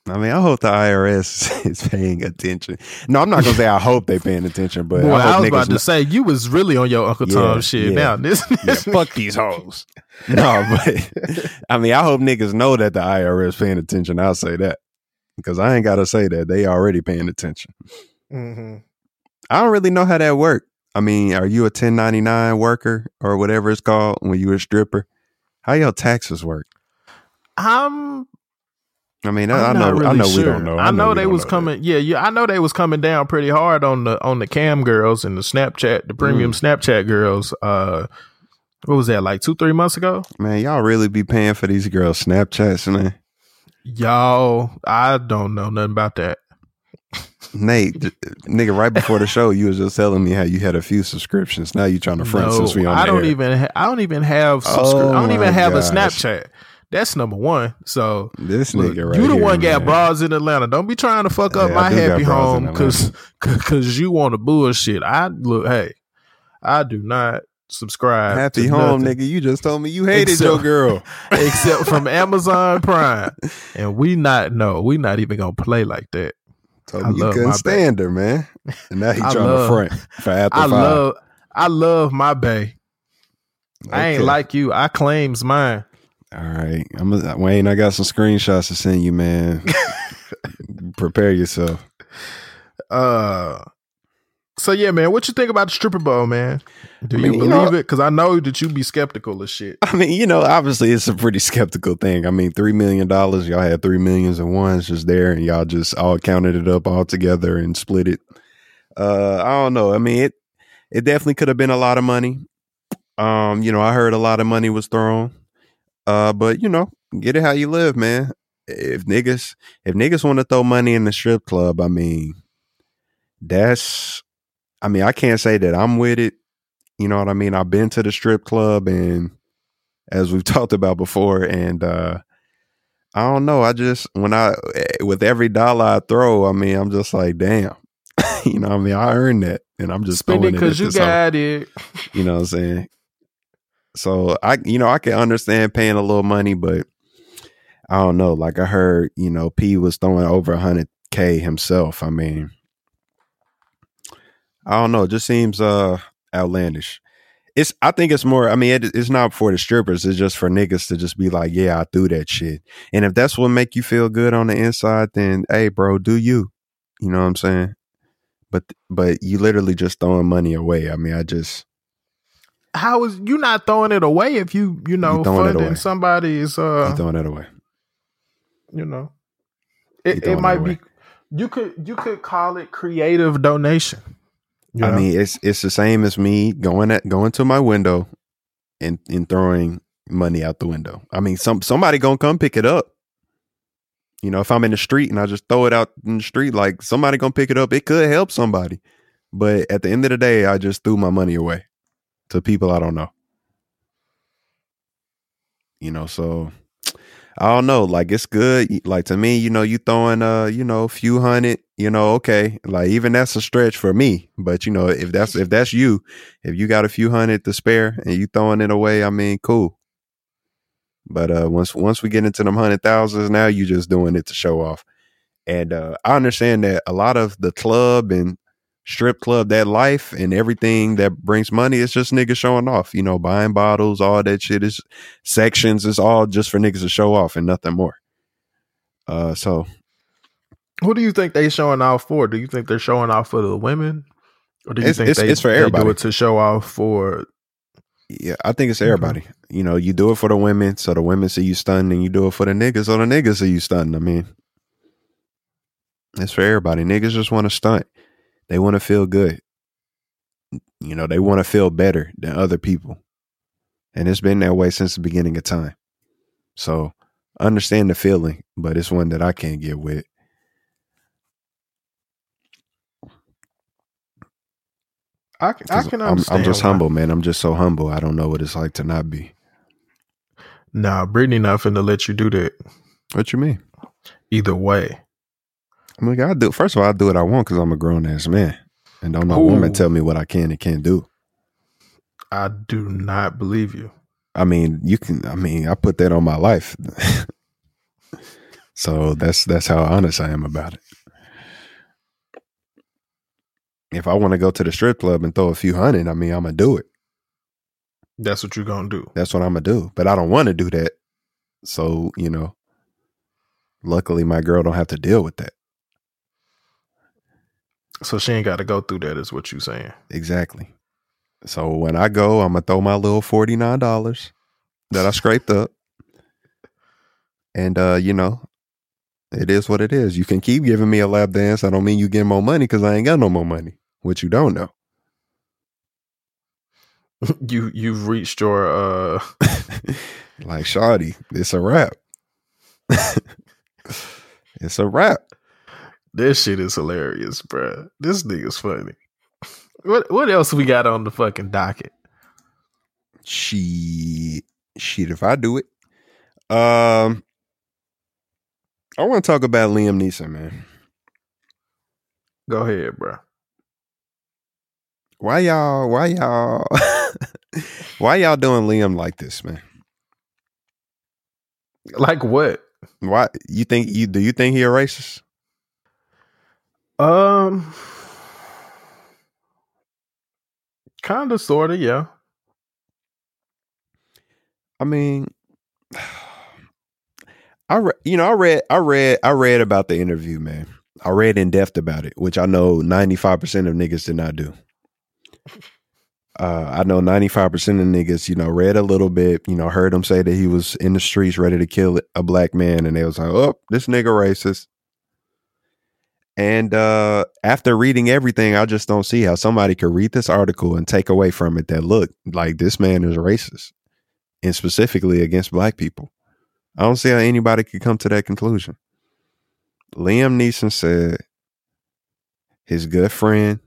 I mean, I hope the IRS is paying attention. No, I'm not gonna say I hope they're paying attention, but Boy, I, I, was about to kn- say you was really on your Uncle Yeah, Tom shit. yeah. Now this, Yeah, fuck these hoes. No, but I mean, I hope niggas know that the IRS paying attention. I'll say that because I ain't gotta say that they already paying attention. Mhm. I don't really know how that work. I mean, are you a 1099 worker or whatever it's called when you a stripper? How your taxes work? I'm I mean, I, I know, really I know we don't know. I know, we they was know that. coming. Yeah, yeah. I know they was coming down pretty hard on the on the cam girls and the Snapchat, the premium Mm. Snapchat girls. Uh, what was that like two three months ago? Man, y'all really be paying for these girls' Snapchats, man. Y'all, I don't know nothing about that. Nate, nigga, right before the show, you was just telling me how you had a few subscriptions. Now you trying to front No, since we on I don't air. even. Ha- I don't even have. Subscri- Oh I don't even my have a. Snapchat. That's number one. So This look, nigga right you the here, one got man. bras in Atlanta. Don't be trying to fuck up my got happy home because because you want to bullshit. I look. Hey, I do not subscribe. Happy home, nothing. nigga. You just told me you hated Except- your girl. except from Amazon Prime. And we not no, we not even gonna play like that. Told I me you couldn't stand her, man. And now he trying love- to front for after I five. love I love my bay. I ain't like you. I claims mine. All right, I'm a, Wayne. I got some screenshots to send you, man. Prepare yourself. Uh so yeah, man, what you think about the stripper bowl, man? Do I mean, you you believe know- it? Because I know that you'd be skeptical of shit. I mean, you know, obviously it's a pretty skeptical thing. I mean, three million dollars, y'all had three millions and ones just there, and y'all just all counted it up all together and split it. Uh, I don't know. I mean, it it definitely could have been a lot of money. Um, you know, I heard a lot of money was thrown. Uh, but you know, get it how you live, man. If niggas if niggas want to throw money in the strip club, I mean, that's I mean, I can't say that I'm with it. You know what I mean? I've been to the strip club and as we've talked about before and uh I don't know, I just when I with every dollar I throw, I mean, I'm just like, damn. you know what I mean? I earned that and I'm just Spend it because you got it. You know what I'm saying? So I, you know, I can understand paying a little money, but I don't know. Like I heard, you know, P was throwing over hundred k himself. I mean, I don't know. It just seems uh outlandish. It's. I think it's more. I mean, it, it's not for the strippers. It's just for niggas to just be like, yeah, I threw that shit. And if that's what make you feel good on the inside, then hey, bro, do you? You know what I'm saying? But but you literally just throwing money away. I mean, I just. How is you not throwing it away if you, you know, You throwing it away. funding somebody's uh you throwing it away. you know it, it throwing it might be you could you could call it creative donation you I mean, it's it's the same as me going at going to my window and and throwing money out the window. I mean, some somebody gonna come pick it up. You know, if I'm in the street and I just throw it out in the street, like somebody gonna pick it up. It could help somebody, but at the end of the day, I just threw my money away to people I don't know. You know, so I don't know. Like it's good. Like to me, you know, you throwing uh, you know, a few hundred, you know, okay. Like even that's a stretch for me. But you know, if that's if that's you, if you got a few hundred to spare and you throwing it away, I mean, cool. But uh once once we get into them hundred thousands, now you just doing it to show off. And uh I understand that a lot of the club and strip club, that life and everything that brings money, it's just niggas showing off. You know, buying bottles, all that shit is sections. It's all just for niggas to show off and nothing more. Uh, so who do you think they showing off for do you think they're showing off for the women or do you It's- think it's- they, it's for everybody. do it to show off for yeah, I think it's everybody. You know, you do it for the women, so the women see you stunning, and you do it for the niggas, so the niggas see you stunning. I mean, it's for everybody. Niggas just want to stunt. They want to feel good. You know, they want to feel better than other people. And it's been that way since the beginning of time. So understand the feeling, but it's one that I can't get with. I, can- I can I'm, understand. I'm just why. humble, man. I'm just so humble. I don't know what it's like to not be. Nah, Brittany not finna let you do that What you mean? either way. I mean, I do. First of all, I do what I want because I'm a grown ass man, and don't no Ooh. woman tell me what I can and can't do. I do not believe you. I mean, you can. I mean, I put that on my life, so that's that's how honest I am about it. If I want to go to the strip club and throw a few hundred, I mean, I'm gonna do it. That's what you're gonna do. That's what I'm gonna do. But I don't want to do that. So you know, luckily my girl don't have to deal with that. So she ain't got to go through that. Is what you saying? Exactly. So when I go, I'm gonna throw my little forty nine dollars that I scraped up, and uh, you know, it is what it is. You can keep giving me a lap dance. I don't mean you get more money because I ain't got no more money. Which you don't know. you you've reached your uh like Shawty, it's a wrap. it's a wrap. This shit is hilarious, bruh. This nigga's funny. What what else we got on the fucking docket? She shit if I do it. Um I want to talk about Liam Neeson, man. Go ahead, bro. Why y'all why y'all why y'all doing Liam like this, man? Like what? Why you think you do you think he a racist? Um kind of sorta, yeah. I mean I re- you know I read I read I read about the interview, man. I read in depth about it, which I know 95% of niggas did not do. Uh, I know 95% of niggas, you know, read a little bit, you know, heard him say that he was in the streets ready to kill a black man, and they was like, oh, this nigga racist. And uh, after reading everything, I just don't see how somebody could read this article and take away from it that look like this man is racist, and specifically against black people. I don't see how anybody could come to that conclusion. Liam Neeson said his good friend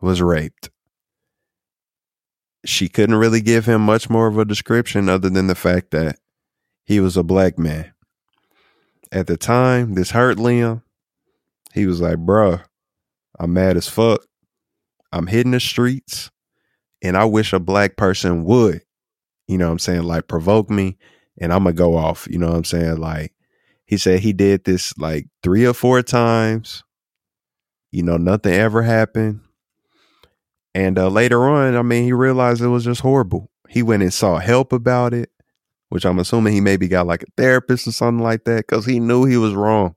was raped. She couldn't really give him much more of a description other than the fact that he was a black man. At the time, this hurt Liam. He was like, bruh, I'm mad as fuck. I'm hitting the streets and I wish a black person would, you know what I'm saying, like provoke me and I'm to go off. You know what I'm saying? Like, he said he did this like three or four times. You know, nothing ever happened. And uh, later on, I mean, he realized it was just horrible. He went and sought help about it, which I'm assuming he maybe got like a therapist or something like that because he knew he was wrong.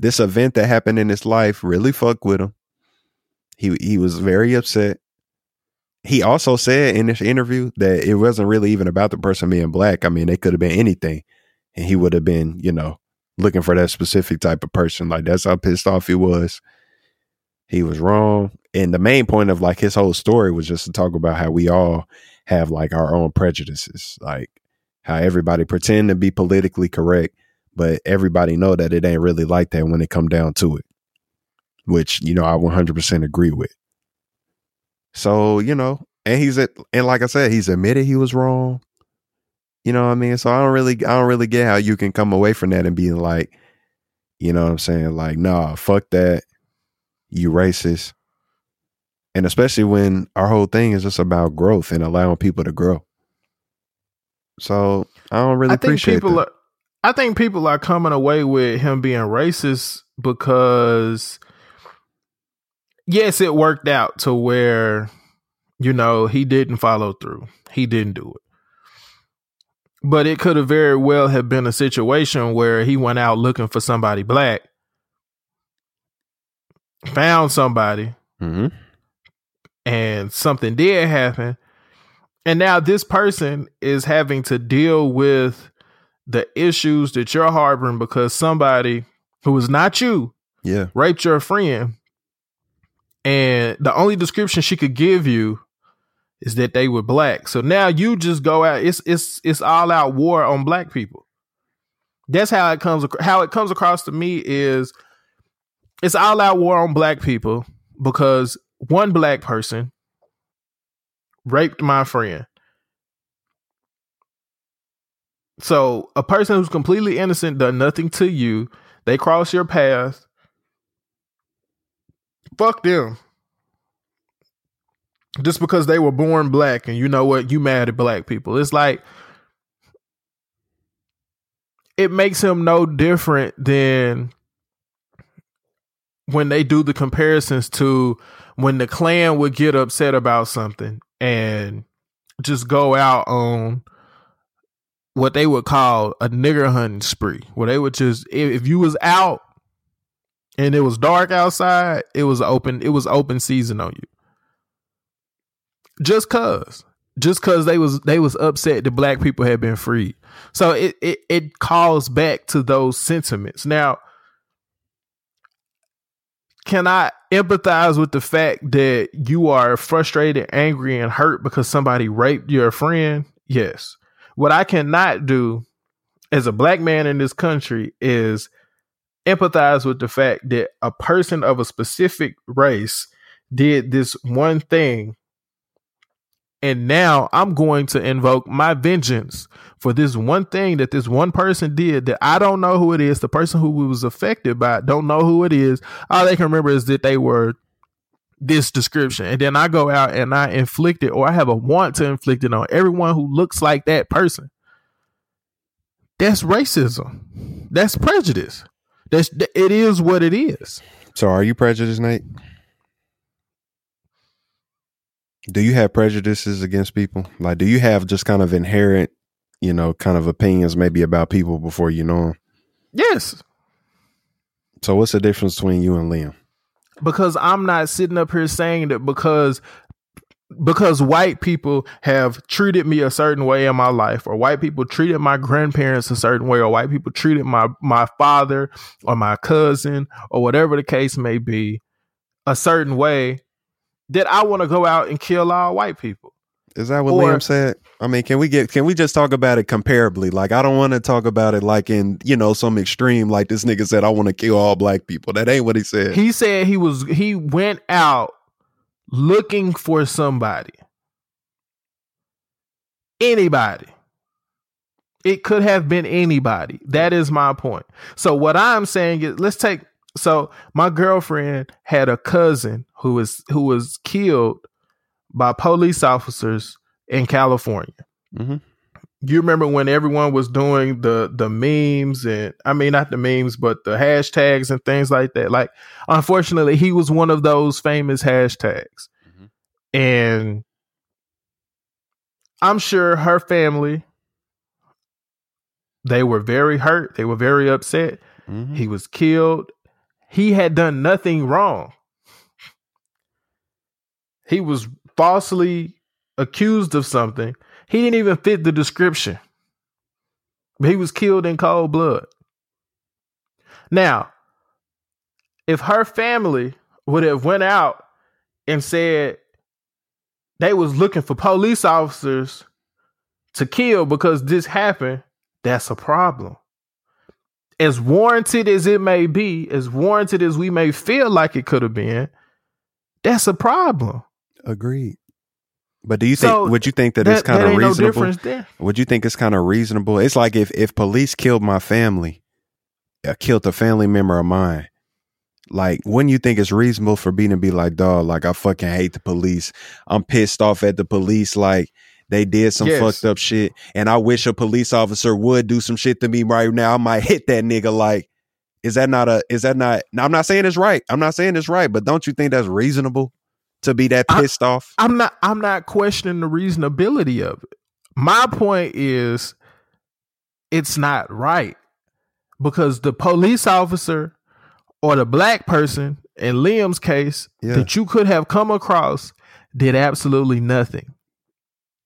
This event that happened in his life really fucked with him. He he was very upset. He also said in this interview that it wasn't really even about the person being black. I mean, they could have been anything, and he would have been, you know, looking for that specific type of person. Like that's how pissed off he was. He was wrong. And the main point of like his whole story was just to talk about how we all have like our own prejudices. Like how everybody pretend to be politically correct, but everybody know that it ain't really like that when it come down to it. Which, you know, I 100% agree with. So, you know, and he's at, and like I said, he's admitted he was wrong. You know what I mean? So I don't really, I don't really get how you can come away from that and be like, you know what I'm saying? Like, nah, fuck that. You racist. And especially when our whole thing is just about growth and allowing people to grow. So I don't really I think appreciate people that. are I think people are coming away with him being racist because yes, it worked out to where you know he didn't follow through. He didn't do it. But it could have very well have been a situation where he went out looking for somebody black, found somebody, hmm and something did happen. And now this person is having to deal with the issues that you're harboring because somebody who is not you Yeah. raped your friend. and the only description she could give you is that they were black. So now you just go out. It's it's it's all out war on black people. That's how it comes. How it comes across to me is it's all out war on black people because one black person raped my friend. So a person who's completely innocent done nothing to you. They cross your path. Fuck them. Just because they were born black and you know what, you mad at black people. It's like it makes him no different than when they do the comparisons to when the Klan would get upset about something and just go out on what they would call a nigger hunting spree, where they would just if, if you was out and it was dark outside, it was open. It was open season on you. Just cause, just cause they was they was upset that black people had been freed. So it it it calls back to those sentiments. Now, can I empathize with the fact that you are frustrated, angry, and hurt because somebody raped your friend? Yes. What I cannot do as a black man in this country is empathize with the fact that a person of a specific race did this one thing and now I'm going to invoke my vengeance for this one thing that this one person did that I don't know who it is. The person who was affected by it don't know who it is. All they can remember is that they were this description. And then I go out and I inflict it or I have a want to inflict it on everyone who looks like that person. That's racism. That's prejudice. That's it is what it is. So are you prejudiced, Nate? Do you have prejudices against people? Like, do you have just kind of inherent, you know, kind of opinions maybe about people before you know them? Yes. So what's the difference between you and Liam? Because I'm not sitting up here saying that because because white people have treated me a certain way in my life or white people treated my grandparents a certain way or white people treated my my father or my cousin or whatever the case may be a certain way that I want to go out and kill all white people. Is that what Or- Liam said? I mean, can we get can we just talk about it comparably? Like, I don't want to talk about it like in you know some extreme. Like this nigga said, I want to kill all black people. That ain't what he said. He said he was he went out looking for somebody. Anybody. It could have been anybody. That is my point. So what I'm saying is let's take so my girlfriend had a cousin who was who was killed by police officers in California hmm you remember when everyone was doing the the memes and I mean not the memes but the hashtags and things like that. Like unfortunately he was one of those famous hashtags. Mhm. And I'm sure her family they were very hurt, they were very upset. hmm He was killed. He had done nothing wrong. He was falsely accused of something. He didn't even fit the description. But he was killed in cold blood. Now, if her family would have went out and said they was looking for police officers to kill because this happened, that's a problem as warranted as it may be, as warranted as we may feel like it could have been, that's a problem. Agreed. But do you think? So, would you think that, it's kind of reasonable? no. Would you think it's kind of reasonable? It's like if if police killed my family, uh, killed a family member of mine. Like, wouldn't you think it's reasonable for me to be like, dog, like I fucking hate the police. I'm pissed off at the police. Like they did some Yes. fucked up shit, and I wish a police officer would do some shit to me right now. I might hit that nigga. Like, is that not a? Is that not? Now, I'm not saying it's right. I'm not saying it's right, but don't you think that's reasonable to be that I- pissed off? I'm not I'm not questioning the reasonability of it. My point is it's not right. Because the police officer or the black person in Liam's case Yeah. that you could have come across did absolutely nothing.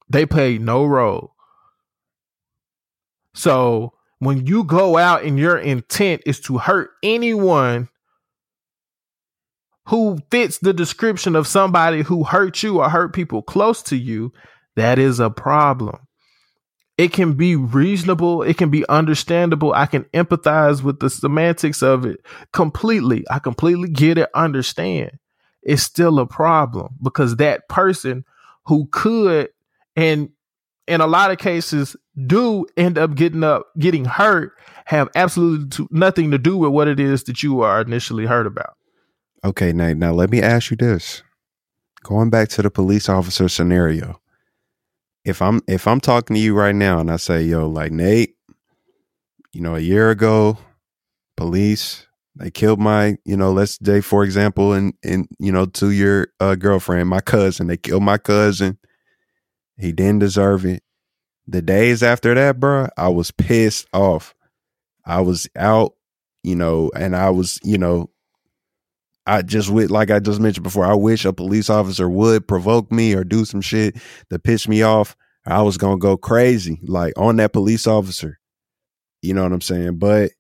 They played no role. So when you go out and your intent is to hurt anyone who fits the description of somebody who hurt you or hurt people close to you, that is a problem. It can be reasonable, it can be understandable. I can empathize with the semantics of it completely. I completely get it, understand. It's still a problem because that person who could and in a lot of cases do end up getting up getting hurt have absolutely nothing to do with what it is that you are initially hurt about. Okay, Nate. Now let me ask you this. Going back to the police officer scenario. If I'm if I'm talking to you right now and I say, yo, like Nate, you know, a year ago, police, they killed my, you know, let's say for example, and and you know, to your uh, girlfriend, my cousin, they killed my cousin. He didn't deserve it. The days after that, bro, I was pissed off. I was out, you know, and I was, you know, I just would like I just mentioned before, I wish a police officer would provoke me or do some shit to piss me off. I was gonna go crazy, like on that police officer. You know what I'm saying? But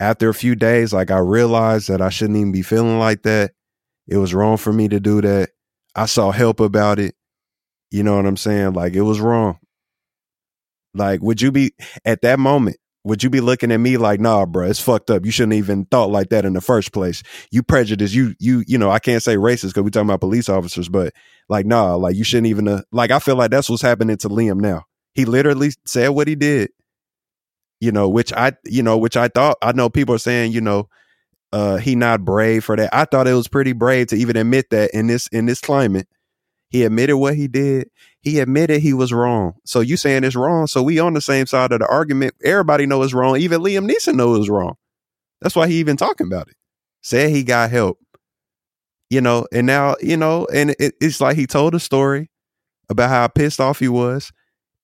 after a few days, like I realized that I shouldn't even be feeling like that. It was wrong for me to do that. I saw help about it. You know what I'm saying? Like it was wrong. Like, would you be at that moment? Would you be looking at me like, nah, bro, it's fucked up. You shouldn't even thought like that in the first place. You prejudice. You, you, you know, I can't say racist because we talking about police officers, but like, nah, like you shouldn't even, uh, like, I feel like that's what's happening to Liam now. He literally said what he did, you know, which I, you know, which I thought, I know people are saying, you know, uh, he not brave for that. I thought it was pretty brave to even admit that in this, in this climate. He admitted what he did. He admitted he was wrong. So you saying it's wrong. So we on the same side of the argument. Everybody know it's wrong. Even Liam Neeson know it's wrong. That's why he even talking about it. Said he got help. You know, and now, you know, and it, it's like he told a story about how pissed off he was.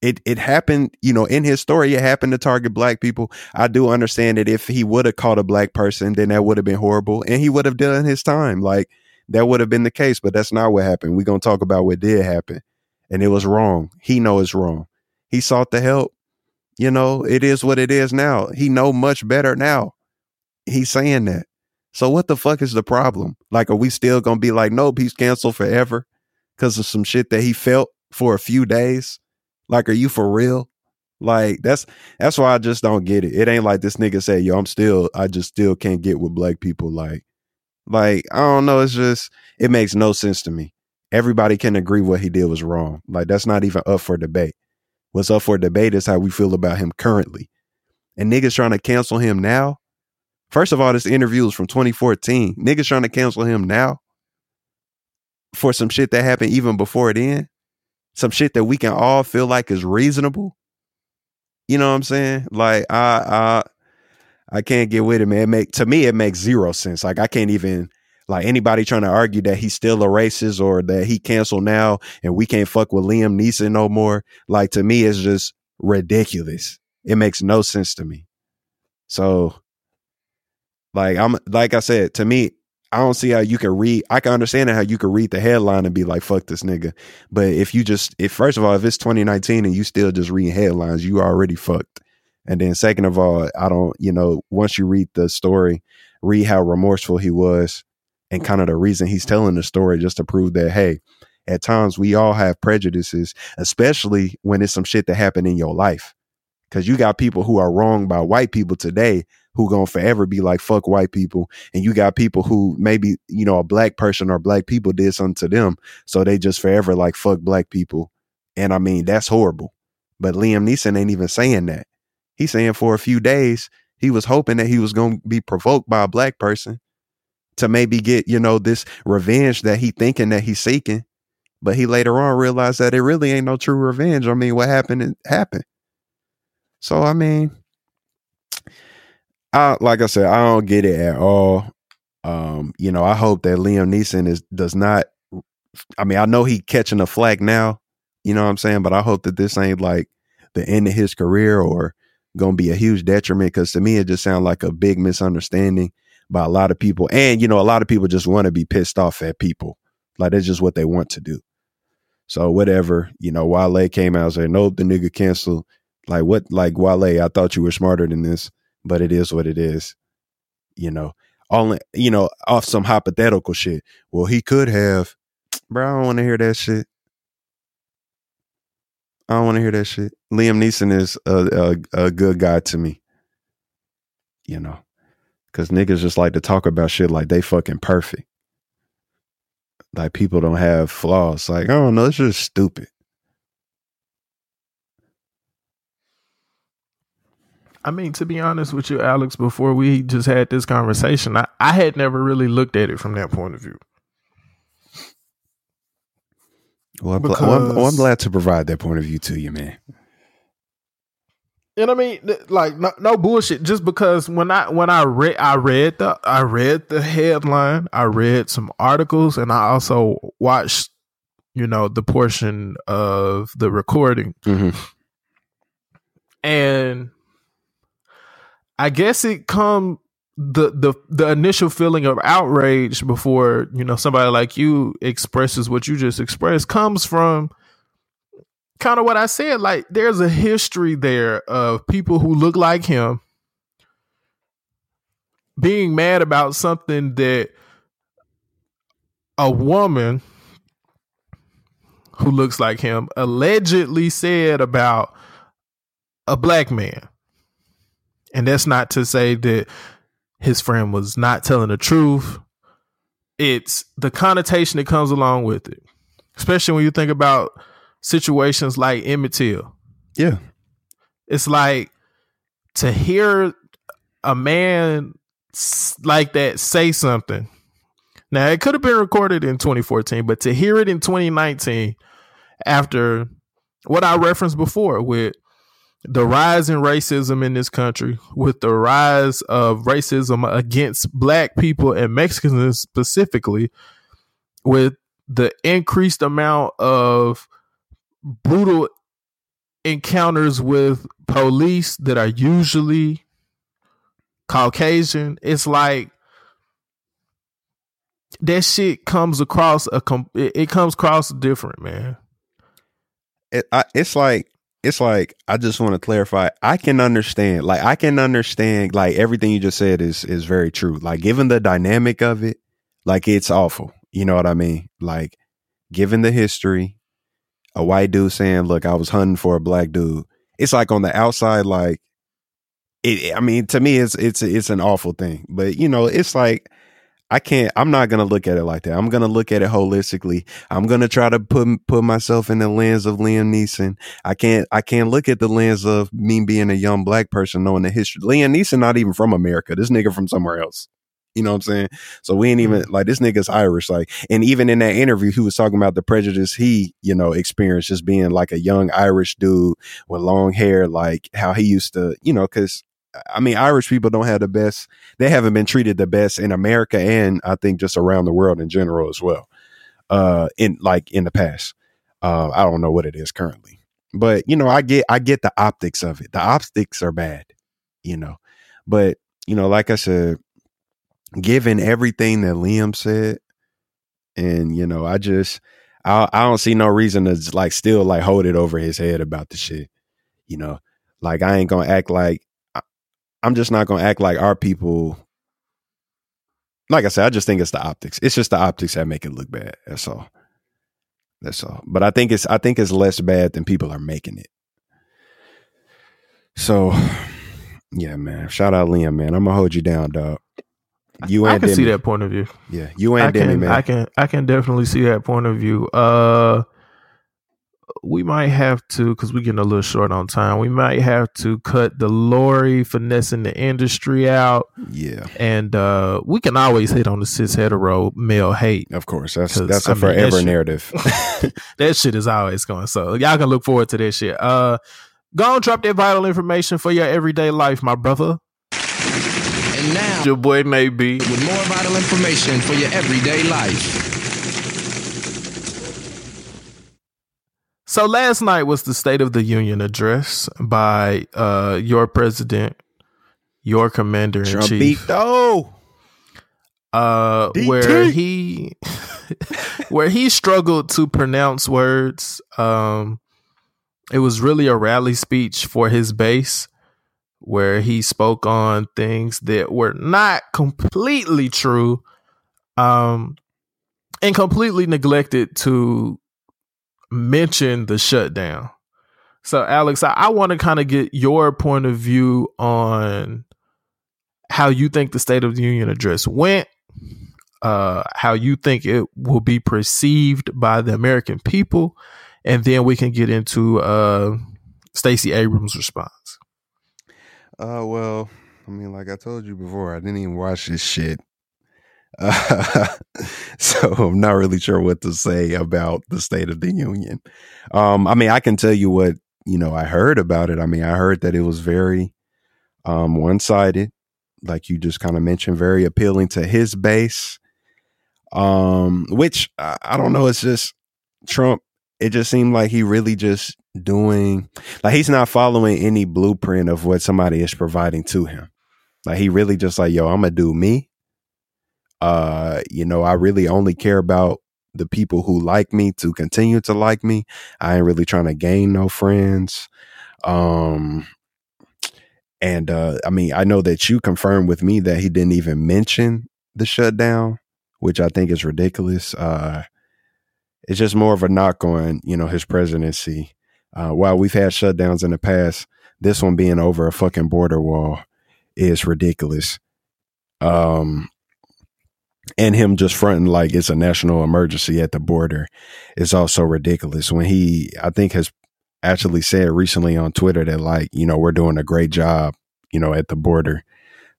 It it happened, you know, in his story, it happened to target black people. I do understand that if he would have caught a black person, then that would have been horrible. And he would have done his time. Like that would have been the case, but that's not what happened. We're gonna talk about what did happen. And it was wrong. He know it's wrong. He sought the help. You know, it is what it is now. He know much better now. He's saying that. So what the fuck is the problem? Like, are we still gonna be like, nope, he's canceled forever because of some shit that he felt for a few days? Like, are you for real? Like, that's that's why I just don't get it. It ain't like this nigga say, yo, I'm still, I just still can't get with black people. Like, like, I don't know. It's just, it makes no sense to me. Everybody can agree what he did was wrong. Like, that's not even up for debate. What's up for debate is how we feel about him currently. And niggas trying to cancel him now. First of all, this interview is from 2014. Niggas trying to cancel him now for some shit that happened even before it. Some shit that we can all feel like is reasonable. You know what I'm saying? Like I I I can't get with it, man. It make to me it makes zero sense. Like I can't even like anybody trying to argue that he's still a racist or that he canceled now and we can't fuck with Liam Neeson no more. Like to me, it's just ridiculous. It makes no sense to me. So, like I'm like I said, to me, I don't see how you can read. I can understand how you can read the headline and be like, "Fuck this nigga." But if you just, if first of all, if it's 2019 and you still just reading headlines, you already fucked. And then second of all, I don't, you know, once you read the story, read how remorseful he was and kind of the reason he's telling the story just to prove that, hey, at times we all have prejudices, especially when it's some shit that happened in your life. Cause you got people who are wronged by white people today who gonna forever be like fuck white people. And you got people who maybe, you know, a black person or black people did something to them. So they just forever like fuck black people. And I mean, that's horrible. But Liam Neeson ain't even saying that. He's saying for a few days, he was hoping that he was gonna be provoked by a black person to maybe get, you know, this revenge that he thinking that he's seeking. But he later on realized that it really ain't no true revenge. I mean, what happened it happened. So I mean, I like I said, I don't get it at all. Um, you know, I hope that Liam Neeson is does not I mean, I know he catching a flag now, you know what I'm saying, but I hope that this ain't like the end of his career or gonna be a huge detriment because to me it just sounds like a big misunderstanding by a lot of people. And, you know, a lot of people just want to be pissed off at people. Like that's just what they want to do. So whatever, you know, Wale came out and said, nope, the nigga canceled. Like what like Wale, I thought you were smarter than this, but it is what it is. You know. Only, you know off some hypothetical shit. Well, he could have, bro. I don't want to hear that shit. I don't want to hear that shit. Liam Neeson is a, a a good guy to me, you know, because niggas just like to talk about shit like they fucking perfect. Like people don't have flaws. Like I don't know, it's just stupid. I mean, to be honest with you, Alex, before we just had this conversation, I, I had never really looked at it from that point of view. Well, I'm, well, I'm, well, I'm glad to provide that point of view to you, man. And I mean, like no, no bullshit. Just because when I when I read I read the I read the headline, I read some articles, and I also watched, you know, the portion of the recording, hmm and I guess it come the the the initial feeling of outrage before you know somebody like you expresses what you just expressed comes from kind of what I said. Like there's a history there of people who look like him being mad about something that a woman who looks like him allegedly said about a black man. And that's not to say that his friend was not telling the truth. It's the connotation that comes along with it, especially when you think about situations like Emmett Till. Yeah. It's like to hear a man like that say something. Now, it could have been recorded in 2014, but to hear it in 2019 after what I referenced before with the rise in racism in this country, with the rise of racism against black people and Mexicans specifically, with the increased amount of brutal encounters with police that are usually Caucasian, it's like that shit comes across a com- it, comes across different, man. it, I, it's like it's like I just want to clarify. I can understand, like I can understand, like everything you just said is is very true. Like given the dynamic of it, like it's awful. You know what I mean? Like given the history, a white dude saying, "Look, I was hunting for a black dude." It's like on the outside, like it. I mean, to me, it's it's it's an awful thing. But you know, it's like I can't. I'm not gonna look at it like that. I'm gonna look at it holistically. I'm gonna try to put put myself in the lens of Liam Neeson. I can't. I can't look at the lens of me being a young black person knowing the history. Liam Neeson not even from America. This nigga from somewhere else. You know what I'm saying? So we ain't even mm. like this nigga's Irish. Like, and even in that interview, he was talking about the prejudice he, you know, experienced just being like a young Irish dude with long hair, like how he used to, you know, because I mean, Irish people don't have the best. They haven't been treated the best in America, and I think just around the world in general as well. Uh, in like in the past, uh, I don't know what it is currently, but you know, I get I get the optics of it. The optics are bad, you know, but you know, like I said, given everything that Liam said, and you know, I just I I don't see no reason to like still like hold it over his head about the shit, you know. Like I ain't gonna act like I'm just not gonna act like our people. Like I said, I just think it's the optics. It's just the optics that make it look bad. That's all. That's all. But I think it's I think it's less bad than people are making it. So, yeah, man. Shout out Liam, man. I'm gonna hold you down, dog. You ain't I and can see that point of view. Yeah, you I and Demi, can, man. I can, I can definitely see that point of view. Uh, we might have to because we're getting a little short on time. We might have to cut the Lori finessing the industry out, yeah, and uh, we can always hit on the cis hetero male hate. of course. That's 'Cause, that's a I mean, that forever shit- narrative. that shit is always going. So y'all can look forward to that shit. Uh, go and drop that vital information for your everyday life, my brother. And now, Your boy may be. with more vital information for your everyday life. So last night was the State of the Union address by uh, your president, your commander in chief, though. uh, DT. where he where he struggled to pronounce words. Um, it was really a rally speech for his base, where he spoke on things that were not completely true um, and completely neglected to mention the shutdown. So, Alex, I, I want to kind of get your point of view on how you think the State of the Union address went, uh, how you think it will be perceived by the American people, and then we can get into uh, Stacey Abrams' response. Uh, well, I mean, like I told you before, I didn't even watch this shit. Uh, so I'm not really sure what to say about the State of the Union. Um, I mean, I can tell you what you know I heard about it. I mean, I heard that it was very um, one sided, like you just kind of mentioned, very appealing to his base. Um, which I, I don't know. It's just Trump. It just seemed like he really just doing like he's not following any blueprint of what somebody is providing to him. Like he really just like, yo, I'm gonna do me. Uh, you know, I really only care about the people who like me to continue to like me. I ain't really trying to gain no friends. Um and uh I mean, I know that you confirmed with me that he didn't even mention the shutdown, which I think is ridiculous. Uh it's just more of a knock on, you know, his presidency. Uh, while we've had shutdowns in the past, this one being over a fucking border wall is ridiculous. Um, and him just fronting like it's a national emergency at the border is also ridiculous. When he, I think, has actually said recently on Twitter that like, you know, we're doing a great job, you know, at the border.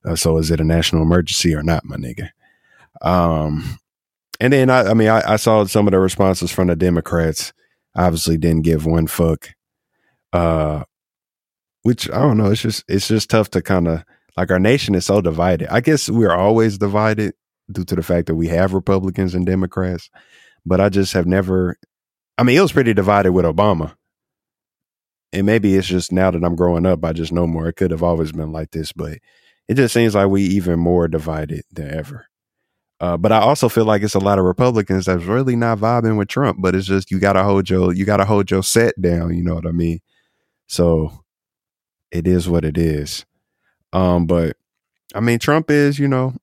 Uh, so is it a national emergency or not, my nigga? Um, and then I, I mean, I, I saw some of the responses from the Democrats. Obviously, didn't give one fuck. Uh, which I don't know. It's just it's just tough to kind of like our nation is so divided. I guess we're always divided due to the fact that we have Republicans and Democrats, but I just have never. I mean, it was pretty divided with Obama, and maybe it's just now that I'm growing up, I just know more. It could have always been like this, but it just seems like we even more divided than ever. Uh, but I also feel like it's a lot of Republicans that's really not vibing with Trump. But it's just you gotta hold your you gotta hold your set down. You know what I mean? So it is what it is. Um, but I mean, Trump is you know,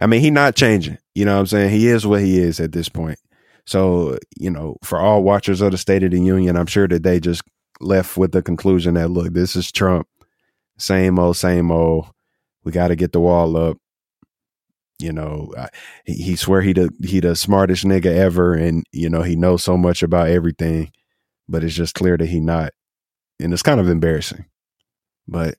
I mean, he not changing. You know what I'm saying? He is what he is at this point. So you know, for all watchers of the State of the Union, I'm sure that they just left with the conclusion that look, this is Trump, same old, same old. We got to get the wall up you know he, he swear he the he the smartest nigga ever and you know he knows so much about everything but it's just clear that he not and it's kind of embarrassing but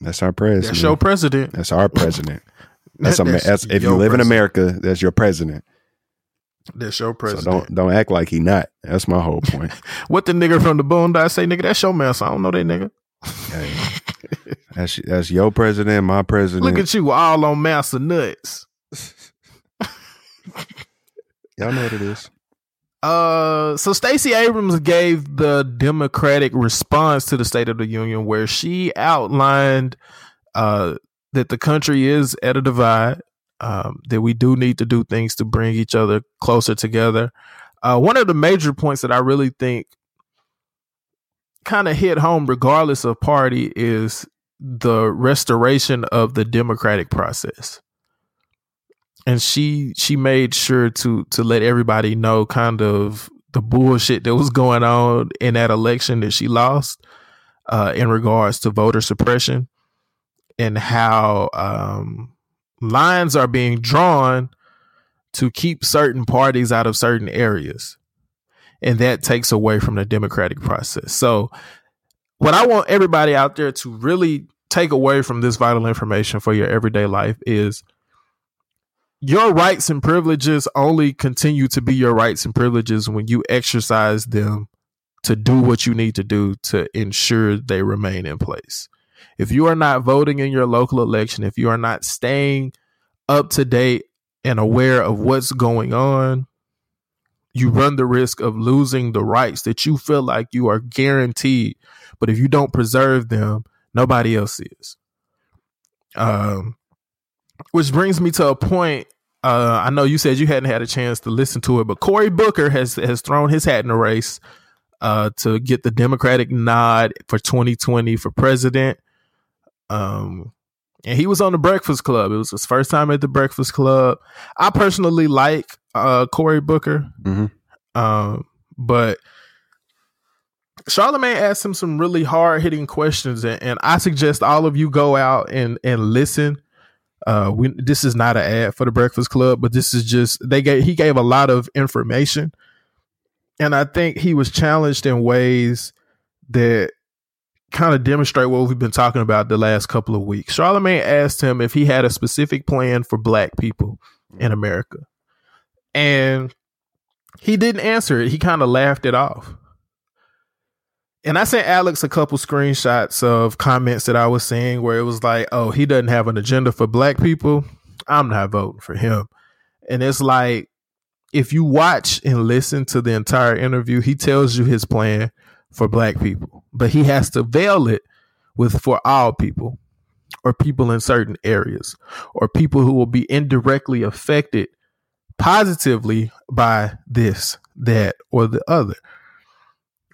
that's our president That's your president. that's our president that's, a, That's that's if you live in america that's your president That's your so president. don't don't act like he not that's my whole point what the nigga from the bone Boondocks say, nigga? That's your man. So I don't know that nigga. Hey, that's that's your president my president Look at you, all on master nuts. y'all know what it is Uh, so Stacey Abrams gave the Democratic response to the State of the Union, where she outlined uh, that the country is at a divide, um, that we do need to do things to bring each other closer together. Uh, one of the major points that I really think kind of hit home, regardless of party, is the restoration of the democratic process and she she made sure to to let everybody know kind of the bullshit that was going on in that election that she lost uh, in regards to voter suppression and how um, lines are being drawn to keep certain parties out of certain areas. And that takes away from the democratic process. So what i want everybody out there to really take away from this vital information for your everyday life is your rights and privileges only continue to be your rights and privileges when you exercise them to do what you need to do to ensure they remain in place. If you are not voting in your local election, if you are not staying up to date and aware of what's going on, you run the risk of losing the rights that you feel like you are guaranteed. But if you don't preserve them, nobody else is. Um, which brings me to a point. Uh, I know you said you hadn't had a chance to listen to it, but Cory Booker has has thrown his hat in the race uh, to get the Democratic nod for 2020 for president. Um, and he was on the Breakfast Club. It was his first time at the Breakfast Club. I personally like uh, Cory Booker, Mhm. um, but Charlemagne asked him some really hard hitting questions, and, and I suggest all of you go out and and listen. Uh, we this is not an ad for the Breakfast Club, but this is just they gave he gave a lot of information, and I think he was challenged in ways that kind of demonstrate what we've been talking about the last couple of weeks. Charlemagne asked him if he had a specific plan for black people in America. And he didn't answer it. He kind of laughed it off. And I sent Alex a couple screenshots of comments that I was seeing where it was like, oh, he doesn't have an agenda for black people. I'm not voting for him. And it's like, if you watch and listen to the entire interview, he tells you his plan for black people, but he has to veil it with for all people or people in certain areas or people who will be indirectly affected positively by this, that, or the other.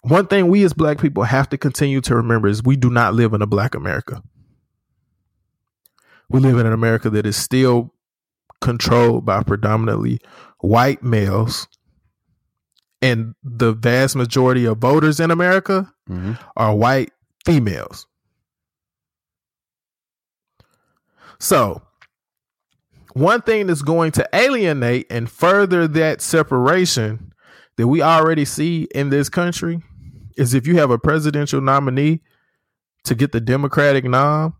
One thing we as black people have to continue to remember is we do not live in a black America. We live in an America that is still controlled by predominantly white males. And the vast majority of voters in America Mhm. are white females. So, one thing that's going to alienate and further that separation that we already see in this country is if you have a presidential nominee to get the Democratic nom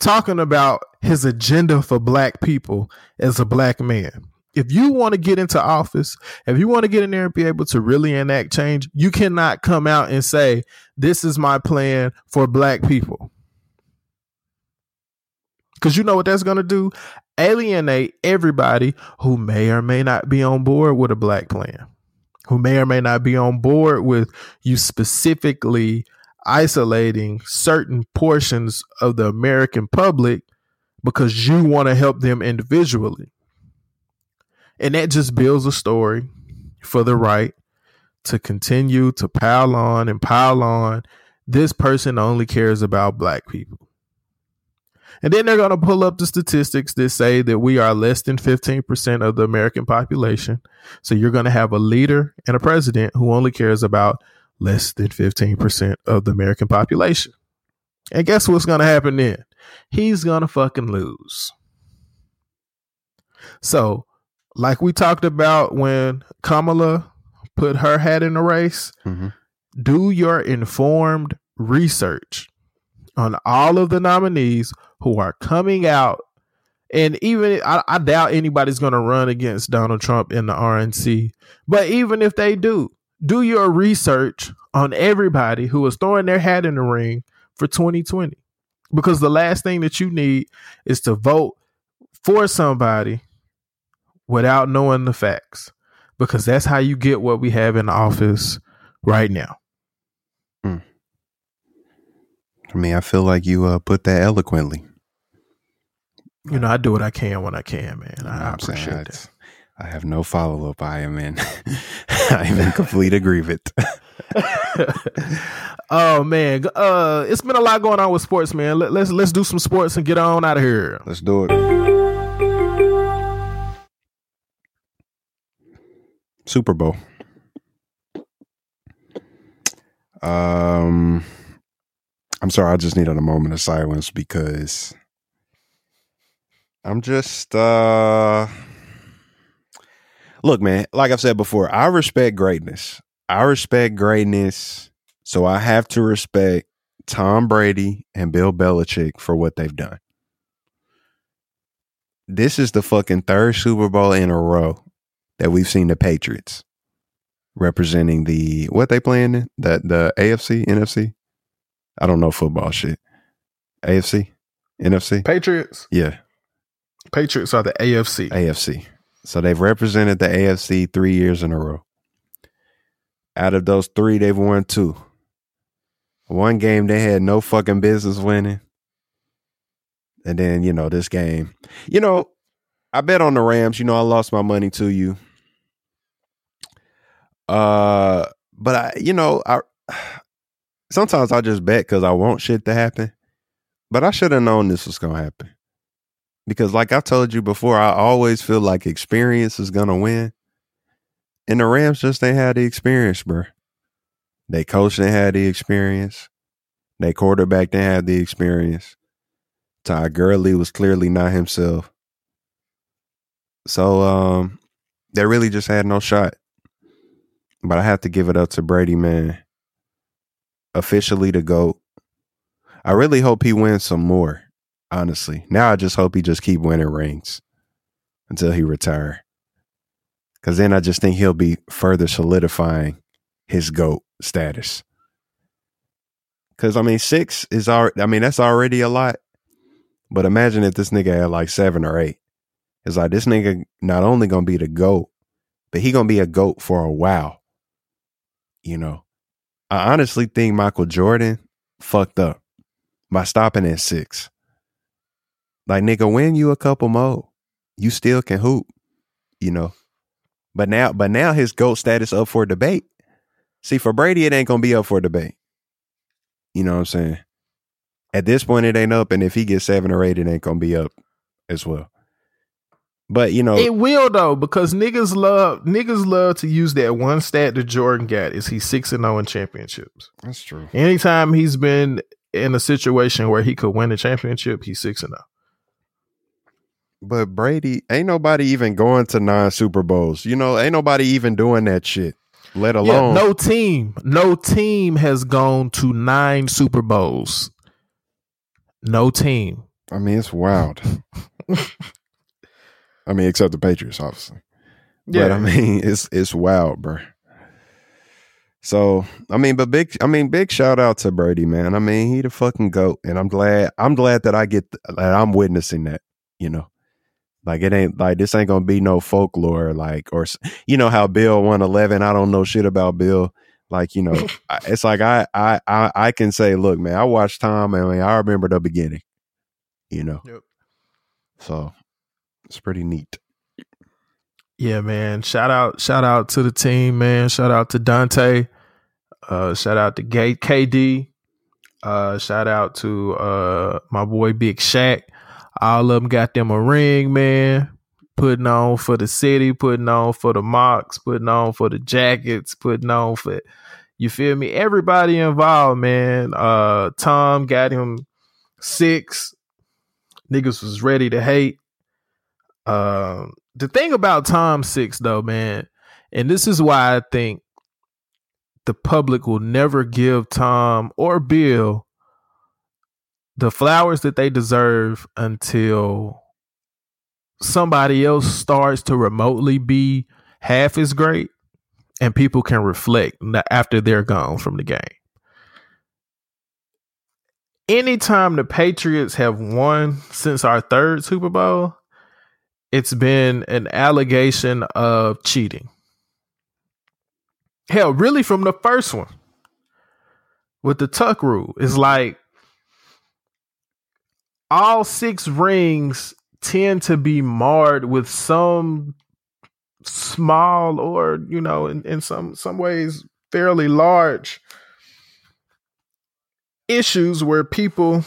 talking about his agenda for black people as a black man. If you want to get into office, if you want to get in there and be able to really enact change, you cannot come out and say, This is my plan for black people. Because you know what that's going to do? Alienate everybody who may or may not be on board with a black plan, who may or may not be on board with you specifically isolating certain portions of the American public because you want to help them individually. And that just builds a story for the right to continue to pile on and pile on. This person only cares about black people. And then they're going to pull up the statistics that say that we are less than 15% of the American population. So you're going to have a leader and a president who only cares about less than 15% of the American population. And guess what's going to happen then? He's going to fucking lose. So, like we talked about when Kamala put her hat in the race, Mhm. do your informed research on all of the nominees who are coming out. And even I, I doubt anybody's going to run against Donald Trump in the RNC. But even if they do, do your research on everybody who is throwing their hat in the ring for 2020. Because the last thing that you need is to vote for somebody without knowing the facts. Because that's how you get what we have in office right now. I mean, I feel like you uh, put that eloquently. You know, I do what I can when I can, man. I, I I'm saying? appreciate that. I have no follow up. I am in. I am in complete agreement. oh man, uh, it's been a lot going on with sports, man. Let, let's let's do some sports and get on out of here. Let's do it. Super Bowl. Um, I'm sorry. I just needed a moment of silence because I'm just uh. Look, man. Like I've said before, I respect greatness. I respect greatness, so I have to respect Tom Brady and Bill Belichick for what they've done this is the fucking third Super Bowl in a row that we've seen the Patriots representing the what they playing in the the AFC NFC. I don't know football shit. AFC, NFC. Patriots, Yeah, Patriots are the AFC. AFC. So they've represented the AFC three years in a row. Out of those three, they've won two. One game they had no fucking business winning. And then, you know, this game. You know, I bet on the Rams. You know, I lost my money to you. Uh but I, you know, I sometimes I just bet because I want shit to happen. But I should have known this was gonna happen because, like I told you before, I always feel like experience is gonna win, and the Rams just ain't had the experience, bro. They coach didn't have the experience. They quarterback didn't have the experience. Ty Gurley was clearly not himself. So um they really just had no shot. But I have to give it up to Brady, man. Officially the GOAT. I really hope he wins some more, honestly. Now I just hope he just keep winning rings until he retire. Cause then I just think he'll be further solidifying his GOAT status. Cause I mean, six is already I mean, that's already a lot. But imagine if this nigga had like seven or eight. It's like this nigga not only gonna be the GOAT, but he gonna be a GOAT for a while. You know. I honestly think Michael Jordan fucked up by stopping at six. Like nigga, win you a couple more. You still can hoop, you know. But now, but now his GOAT status up for debate. See, for Brady, it ain't gonna be up for debate. You know what I'm saying? At this point, it ain't up, and if he gets seven or eight, it ain't gonna be up as well. But you know, It will though, because niggas love niggas love to use that one stat that Jordan got is he's six and zero in championships. that's true. Anytime he's been in a situation where he could win a championship, he's six and oh. zero. But Brady, ain't nobody even going to nine Super Bowls. You know, ain't nobody even doing that shit. Let Yeah, alone no team, no team has gone to nine Super Bowls. No team. I mean, it's wild. I mean, except the Patriots, obviously. But I mean, it's it's wild, bro. So I mean, but big, I mean, big shout out to Brady, man. I mean, he the fucking goat, and I'm glad. I'm glad that I get that I'm witnessing that. You know, like it ain't like this ain't gonna be no folklore, like or you know how Bill won eleven. I don't know shit about Bill. Like you know, I- it's like I I I I can say, look, man, I watched Tom, and I, mean, I remember the beginning. You know, Yep. so it's pretty neat. Yeah, man. Shout out, shout out to the team, man. Shout out to Dante. Uh, shout out to Gate KD. Uh, shout out to uh my boy Big Shaq. All of them got them a ring, man. Putting on for the city, putting on for the mocks, putting on for the jackets, putting on for you feel me? Everybody involved, man. Uh Tom got him six. Niggas was ready to hate. Um the thing about Tom Six though, man, and this is why I think the public will never give Tom or Bill the flowers that they deserve until somebody else starts to remotely be half as great and people can reflect after they're gone from the game. Anytime the Patriots have won since our third Super Bowl, it's been an allegation of cheating. Hell, really from the first one with the tuck rule. It's like all six rings tend to be marred with some small or, you know, in, in some some ways fairly large issues where people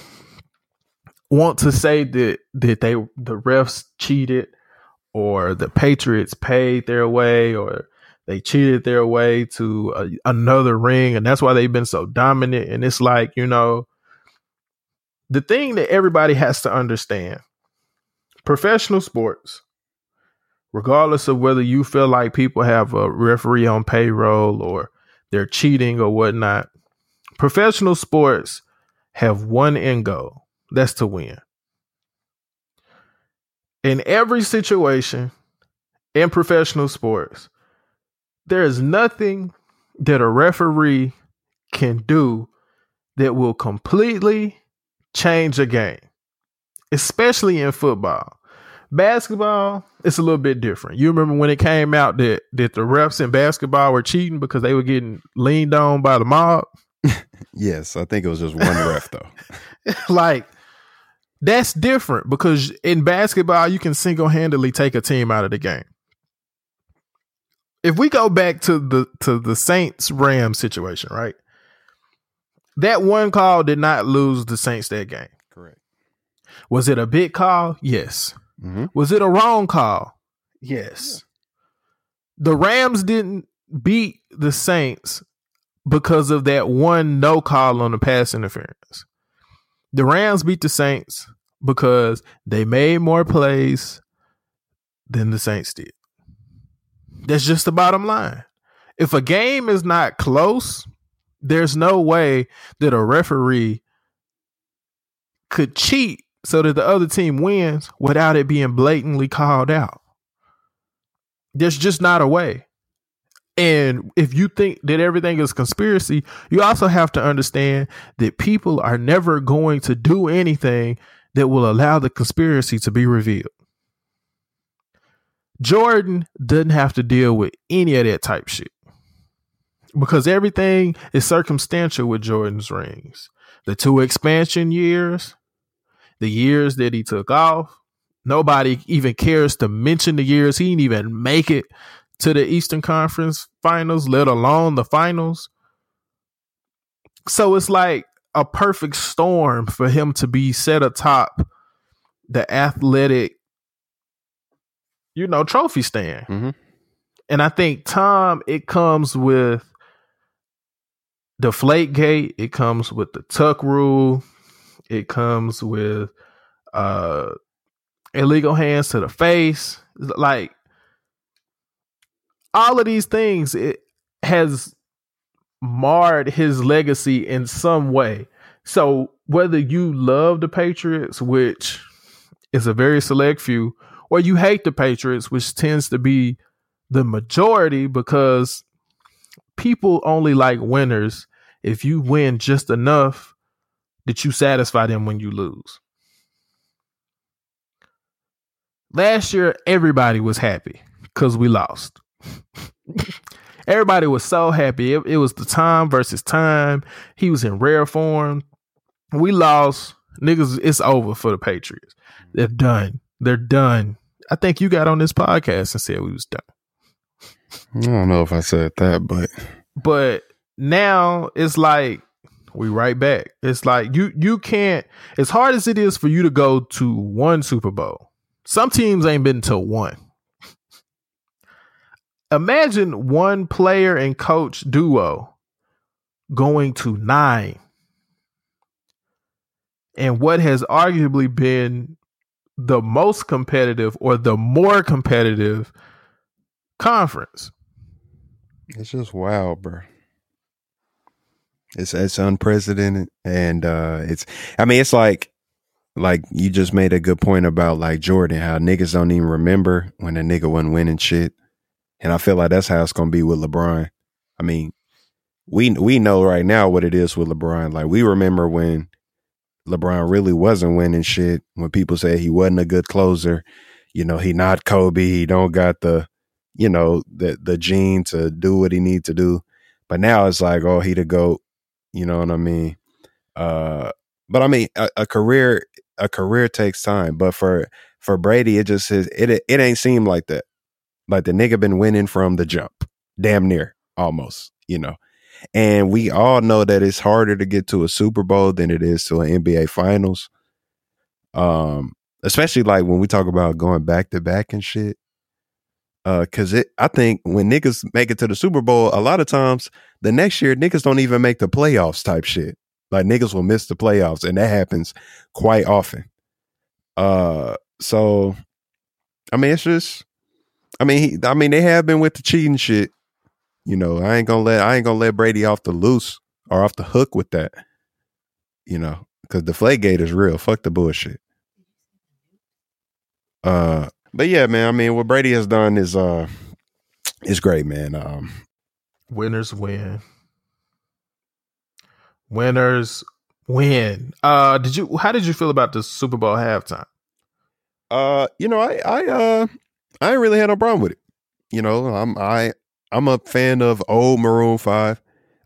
want to say that that they the refs cheated or the Patriots paid their way or they cheated their way to a, another ring and that's why they've been so dominant. And it's like you know the thing that everybody has to understand professional sports regardless of whether you feel like people have a referee on payroll or they're cheating or whatnot professional sports have one end goal that's to win in every situation in professional sports, there is nothing that a referee can do that will completely change a game, especially in football. Basketball, it's a little bit different. You remember when it came out that, that the refs in basketball were cheating because they were getting leaned on by the mob? Yes, I think it was just one ref though. like that's different because in basketball you can single-handedly take a team out of the game if we go back to the to the Saints Rams situation, right? That one call did not lose the Saints that game. Correct. Was it a big call? Yes. Mm-hmm. Was it a wrong call? Yes. The Rams didn't beat the Saints because of that one no call on the pass interference. The Rams beat the Saints because they made more plays than the Saints did. That's just the bottom line. If a game is not close, there's no way that a referee could cheat so that the other team wins without it being blatantly called out. There's just not a way. And if you think that everything is conspiracy, you also have to understand that people are never going to do anything that will allow the conspiracy to be revealed. Jordan doesn't have to deal with any of that type shit because everything is circumstantial with Jordan's rings. The two expansion years, the years that he took off, nobody even cares to mention the years he didn't even make it to the Eastern Conference finals, let alone the finals. So it's like a perfect storm for him to be set atop the athletic, you know, trophy stand. Mhm. And I think Tom, it comes with the flake gate, it comes with the tuck rule, it comes with uh illegal hands to the face. Like all of these things, it has marred his legacy in some way. So whether you love the Patriots, which is a very select few, or you hate the Patriots, which tends to be the majority because people only like winners if you win just enough that you satisfy them when you lose. Last year, everybody was happy because we lost. Everybody was so happy. It, it was the time versus time. He was in rare form. We lost. Niggas, it's over for the Patriots. They're done. They're done. I think you got on this podcast and said we was done. I don't know if I said that, but but now it's like we right back. It's like you you can't as hard as it is for you to go to one Super Bowl. Some teams ain't been to one. Imagine one player and coach duo going to nine. And what has arguably been the most competitive or the more competitive conference. it's just wild, bro. It's it's unprecedented, and uh it's. I mean, it's like like you just made a good point about like Jordan, how niggas don't even remember when a nigga wasn't winning shit, and I feel like that's how it's gonna be with LeBron. I mean, we we know right now what it is with LeBron. Like we remember when LeBron really wasn't winning shit. When people say he wasn't a good closer, you know, he not Kobe. He don't got the, you know, the the gene to do what he need to do. But now it's like, oh, he the goat. You know what I mean? Uh, but I mean, a, a career a career takes time. But for for Brady, it just is it it ain't seem like that. Like the nigga been winning from the jump, damn near almost. You know. And we all know that it's harder to get to a Super Bowl than it is to an NBA Finals. Um, especially like when we talk about going back to back and shit. Uh, cause it, I think when niggas make it to the Super Bowl, a lot of times the next year niggas don't even make the playoffs type shit. Like niggas will miss the playoffs, and that happens quite often. Uh, so I mean, it's just, I mean, he, I mean, they have been with the cheating shit. You know, I ain't gonna let I ain't gonna let Brady off the loose or off the hook with that. You know, because the Flagate is real. Fuck the bullshit. Uh, but yeah, man. I mean, what Brady has done is uh, is great, man. Um, Winners win. Winners win. Uh did you how did you feel about the Super Bowl halftime? uh, you know, I I uh, I ain't really had no problem with it. You know, I'm I I'm a fan of old Maroon Five.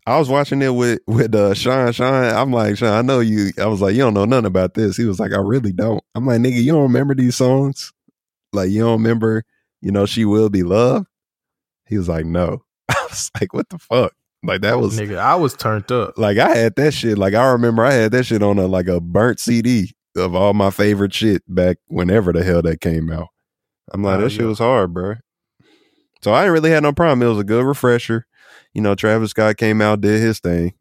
I was watching it with with uh Sean. Sean, I'm like Sean. I know you. I was like, you don't know nothing about this. He was like, I really don't. I'm like, nigga, you don't remember these songs? Like, you don't remember? You know, she will be loved. He was like, no. I was like, what the fuck? Like that was Nigga, I was turned up. like I had that shit. Like I remember I had that shit on a like a burnt CD of all my favorite shit back whenever the hell that came out. I'm like, Oh, that shit yeah. was hard, bro. So I didn't really have no problem. It was a good refresher. You know, Travis Scott came out, did his thing.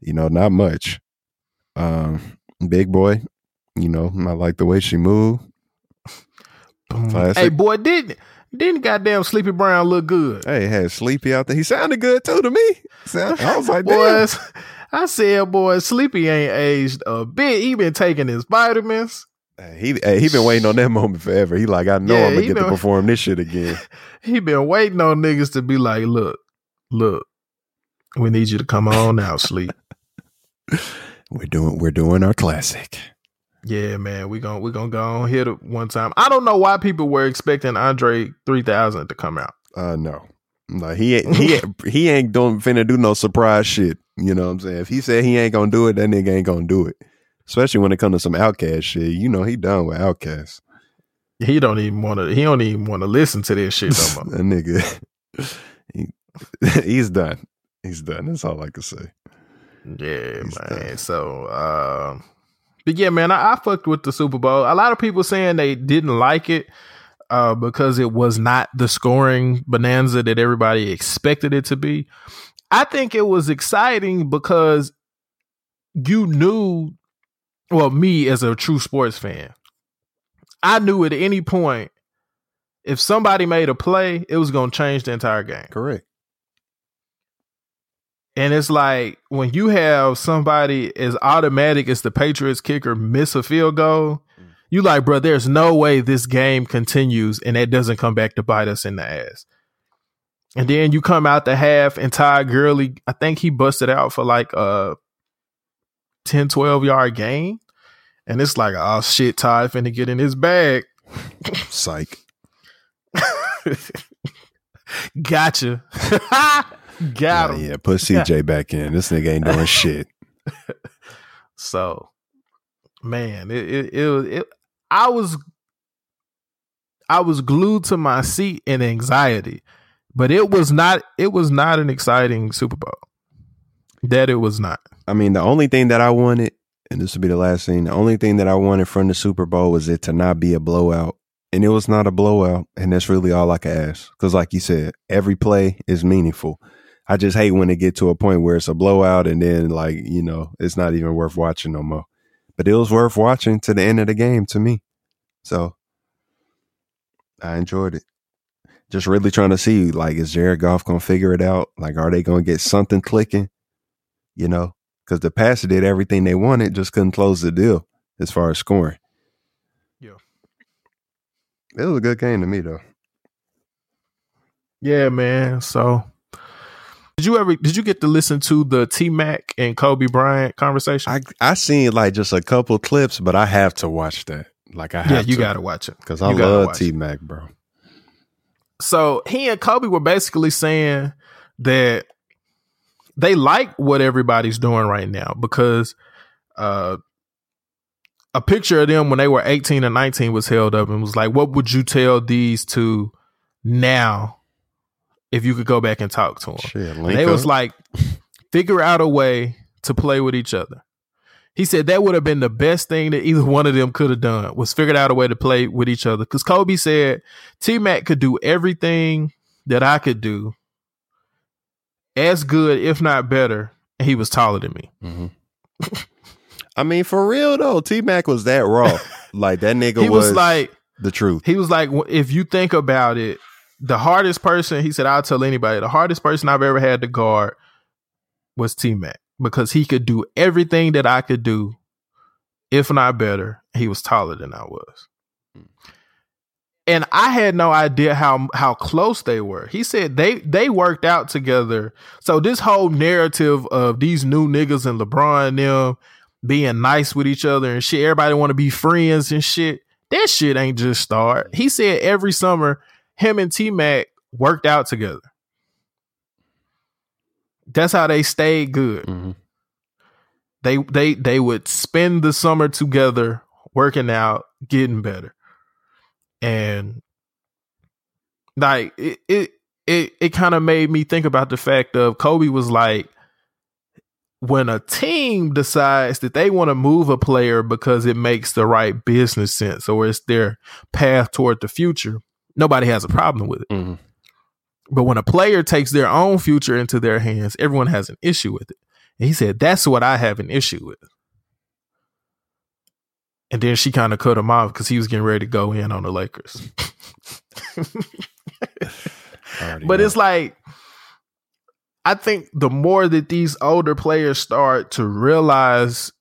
You know, not much. Um, Big Boi, you know, I like the way she moved. Classic. Hey, boy, didn't didn't goddamn Sleepy Brown look good? Hey, had Sleepy out there. He sounded good too to me. Sound- I was like, damn. boys, I said, boy, Sleepy ain't aged a bit. He been taking his vitamins. He he been waiting on that moment forever. He like, I know Yeah, I'm gonna get to perform this shit again. He been waiting on niggas to be like, look, look, we need you to come on now, Sleep. We're doing we're doing our classic. Yeah, man, we gonna we gonna go on hit it one time. I don't know why people were expecting Andre three thousand to come out. Uh no. Like he ain't he ain't, he ain't doing finna do no surprise shit. You know what I'm saying? If he said he ain't gonna do it, that nigga ain't gonna do it. Especially when it comes to some OutKast shit. You know he done with OutKast. He don't even want to. He don't even want to listen to this shit no more. that nigga he, he's done. He's done. That's all I can say. Yeah, He's man. done. So, uh, but yeah, man, I, I fucked with the Super Bowl. A lot of people saying they didn't like it uh, because it was not the scoring bonanza that everybody expected it to be. I think it was exciting because you knew, well, me as a true sports fan, I knew at any point if somebody made a play, it was going to change the entire game. Correct. And it's like when you have somebody as automatic as the Patriots kicker miss a field goal, mm. you like, bro, there's no way this game continues and that doesn't come back to bite us in the ass. And then you come out the half and Ty Gurley, I think he busted out for like a 10, 12 yard gain. And it's like, oh shit, Ty finna get in his bag. Psych. gotcha. Got Yeah, him. yeah, put CJ back in. This nigga ain't doing shit. So, man, it it, it it. I was I was glued to my seat in anxiety, but it was not. It was not an exciting Super Bowl. That it was not. I mean, the only thing that I wanted, and this will be the last thing, the only thing that I wanted from the Super Bowl was it to not be a blowout. And it was not a blowout. And that's really all I could ask. Because, like you said, every play is meaningful. I just hate when it get to a point where it's a blowout and then, like, you know, it's not even worth watching no more. But it was worth watching to the end of the game to me. So I enjoyed it. Just really trying to see, like, is Jared Goff to figure it out? Like, are they to get something clicking? You know, because the passer did everything they wanted, just couldn't close the deal as far as scoring. Yeah. It was a good game to me, though. Yeah, man. So, did you ever did you get to listen to the T Mac and Kobe Bryant conversation? I I seen like just a couple clips, but I have to watch that. Like I have yeah, you to, got to watch it because I love. T Mac, bro. so he and Kobe were basically saying that they like what everybody's doing right now because uh, a picture of them when they were 18 and 19 was held up and was like, what would you tell these two now if you could go back and talk to them? Shit, And they was like, figure out a way to play with each other. He said that would have been the best thing that either one of them could have done was figured out a way to play with each other. Because Kobe said T Mac could do everything that I could do as good, if not better. And he was taller than me. Mhm. I mean, for real though, T Mac was that raw. like that nigga He was, like, the truth. he was like, if you think about it, the hardest person, he said, I'll tell anybody, the hardest person I've ever had to guard was T Mac because he could do everything that I could do, if not better. He was taller than I was. And I had no idea how how close they were. He said they they worked out together. So this whole narrative of these new niggas and LeBron and them being nice with each other and shit, everybody want to be friends and shit. That shit ain't just start. He said every summer him and T Mac worked out together. That's how they stayed good. Mhm. They they they would spend the summer together working out, getting better. And like it it, it it kind of made me think about the fact of Kobe was like when a team decides that they want to move a player because it makes the right business sense or it's their path toward the future, nobody has a problem with it. Mhm. But when a player takes their own future into their hands, everyone has an issue with it. And he said, That's what I have an issue with. And then she kind of cut him off because he was getting ready to go in on the Lakers. But know. it's like, I think the more that these older players start to realize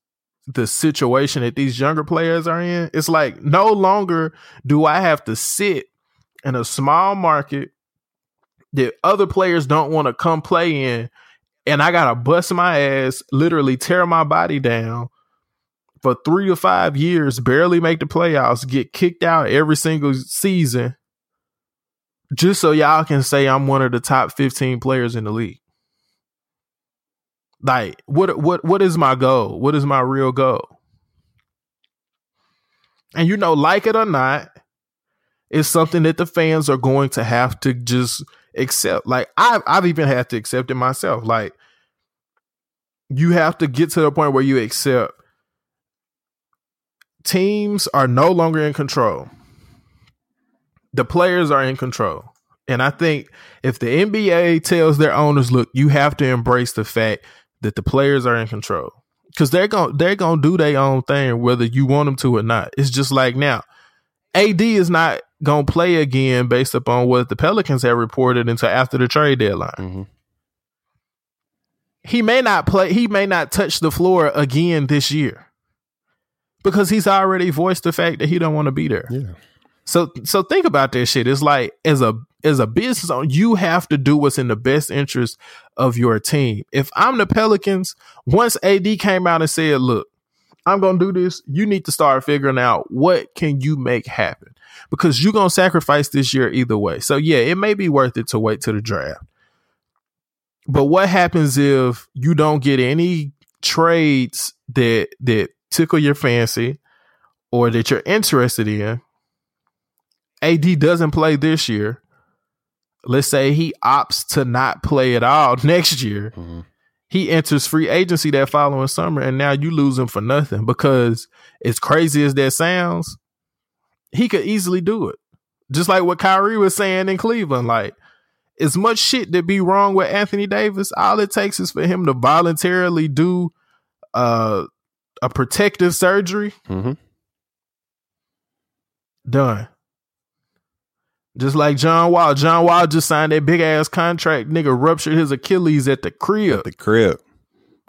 the situation that these younger players are in, it's like no longer do I have to sit in a small market that other players don't want to come play in, and I gotta bust my ass, literally tear my body down for three to five years, barely make the playoffs, get kicked out every single season, just so y'all can say I'm one of the top 15 players in the league. Like, what what what is my goal? What is my real goal? And you know, like it or not, it's something that the fans are going to have to just accept. Like I've I've even had to accept it myself. Like you have to get to the point where you accept teams are no longer in control. The players are in control. And I think if the NBA tells their owners, look, you have to embrace the fact that the players are in control. Cause they're gonna they're gonna do their own thing whether you want them to or not. It's just like now, AD is not gonna play again based upon what the Pelicans have reported until after the trade deadline. Mhm. He may not play. He may not touch the floor again this year because he's already voiced the fact that he don't want to be there. Yeah. So so think about that shit. It's like as a as a business owner, you have to do what's in the best interest of your team. If I'm the Pelicans, once AD came out and said, "Look, I'm going to do this," you need to start figuring out what can you make happen because you're going to sacrifice this year either way. So yeah, it may be worth it to wait to the draft. But what happens if you don't get any trades that that tickle your fancy or that you're interested in? AD doesn't play this year. Let's say he opts to not play at all next year. Mhm. He enters free agency that following summer, and now you lose him for nothing because, as crazy as that sounds, he could easily do it. Just like what Kyrie was saying in Cleveland. Like, as much shit that be wrong with Anthony Davis, all it takes is for him to voluntarily do uh, a protective surgery Mhm. Done. Just like John Wall. John Wall just signed that big ass contract. Nigga ruptured his Achilles at the crib. At the crib,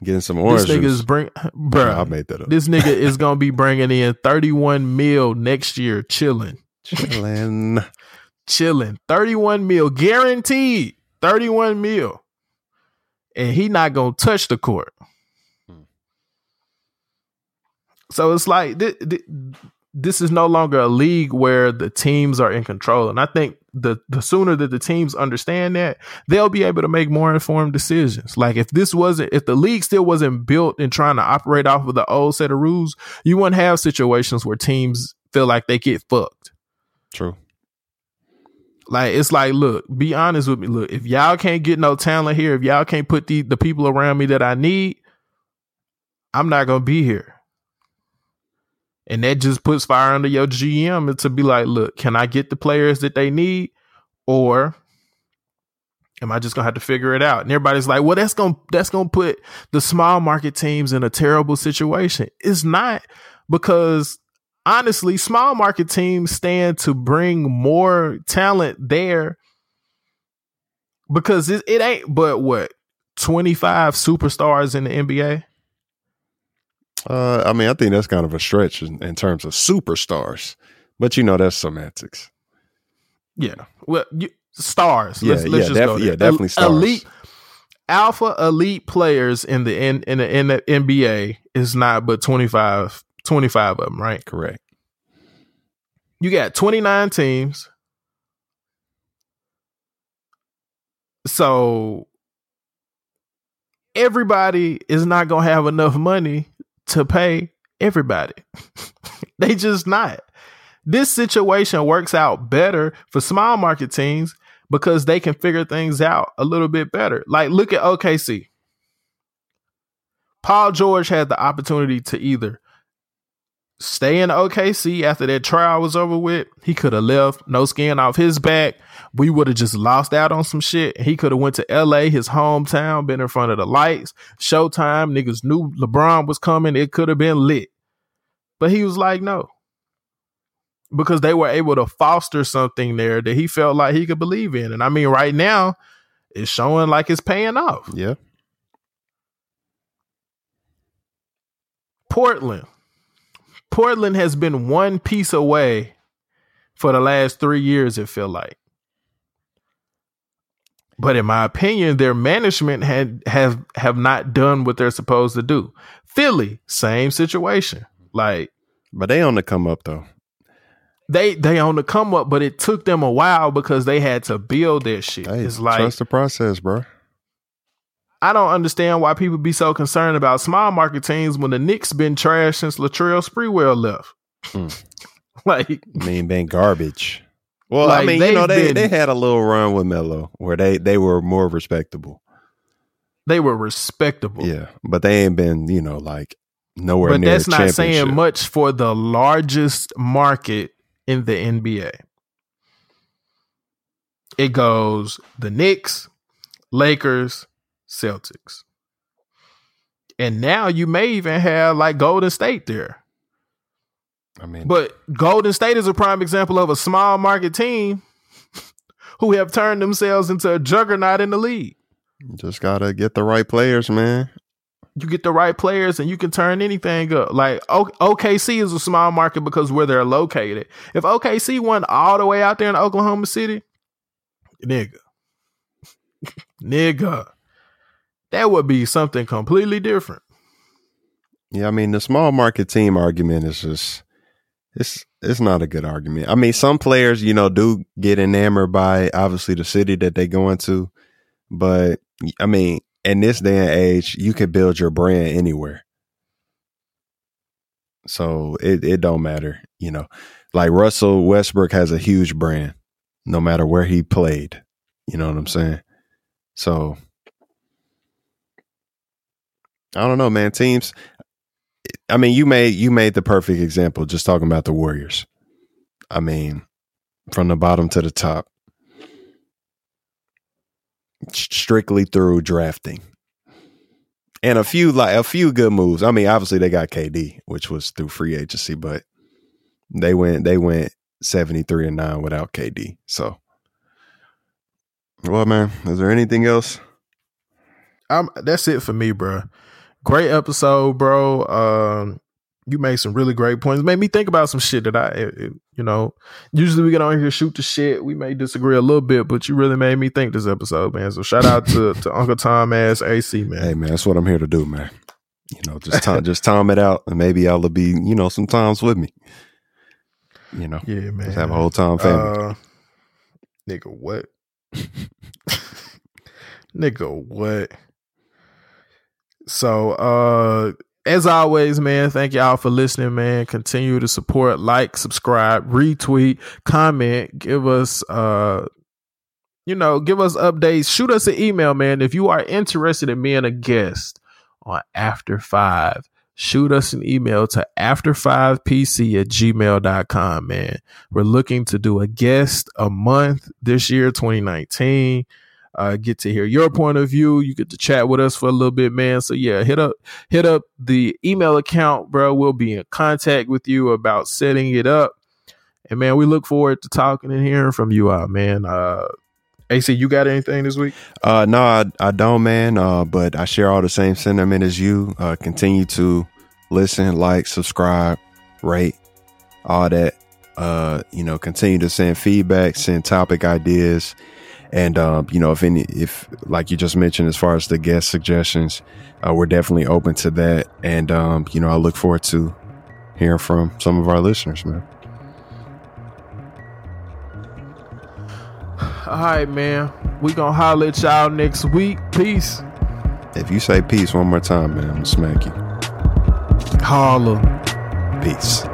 getting some This nigga is bring, Nah, I made that up. This nigga is gonna be bringing in thirty one mil next year, chilling, chilling, chilling. Thirty one mil guaranteed. Thirty one mil, and he not gonna touch the court. Hmm. So it's like thi- thi- this is no longer a league where the teams are in control. And I think the the sooner that the teams understand that, they'll be able to make more informed decisions. Like if this wasn't if the league still wasn't built and trying to operate off of the old set of rules, you wouldn't have situations where teams feel like they get fucked. True. Like it's like, look, be honest with me. Look, if y'all can't get no talent here, if y'all can't put the the people around me that I need, I'm not gonna be here. And that just puts fire under your GM to be like, look, can I get the players that they need, or am I just gonna have to figure it out? And everybody's like, well, that's gonna that's gonna put the small market teams in a terrible situation. It's not because honestly, small market teams stand to bring more talent there because it, it ain't but what 25 superstars in the NBA. Uh, I mean, I think that's kind of a stretch in, in terms of superstars, but you know, that's semantics. Yeah. Well, you, stars. Yeah, let's let's yeah, just def- go there. yeah, definitely stars. Elite alpha elite players in the in, in the in the NBA is not but 25 25 of them, right? Correct. You got 29 teams. So everybody is not going to have enough money to pay everybody. they just not. This situation works out better for small market teams because they can figure things out a little bit better. Like, look at OKC. Paul George had the opportunity to either stay in OKC after that trial was over with. He could have left, no skin off his back. We would have just lost out on some shit. He could have went to LA, his hometown, been in front of the lights, Showtime. Niggas knew LeBron was coming. It could have been lit. But he was like, no. Because they were able to foster something there that he felt like he could believe in. And I mean, right now, it's showing like it's paying off. Yeah. Portland. Portland has been one piece away for the last three years, it feel like. But in my opinion, their management had have have not done what they're supposed to do. Philly, same situation. Like But they on the come up though. they they on the come up, but it took them a while because they had to build their shit. Hey, it's like trust the process, bro. I don't understand why people be so concerned about small market teams when the Knicks been trash since Latrell Sprewell left. Hmm. like I mean, been garbage. Well, I mean, you know, they been- they had a little run with Melo where they they were more respectable. they were respectable. Yeah, but they ain't been, you know, like nowhere but near. that's a not saying much for the largest market in the NBA. It goes the Knicks, Lakers, Celtics. And now you may even have like Golden State there. I mean, But Golden State is a prime example of a small market team who have turned themselves into a juggernaut in the league. just gotta get the right players, man. you get the right players and you can turn anything up. Like O- OKC is a small market because where they're located. If OKC went all the way out there in Oklahoma City, nigga, nigga, that would be something completely different. Yeah, I mean, the small market team argument is just it's it's not a good argument. I mean, some players, you know, do get enamored by obviously the city that they go into, but I mean, in this day and age, you can build your brand anywhere. So it it don't matter, you know. Like Russell Westbrook has a huge brand, no matter where he played. You know what I'm saying? So I don't know, man. Teams. I mean, you made you made the perfect example. Just talking about the Warriors. I mean, from the bottom to the top, strictly through drafting, and a few like a few good moves. I mean, obviously they got KD, which was through free agency, but they went they went seventy three and nine without KD. So, well, man, is there anything else? I'm, that's it for me, bro. Great episode, bro. Um, you made some really great points. Made me think about some shit that I, it- it- you know, usually we get on here shoot the shit. We may disagree a little bit, but you really made me think this episode, man. So shout out to to Uncle Tom ass AC, man. Hey, man, that's what I'm here to do, man. You know, just time, just time it out, and maybe y'all will be, you know, sometimes with me. You know, Yeah, man. just have a whole time family. Uh, nigga, what? nigga, what? So, uh, as always, man, thank y'all for listening, man. Continue to support, like, subscribe, retweet, comment, give us, uh, you know, give us updates. Shoot us an email, man. If you are interested in being a guest on After Five, shoot us an email to after5pc at gmail.com, man. We're looking to do a guest a month this year, 2019. Uh, get to hear your point of view. You get to chat with us for a little bit, man. So yeah, hit up hit up the email account, bro. We'll be in contact with you about setting it up. And man, we look forward to talking and hearing from you out, man. Uh AC, you got anything this week? Uh, no, I, I don't, man. Uh, but I share all the same sentiment as you. Uh, continue to listen, like, subscribe, rate, all that. Uh, you know, continue to send feedback, send topic ideas, and um, you know, if any, if like you just mentioned, as far as the guest suggestions, uh, we're definitely open to that. And um, you know, I look forward to hearing from some of our listeners, man. All right, man. We gonna holler at y'all next week. Peace. If you say peace one more time, man, I'm gonna smack you. Holla. Peace.